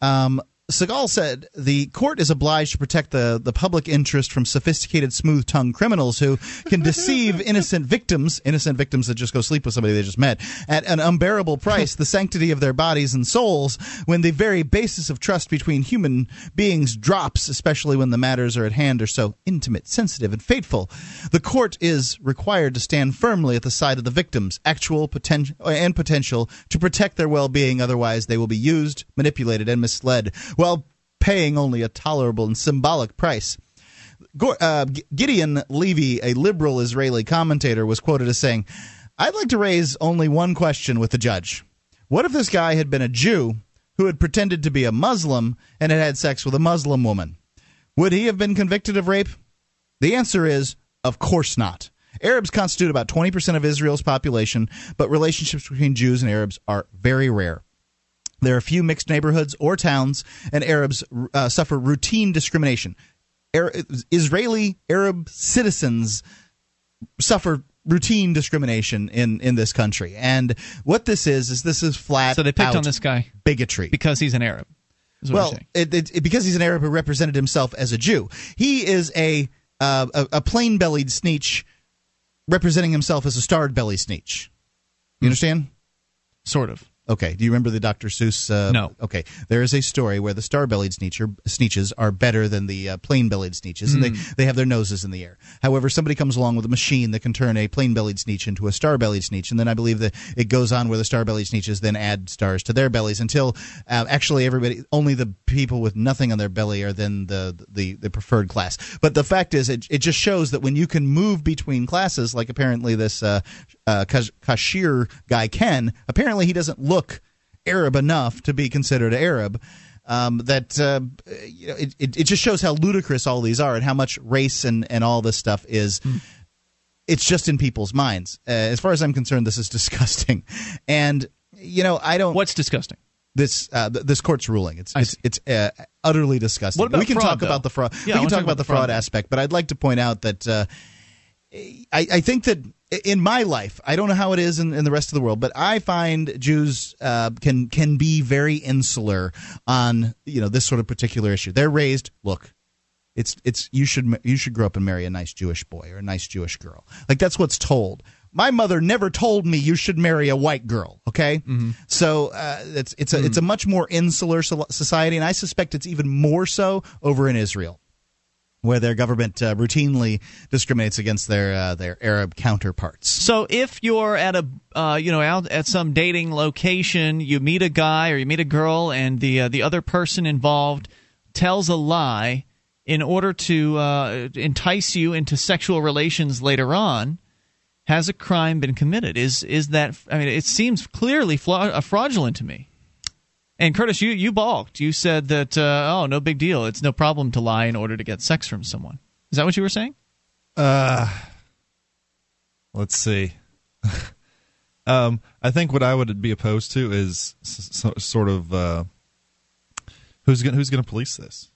Um, Segal said the court is obliged to protect the, the public interest from sophisticated, smooth tongued criminals who can deceive innocent victims, innocent victims that just go sleep with somebody they just met, at an unbearable price, the sanctity of their bodies and souls, when the very basis of trust between human beings drops, especially when the matters are at hand are so intimate, sensitive, and fateful. The court is required to stand firmly at the side of the victims, actual potential and potential, to protect their well being, otherwise, they will be used, manipulated, and misled while paying only a tolerable and symbolic price. Uh, Gideon Levy, a liberal Israeli commentator, was quoted as saying, I'd like to raise only one question with the judge. What if this guy had been a Jew who had pretended to be a Muslim and had had sex with a Muslim woman? Would he have been convicted of rape? The answer is, of course not. Arabs constitute about 20% of Israel's population, but relationships between Jews and Arabs are very rare. There are few mixed neighborhoods or towns, and Arabs uh, suffer routine discrimination. Ar- Israeli Arab citizens suffer routine discrimination in, in this country. And what this is, is this is flat. So they picked out on this guy bigotry because he's an Arab. well, it, it, it- because he's an Arab who represented himself as a Jew, he is a uh, a, a plain bellied sneetch representing himself as a starred belly sneetch. You understand? Sort of. Okay. Do you remember the Dr. Seuss? Uh, No. Okay. There is a story where the star-bellied sneecher, sneetches are better than the uh, plain-bellied sneetches, and Hmm. they, they have their noses in the air. However, somebody comes along with a machine that can turn a plain-bellied sneetch into a star-bellied sneetch, and then I believe that it goes on where the star-bellied sneetches then add stars to their bellies until uh, actually everybody, only the people with nothing on their belly are then the the, the preferred class. But the fact is, it, it just shows that when you can move between classes, like apparently this uh, Kashur guy Ken, apparently he doesn't look Arab enough to be considered Arab. Um, that uh, you know, it, it, it just shows how ludicrous all these are and how much race and, and all this stuff is. It's just in people's minds. Uh, as far as I'm concerned, this is disgusting. And you know, I don't. What's disgusting? This uh, th- this court's ruling. It's it's, it's uh, utterly disgusting. What about we can fraud, talk though? about the fraud. Yeah, we can talk talk about the fraud aspect, but I'd like to point out that uh, I, I think that in my life, I don't know how it is in, in the rest of the world, but I find Jews uh, can can be very insular on you know this sort of particular issue. They're raised. Look, it's it's you should you should grow up and marry a nice Jewish boy or a nice Jewish girl. Like that's what's told. My mother never told me you should marry a white girl. Okay, so uh, it's it's a it's a much more insular society, and I suspect it's even more so over in Israel where their government uh, routinely discriminates against their uh, their Arab counterparts. So if you're at a uh, you know out at some dating location, you meet a guy or you meet a girl, and the uh, the other person involved tells a lie in order to uh, entice you into sexual relations later on, has a crime been committed? Is is that? I mean, it seems clearly fla- uh, fraudulent to me. And Curtis, you you balked. You said that uh, oh, no big deal. It's no problem to lie in order to get sex from someone. Is that what you were saying? Uh, let's see. um, I think what I would be opposed to is s- so, sort of uh, who's gonna, who's going to police this.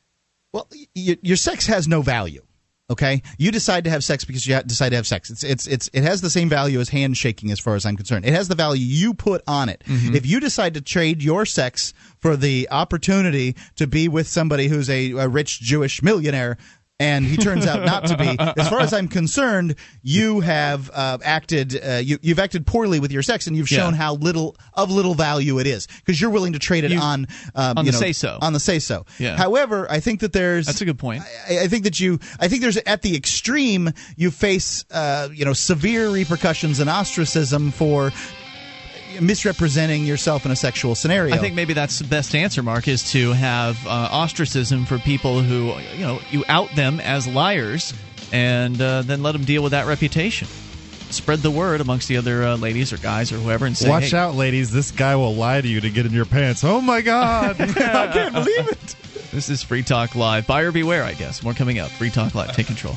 Well, y- your sex has no value. Okay, you decide to have sex because you decide to have sex. It's it's it's it has the same value as handshaking, as far as I'm concerned. It has the value you put on it. Mm-hmm. If you decide to trade your sex for the opportunity to be with somebody who's a, a rich Jewish millionaire, and he turns out not to be. As far as I'm concerned, you have uh, acted uh, you, you've acted poorly with your sex, and you've shown Yeah. how little of little value it is because you're willing to trade it You- on um, on the know, say-so. on the say so. Yeah. However, I think that there's That's a good point. I, I think that you I think there's at the extreme you face uh, you know severe repercussions and ostracism for misrepresenting yourself in a sexual scenario. I think maybe that's the best answer, Mark, is to have uh, ostracism for people who, you know, you out them as liars and uh, then let them deal with that reputation. Spread the word amongst the other uh, ladies or guys or whoever and say, Watch hey, out, ladies. This guy will lie to you to get in your pants. Oh my God. I can't believe it. This is Free Talk Live. Buyer beware, I guess. More coming up. Free Talk Live. Take control.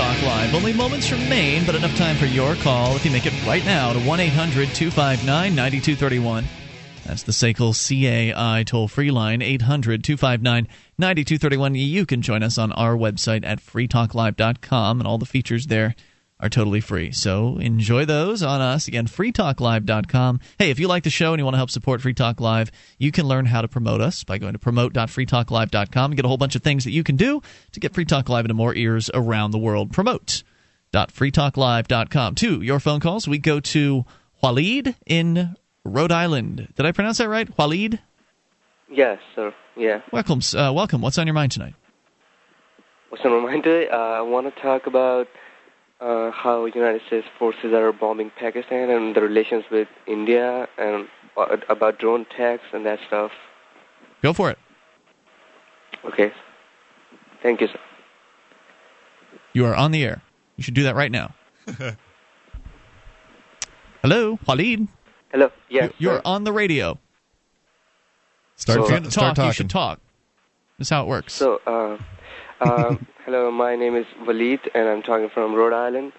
Talk Live. Only moments remain, but enough time for your call if you make it right now to 1 800 259 9231. That's the SACL CAI toll free line, 800 259 9231. You can join us on our website at freetalklive.com, and all the features there are totally free. So enjoy those on us. Again, freetalklive.com. Hey, if you like the show and you want to help support Free Talk Live, you can learn how to promote us by going to promote.freetalklive.com and get a whole bunch of things that you can do to get Free Talk Live into more ears around the world. Promote.freetalklive.com. To your phone calls, we go to Walid in Rhode Island. Did I pronounce that right? Walid? Yes, sir. Yeah. Welcome. Uh, welcome. What's on your mind tonight? What's on my mind today? Uh, I want to talk about uh, how United States forces are bombing Pakistan and the relations with India and uh, about drone attacks and that stuff. Go for it. Okay. Thank you, sir. You are on the air. You should do that right now. Hello, Walid. Hello. Yes. You're sir. on the radio. Start, if you're going to start talk, you should talk. That's how it works. So, uh, uh, hello, my name is Walid, and I'm talking from Rhode Island.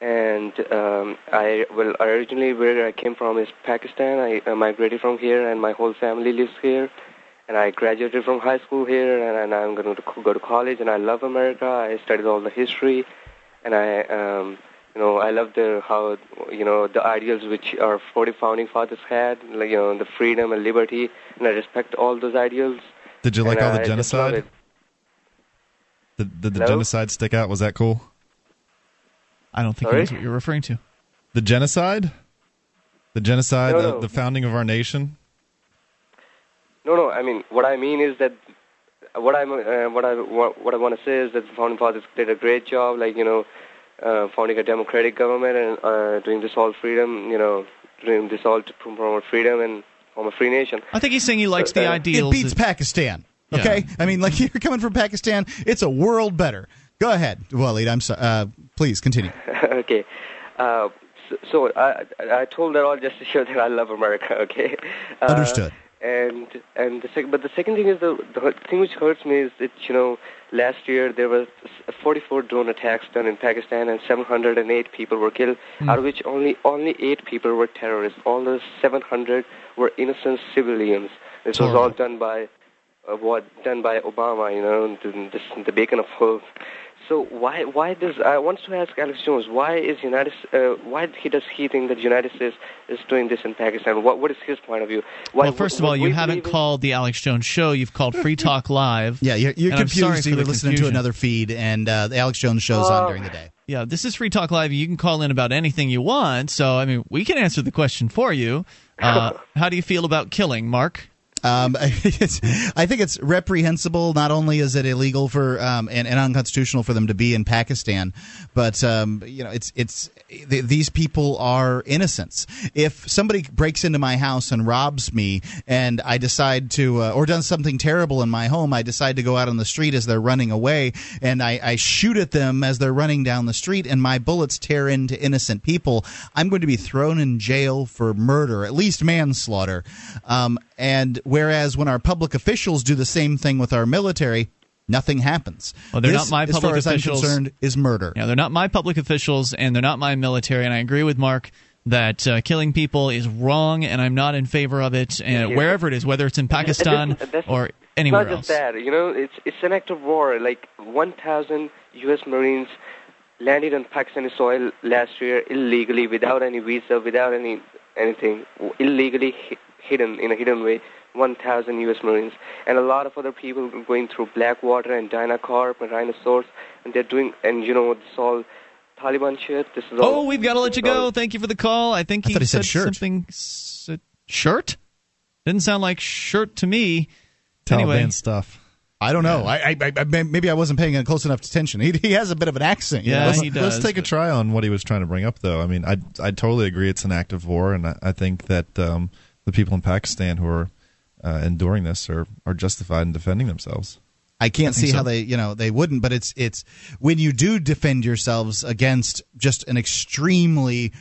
And um, I, well, originally where I came from is Pakistan. I uh, migrated from here, and my whole family lives here. And I graduated from high school here, and, and I'm going to go to college. And I love America. I studied all the history, and I, um, you know, I love the how, you know, the ideals which our 40 founding fathers had, like you know, the freedom and liberty. And I respect all those ideals. Did you like And all I the genocide? It. Did, did the Hello? genocide stick out? Was that cool? I don't think Sorry? that's what you're referring to. The genocide? The genocide, No, the, no. the founding of our nation? No, no. I mean, what I mean is that what I'm uh, what I what, what I want to say is that the founding fathers did a great job, like you know, uh, founding a democratic government and uh, doing this all freedom, you know, doing this all to promote freedom and form a free nation. I think he's saying he likes the Uh, ideals. It beats Pakistan. Okay, I mean, like you're coming from Pakistan, it's a world better. Go ahead, Waleed. I'm sorry. Uh, please continue. okay. Uh, so, so I I told that all just to show that I love America. Okay. Uh, Understood. And and the sec- but the second thing is the the thing which hurts me is that you know last year there was 44 drone attacks done in Pakistan and 708 people were killed, Hmm. out of which only only eight people were terrorists. All the 700 were innocent civilians. This was all done by uh, what done by Obama, you know, the, this, the beacon of hope. So why why does I want to ask Alex Jones why is United uh, why he does he think that the United States is doing this in Pakistan? What what is his point of view? Why, well, first of all, you haven't believe called the Alex Jones Show. You've called Free Talk Live. Yeah, you're, you're And I'm sorry confused. You the were listening to another feed, and uh, the Alex Jones show's Oh. on during the day. Yeah, this is Free Talk Live. You can call in about anything you want. So, I mean, we can answer the question for you. Uh, how do you feel about killing, Mark? Um, I think it's reprehensible. Not only is it illegal for um, and, and unconstitutional for them to be in Pakistan, but um, you know, it's it's th- these people are innocents. If somebody breaks into my house and robs me, and I decide to, uh, or does something terrible in my home, I decide to go out on the street as they're running away, and I, I shoot at them as they're running down the street, and my bullets tear into innocent people. I'm going to be thrown in jail for murder, at least manslaughter. Um, and whereas when our public officials do the same thing with our military, nothing happens. Well, they're This, not my public as public far as officials. I'm concerned, is murder. Yeah, they're not my public officials, and they're not my military. And I agree with Mark that uh, killing people is wrong, and I'm not in favor of it. And Yeah. wherever it is, whether it's in Pakistan That's- or anywhere it's not else. just that, you know, it's it's an act of war. Like 1,000 U.S. Marines landed on Pakistani soil last year illegally, without any visa, without any anything, illegally hidden in a hidden way. 1,000 U.S. Marines and a lot of other people going through Blackwater and Dynacorp and Rhinosaurs, and they're doing, and you know, this all Taliban shit. This is all. Oh, we've got to let you go. Thank you for the call. I think he, thought he said shirt. something. s- shirt? Didn't sound like shirt to me. Taliban Anyway. stuff. I don't know. I, I, I maybe I wasn't paying close enough attention. He, he has a bit of an accent. you know? let's, he let's does, take a try on what he was trying to bring up, though. I mean, I I totally agree. It's an act of war, and I, I think that um, the people in Pakistan who are uh, enduring this are are justified in defending themselves. I can't I see so. how they, you know, they wouldn't. But it's it's when you do defend yourselves against just an extremely,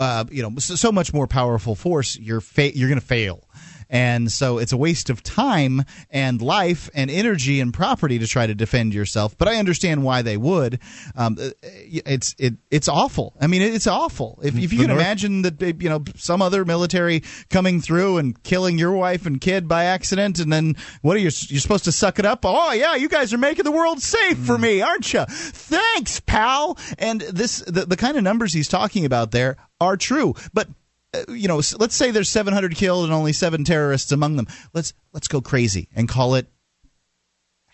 uh, you know, so, so much more powerful force, you're fa- you're going to fail. And so it's a waste of time and life and energy and property to try to defend yourself. But I understand why they would. Um, uh, it's it it's awful. I mean, it's awful. If, if you The can North- imagine that uh, you know some other military coming through and killing your wife and kid by accident, and then what are you? You're supposed to suck it up? Oh yeah, you guys are making the world safe for mm. me, aren't you? Thanks, pal. And this the, the kind of numbers he's talking about there are true, but. Uh, You know, let's say there's 700 killed and only seven terrorists among them. Let's let's go crazy and call it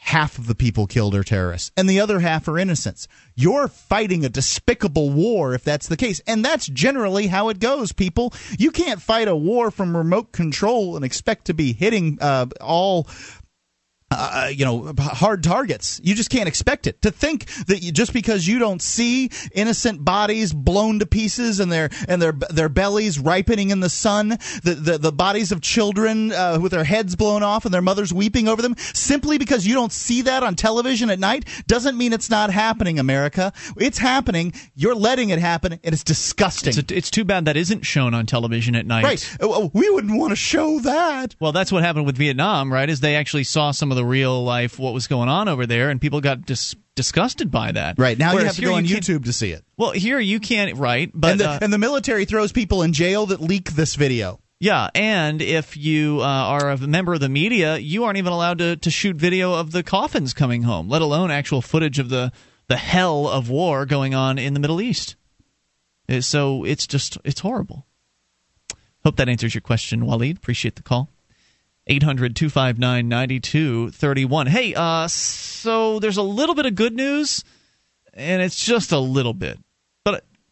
half of the people killed are terrorists and the other half are innocents. You're fighting a despicable war if that's the case. And that's generally how it goes, people. You can't fight a war from remote control and expect to be hitting uh, all uh, you know, hard targets. You just can't expect it. To think that you, just because you don't see innocent bodies blown to pieces and their and their their bellies ripening in the sun, the the, the bodies of children uh, with their heads blown off and their mothers weeping over them, simply because you don't see that on television at night, doesn't mean it's not happening. America, it's happening. You're letting it happen, and it's disgusting. It's, a, it's too bad that isn't shown on television at night. right? Uh, We wouldn't want to show that. Well, that's what happened with Vietnam, right? Is they actually saw some of the real life what was going on over there, and people got dis- disgusted by that. Right now, you have to go on can't- YouTube to see it. Well, here you can't, right? But and the, uh, and the military throws people in jail that leak this video. Yeah, and if you uh, are a member of the media, you aren't even allowed to, to shoot video of the coffins coming home, let alone actual footage of the, the hell of war going on in the Middle East. So it's just, it's horrible. Hope that answers your question, Waleed. Appreciate the call. 800 259 9231. Hey, uh, so there's a little bit of good news, and it's just a little bit.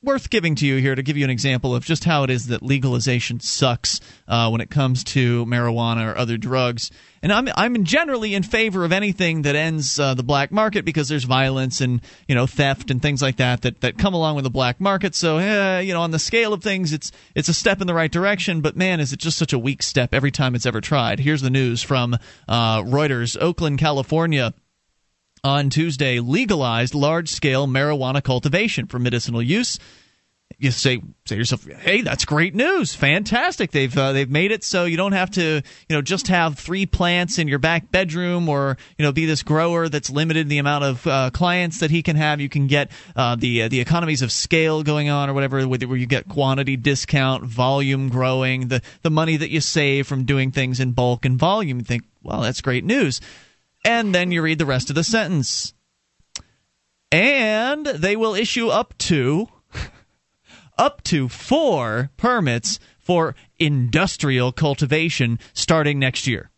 Worth giving to you here to give you an example of just how it is that legalization sucks uh, when it comes to marijuana or other drugs. And I'm I'm generally in favor of anything that ends uh, the black market because there's violence and you know theft and things like that that, that come along with the black market. So eh, you know on the scale of things, it's it's a step in the right direction. But man, is it just such a weak step every time it's ever tried. Here's the news from uh, Reuters, Oakland, California on Tuesday legalized large scale marijuana cultivation for medicinal use. You say say to yourself, "Hey, that's great news! Fantastic! They've uh, they've made it so you don't have to you know just have three plants in your back bedroom or you know be this grower that's limited in the amount of uh, clients that he can have. You can get uh, the uh, the economies of scale going on or whatever, where you get quantity discount, volume growing, the the money that you save from doing things in bulk and volume. You think, well, that's great news and then you read the rest of the sentence. And they will issue up to up to 4 permits for industrial cultivation starting next year.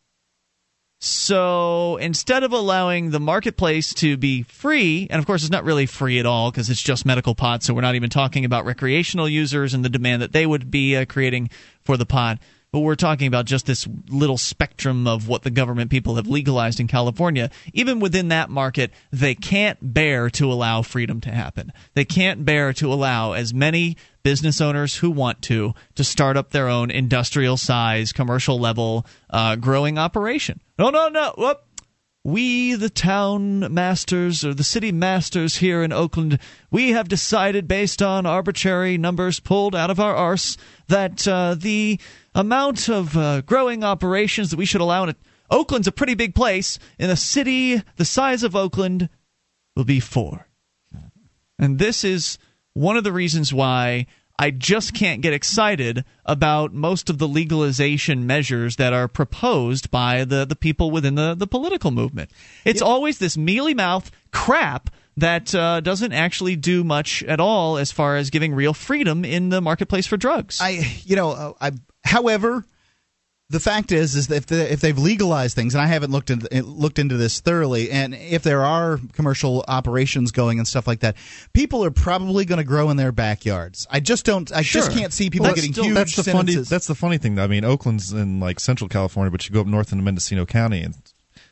So instead of allowing the marketplace to be free, and of course it's not really free at all because it's just medical pot, so we're not even talking about recreational users and the demand that they would be uh, creating for the pot. But we're talking about just this little spectrum of what the government people have legalized in California. Even within that market, they can't bear to allow freedom to happen. They can't bear to allow as many business owners who want to to start up their own industrial size, commercial level uh, growing operation. No, no, no. Whoop we, the town masters or the city masters here in Oakland, we have decided based on arbitrary numbers pulled out of our arse that uh, the amount of uh, growing operations that we should allow in it. Oakland's a pretty big place. In a city the size of Oakland, will be four. And this is one of the reasons why I just can't get excited about most of the legalization measures that are proposed by the, the people within the, the political movement. It's yeah. always this mealy mouth crap that uh, doesn't actually do much at all as far as giving real freedom in the marketplace for drugs. I, you know, uh, I, however, the fact is, is that if, the, if they've legalized things, and I haven't looked into looked into this thoroughly, and if there are commercial operations going and stuff like that, people are probably going to grow in their backyards. I just don't. I sure. just can't see people well, getting still, huge. That's the funny. That's the funny thing. I mean, Oakland's in like Central California, but you go up north into Mendocino County, and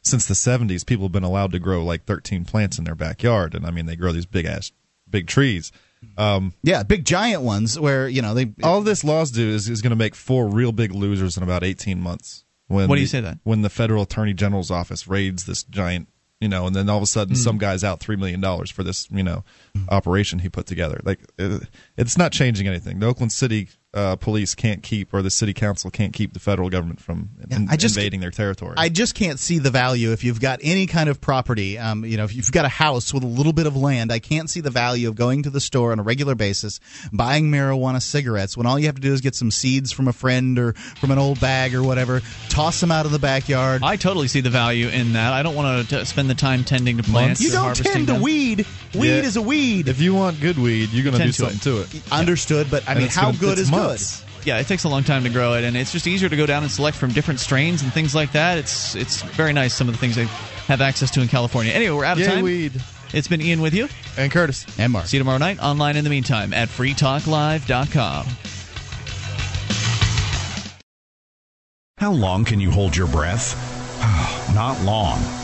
since the '70s, people have been allowed to grow like 13 plants in their backyard, and I mean, they grow these big ass big trees. Um, yeah, big giant ones where you know they. All this laws do is is going to make four real big losers in about eighteen months. When what do you the, say that? When the federal attorney general's office raids this giant, you know, and then all of a sudden mm. some guy's out three million dollars for this, you know, operation he put together. Like it, it's not changing anything. The Oakland City uh, police can't keep, or the city council can't keep the federal government from yeah, in, just, invading their territory. I just can't see the value if you've got any kind of property. Um, you know, if you've got a house with a little bit of land, I can't see the value of going to the store on a regular basis, buying marijuana cigarettes when all you have to do is get some seeds from a friend or from an old bag or whatever, toss them out of the backyard. I totally see the value in that. I don't want to spend the time tending to plants. You don't tend to weed. Weed yeah. is a weed. If you want good weed, you're going to do something to it. Understood, but I mean, how gonna, good is months. good? yeah, it takes a long time to grow it, and it's just easier to go down and select from different strains and things like that. It's it's very nice some of the things they have access to in California. Anyway, we're out of Yay, time. Weed. It's been Ian with you and Curtis and Mark. See you tomorrow night online in the meantime at freetalklive.com. How long can you hold your breath? Not long.